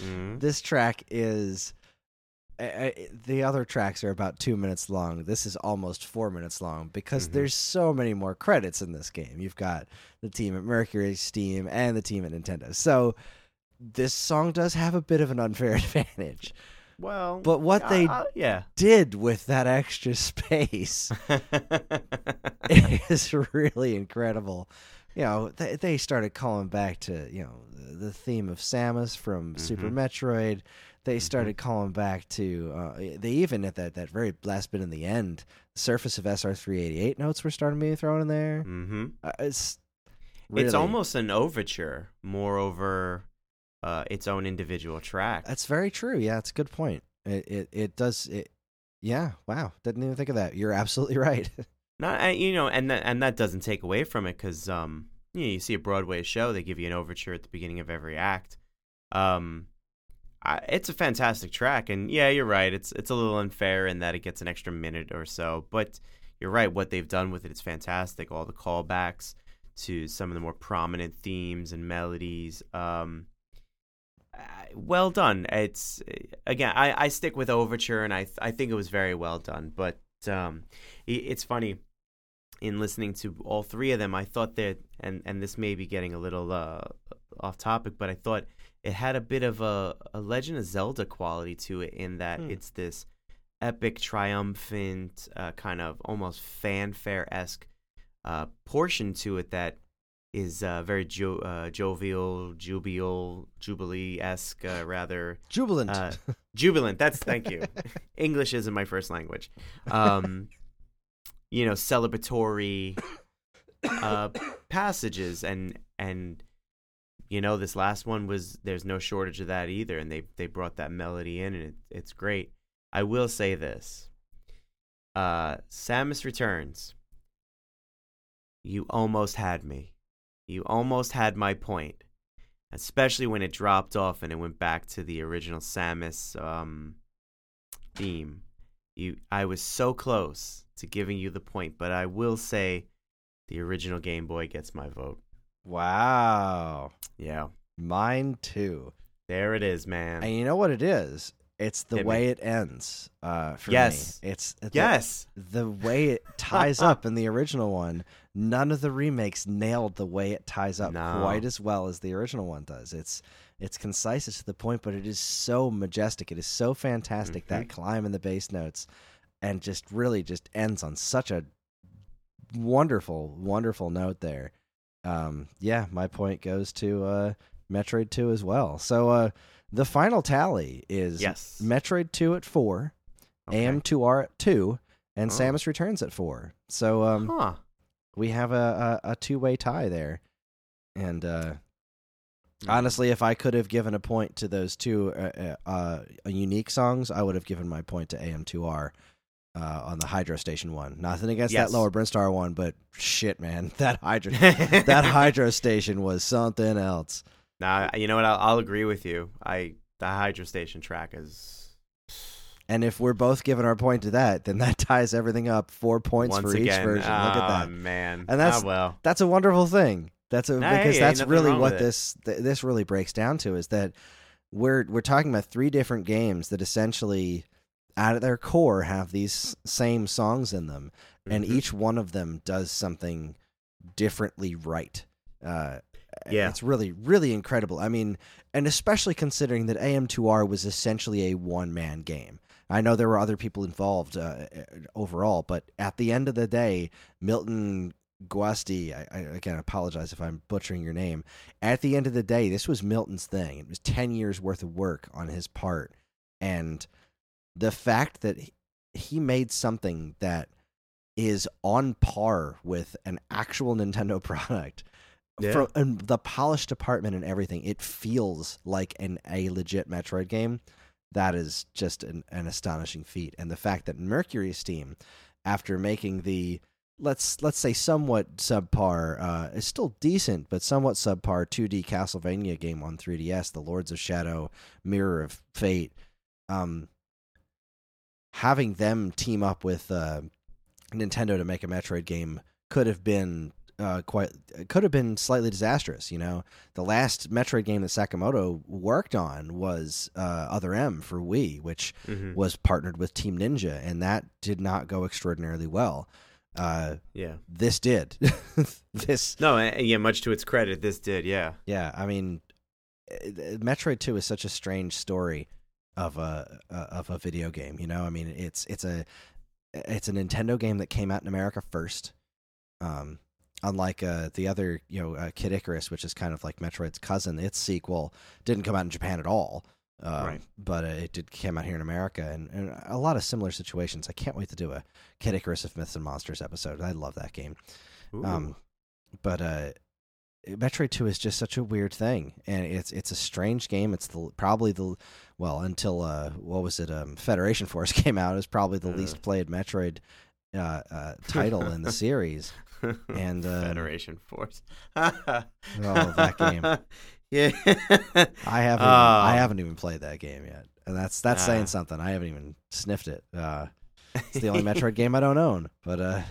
Mhm. this track is uh, uh, the other tracks are about two minutes long. This is almost four minutes long because Mhm. there's so many more credits in this game. You've got the team at Mercury Steam and the team at Nintendo. So this song does have a bit of an unfair advantage. Well, But what they uh, yeah. did with that extra space is really incredible. You know, they, they started calling back to, you know, the theme of Samus from Super Mhm. Metroid. They Mhm. started calling back to, uh, they even at that, that very last bit in the end, the surface of SR388 notes were starting being thrown in there. hmm Uh, it's It's almost an overture, more over uh, its own individual track. That's very true. Yeah, it's a good point. It, it, it does, it, yeah, wow. Didn't even think of that. You're absolutely right. Not you know, and that and that doesn't take away from it because um, you know, you see a Broadway show, they give you an overture at the beginning of every act. Um, I, it's a fantastic track, and yeah, you're right. It's it's a little unfair in that it gets an extra minute or so, but you're right. What they've done with it is fantastic. All the callbacks to some of the more prominent themes and melodies. Um, well done. It's again, I, I stick with overture, and I I think it was very well done. But um, it's funny in listening to all three of them. I thought that, and and this may be getting a little uh, off topic, but I thought it had a bit of a, a Legend of Zelda quality to it in that Hmm. it's this epic, triumphant, uh, kind of almost fanfare esque uh, portion to it that is uh, very jo- uh, jovial, jubial, jubilee esque, uh, rather Jubilant. jubilant. That's thank you. English isn't my first language. Um, you know, celebratory uh, passages, and and you know, this last one was there's no shortage of that either, and they they brought that melody in, and it, it's great. I will say this: uh, Samus Returns. You almost had me. You almost had my point especially when it dropped off and it went back to the original Samus um, theme. You, I was so close to giving you the point, but I will say the original Game Boy gets my vote. wow. Yeah, Mine too. there it is, man. And you know what it is? It's the Hit me. way it ends. Uh, for Yes. me, it's the, yes, the way it ties up in the original one. None of the remakes nailed the way it ties up No. quite as well as the original one does. It's it's concise, it's to the point, but it is so majestic. It is so fantastic that climb in the bass notes, and just really just ends on such a wonderful, wonderful note there. Um, yeah, my point goes to uh, Metroid Two as well. So uh, the final tally is yes. Metroid 2 at 4, Okay. AM2R at 2, and Oh. Samus Returns at 4. So um, huh. we have a, a, a two way tie there. And uh, honestly, if I could have given a point to those two uh, uh, uh, unique songs, I would have given my point to AM2R. Uh, on the Hydro Station one, nothing against Yes. that Lower Brinstar one, but shit, man, that Hydro that Hydro Station was something else. Nah, you know what? I'll, I'll agree with you. I the Hydro Station track is And if we're both giving our point to that, then that ties everything up. Four points once for each again. version. Look at that. man. And that's- ah, well. That's a wonderful thing. That's a Nah, because hey, that's really what this th- this really breaks down to is that we're we're talking about three different games that essentially at their core have these same songs in them and Mhm. each one of them does something differently right. Uh, Yeah. it's really really incredible. I mean, and especially considering that AM2R was essentially a one man game. I know there were other people involved uh, overall, but at the end of the day, Milton Guasti, I, I again apologize if I'm butchering your name. At the end of the day, this was Milton's thing. It was ten years worth of work on his part, and the fact that he- made something that is on par with an actual Nintendo product Yeah. from and the polished department and everything, it feels like an a legit Metroid game. That is just an, an astonishing feat, and the fact that Mercury Steam, after making the let's let's say somewhat subpar, uh, is still decent, but somewhat subpar 2D Castlevania game on 3DS, The Lords of Shadow, Mirror of Fate, um, having them team up with uh, Nintendo to make a Metroid game could have been uh, quite could have been slightly disastrous. You know, the last Metroid game that Sakamoto worked on was uh, Other M for Wii, which Mhm. was partnered with Team Ninja, and that did not go extraordinarily well. Uh, Yeah. this did. this, No, uh, yeah. Much to its credit, this did. Yeah. yeah. I mean, uh, Metroid Two is such a strange story of a uh, of a video game. You know, I mean, it's it's a it's a Nintendo game that came out in America first. Um, unlike uh, the other, you know, uh, Kid Icarus, which is kind of like Metroid's cousin, its sequel didn't come out in Japan at all. Um, Right. But uh, it did came out here in America, and, and a lot of similar situations. I can't wait to do a Kid Icarus of Myths and Monsters episode. I love that game. Um, but uh, Metroid Two is just such a weird thing, and it's it's a strange game. It's the probably the well until uh, what was it? Um, Federation Force came out. It's probably the Uh. least played Metroid uh, uh, title in the series. and, um, Federation Force. Oh, that game. Yeah. I haven't even, I Oh. haven't even played that game yet, and that's that's Ah. saying something. I haven't even sniffed it. Uh, it's the only Metroid game I don't own, but uh,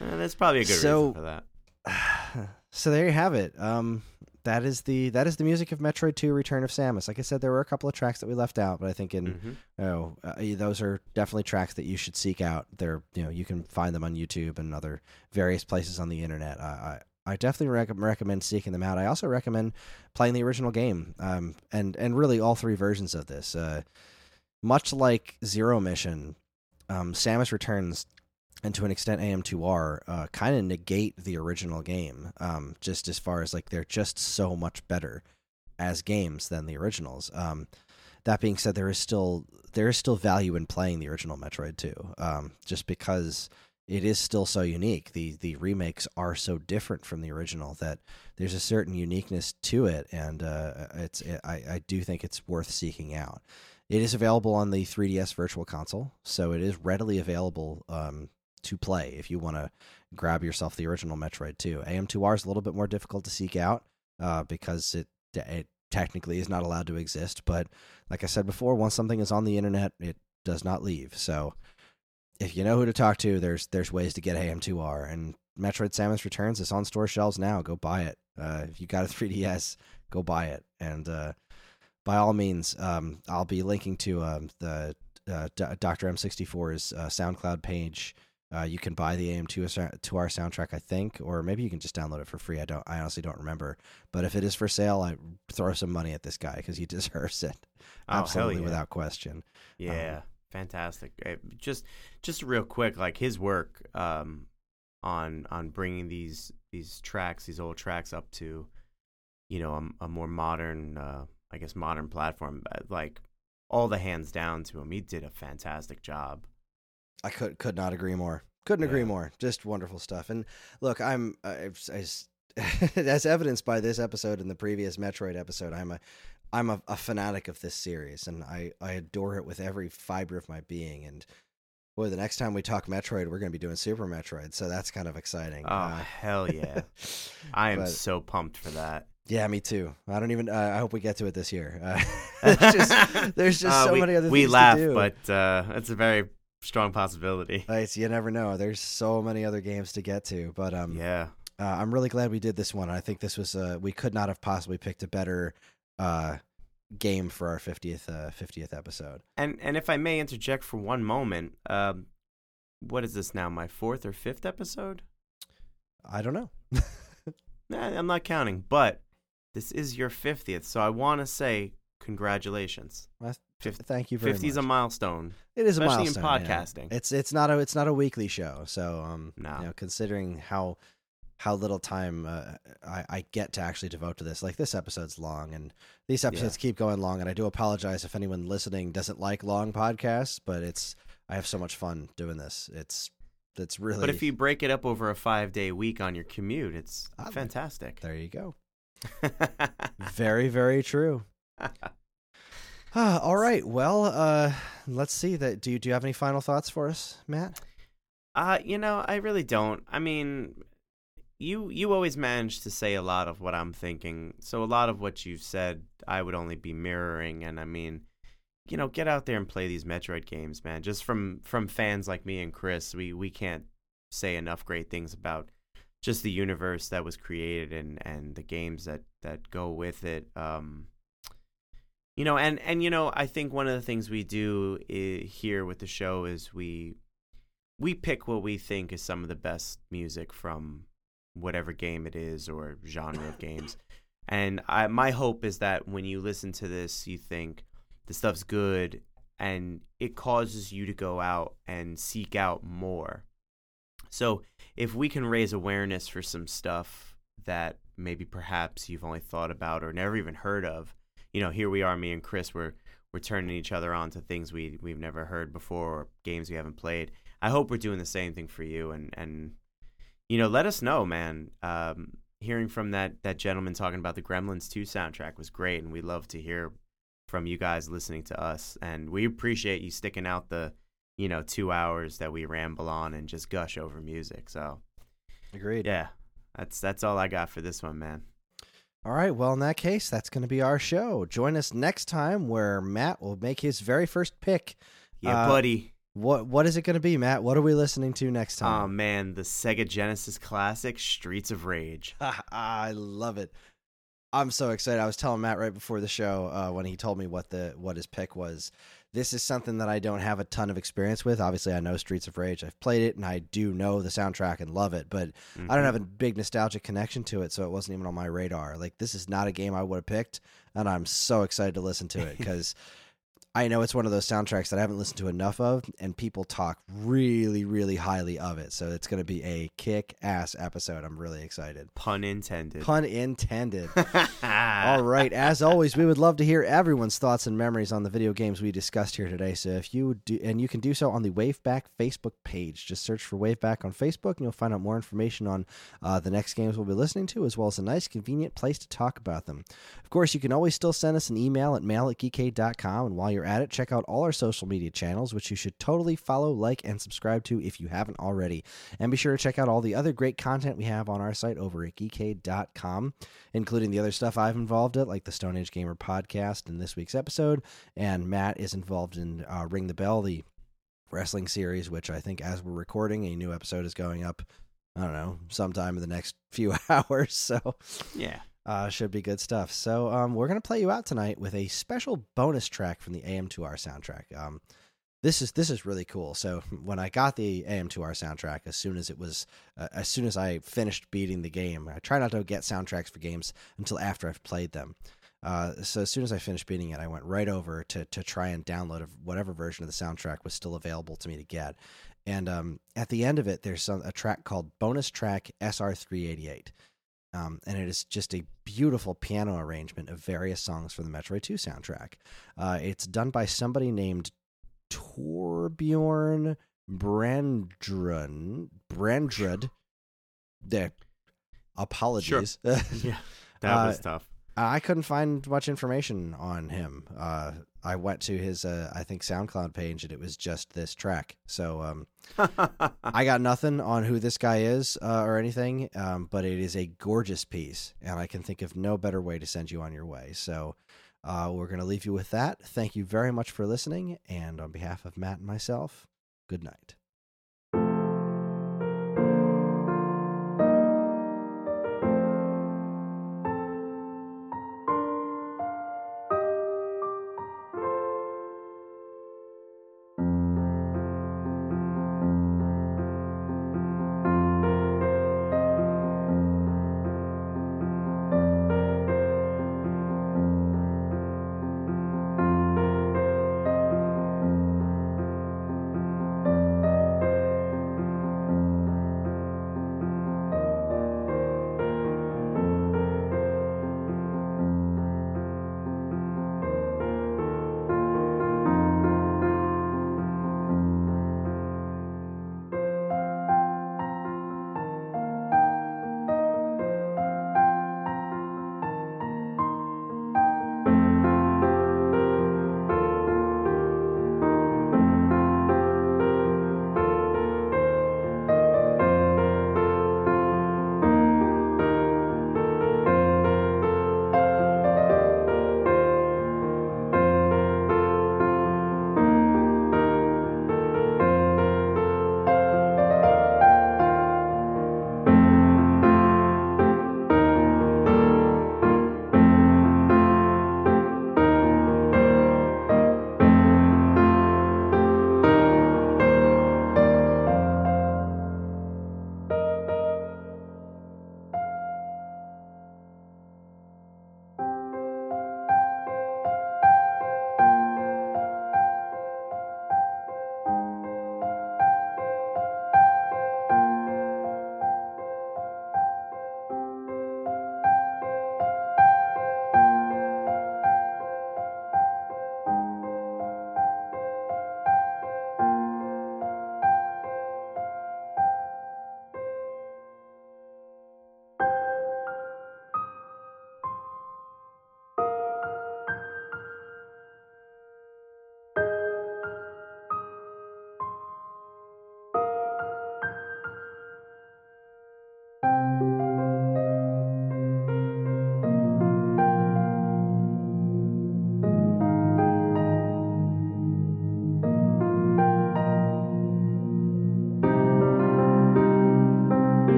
Uh, That's probably a good So- reason for that. so there you have it. Um, that is the that is the music of Metroid Two: Return of Samus. Like I said, there were a couple of tracks that we left out, but I think in Mhm. oh, uh, those are definitely tracks that you should seek out. They're you know you can find them on YouTube and other various places on the internet. I I, I definitely rec- recommend seeking them out. I also recommend playing the original game. Um, and and really all three versions of this. Uh, much like Zero Mission, um, Samus Returns and to an extent AM2R uh, kind of negate the original game um, just as far as like they're just so much better as games than the originals. Um, that being said there is still there is still value in playing the original Metroid 2 um, just because it is still so unique. The the remakes are so different from the original that there's a certain uniqueness to it and uh, it's it, I, I do think it's worth seeking out. It is available on the 3ds virtual console so it is readily available um, to play if you want to grab yourself the original Metroid 2. AM2R is a little bit more difficult to seek out uh, because it it technically is not allowed to exist. But like I said before, once something is on the internet, it does not leave. So if you know who to talk to, there's there's ways to get AM2R and Metroid Samus Returns is on store shelves now. Go buy it. Uh, if you got a 3DS, go buy it. And uh, by all means, um, I'll be linking to um, the uh, D- Dr. M64's uh, SoundCloud page. Uh, you can buy the AM2 to our soundtrack, I think, or maybe you can just download it for free. I don't. I honestly don't remember. But if it is for sale, I throw some money at this guy because he deserves it, Oh, absolutely yeah. without question. Yeah, fantastic. Uh, just just real quick, like his work um, on on bringing these these tracks, these old tracks, up to you know a, a more modern, uh, I guess, modern platform. uh, Like all the hands down to him, he did a fantastic job. I could could not agree more. Couldn't agree Yeah. more. Just wonderful stuff. And look, I'm I, I, as evidenced by this episode and the previous Metroid episode, I'm a I'm a, a fanatic of this series, and I I adore it with every fiber of my being. And boy, the next time we talk Metroid, we're going to be doing Super Metroid, so that's kind of exciting. Oh Uh, hell yeah! I am but- so pumped for that. Yeah, me too. I don't even. Uh, I hope we get to it this year. Uh, there's just, there's just Uh, so we, many other things. we laugh, but uh, it's a very strong possibility. It's, you never know. There's so many other games to get to, but um, yeah, uh, I'm really glad we did this one. I think this was uh, we could not have possibly picked a better uh game for our 50th uh, 50th episode. and and if I may interject for one moment, um, what is this now? My fourth or fifth episode? I don't know. Nah, I'm not counting, but this is your fiftieth, so I want to say congratulations. Well, Fif- Thank you very Fifty is a milestone. it is a milestone. especially in milestone, yeah. podcasting. It's it's not a it's not a weekly show, so um, No. you know, considering how how little time uh, I, I get to actually devote to this. Like this episode's long, and these episodes keep going long. And I do apologize if anyone listening doesn't like long podcasts, but it's I have so much fun doing this. It's it's really. But if you break it up over a five day week on your commute, it's Ah, fantastic. there you go. Very very true. Ah, all right. Well, uh, let's see. That do you do you have any final thoughts for us, Matt? Uh, you know, I really don't. I mean, you you always manage to say a lot of what I'm thinking. So a lot of what you've said, I would only be mirroring. And I mean, you know, get out there and play these Metroid games, man. Just from from fans like me and Chris, we we can't say enough great things about just the universe that was created and and the games that that go with it. Um, you know, and and you know, I think one of the things we do eh, here with the show is we we pick what we think is some of the best music from whatever game it is or genre of games. And I, my hope is that when you listen to this, you think the stuff's good, and it causes you to go out and seek out more. So if we can raise awareness for some stuff that maybe perhaps you've only thought about or never even heard of, you know, here we are, me and Chris, we're we're turning each other on to things we we've never heard before or games we haven't played. I hope we're doing the same thing for you, and and you know, let us know, man. Um, hearing from that that gentleman talking about the Gremlins 2 soundtrack was great, and we love to hear from you guys listening to us, and we appreciate you sticking out the you know two hours that we ramble on and just gush over music. So Agreed. yeah, that's that's all I got for this one, man. All right. Well, in that case, that's going to be our show. Join us next time where Matt will make his very first pick. Yeah, Uh, buddy. What What is it going to be, Matt? What are we listening to next time? Oh man, the Sega Genesis classic Streets of Rage. I love it. I'm so excited. I was telling Matt right before the show uh, when he told me what the what his pick was. This is something that I don't have a ton of experience with. Obviously, I know Streets of Rage. I've played it and I do know the soundtrack and love it, but I don't have a mm-hmm. big nostalgic connection to it, so it wasn't even on my radar. Like this is not a game I would have picked, and I'm so excited to listen to it because I know it's one of those soundtracks that I haven't listened to enough of, and people talk really, really highly of it. So it's going to be a kick ass episode. I'm really excited. Pun intended. Pun intended. All right. As always, we would love to hear everyone's thoughts and memories on the video games we discussed here today. So if you do, and you can do so on the Waveback Facebook page. Just search for Waveback on Facebook, and you'll find out more information on uh, the next games we'll be listening to, as well as a nice, convenient place to talk about them. Of course, you can always still send us an email at mail at geekade.com. And while you're at it, check out all our social media channels, which you should totally follow, like, and subscribe to if you haven't already. And be sure to check out all the other great content we have on our site over at geekade.com, including the other stuff I've involved in, like the Stone Age Gamer podcast in this week's episode. And Matt is involved in uh, Ring the Bell, the wrestling series, which I think as we're recording, a new episode is going up. I don't know, sometime in the next few hours. So yeah. Uh, should be good stuff. So um, we're gonna play you out tonight with a special bonus track from the AM2R soundtrack. Um, this is this is really cool. So when I got the AM2R soundtrack, as soon as it was, uh, as soon as I finished beating the game, I try not to get soundtracks for games until after I've played them. Uh, so as soon as I finished beating it, I went right over to to try and download whatever version of the soundtrack was still available to me to get. And um, at the end of it, there's some, a track called Bonus Track SR388. Um, and it is just a beautiful piano arrangement of various songs from the Metroid 2 soundtrack. Uh, it's done by somebody named Torbjorn Brandrud. Brandrud. There. Apologies. Yeah. That Uh, was tough. I couldn't find much information on him. Uh, I went to his, uh, I think, SoundCloud page, and it was just this track. So um, I got nothing on who this guy is uh, or anything, um, but it is a gorgeous piece, and I can think of no better way to send you on your way. So uh, we're going to leave you with that. Thank you very much for listening, and on behalf of Matt and myself, good night.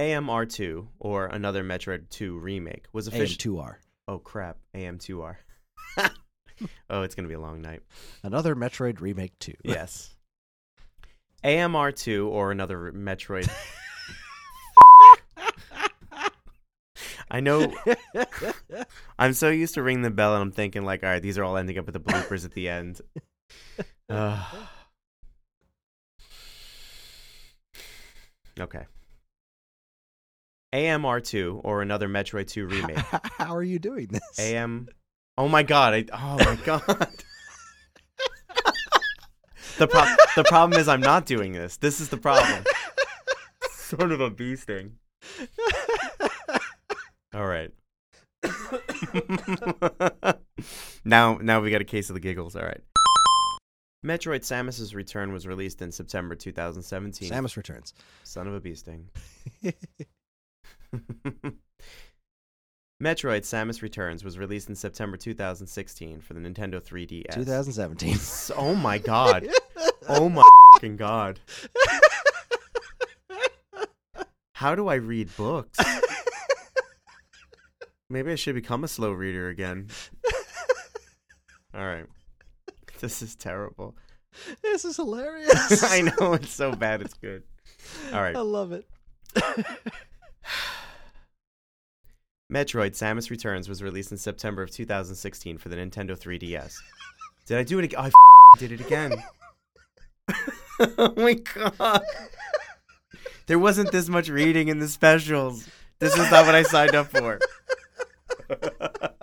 AMR2 or another Metroid 2 remake was officially. AM2R. Oh crap! AM2R. oh, it's gonna be a long night. Another Metroid Remake 2. Yes. AMR2 or another Metroid. I know. I'm so used to ring the bell, and I'm thinking like, all right, these are all ending up with the bloopers at the end. Ugh. okay. AMR2 or another Metroid 2 remake. How are you doing this? AM. Oh my god! I, oh my god. the pro- the problem is I'm not doing this. This is the problem. Sort of a bee sting. All right. now now we got a case of the giggles. All right. Metroid Samus's Return was released in September 2017. Samus Returns. Son of a bee sting. Metroid Samus Returns was released in September 2016 for the Nintendo 3DS. 2017. S- Oh my god. Oh my fucking god. How do I read books? Maybe I should become a slow reader again. All right. This is terrible. this is hilarious. I know it's so bad it's good. All right. I love it. Metroid Samus Returns was released in September of 2016 for the Nintendo 3DS. Did I do it again? I f- did it again. oh my god. There wasn't this much reading in the specials. This is not what I signed up for.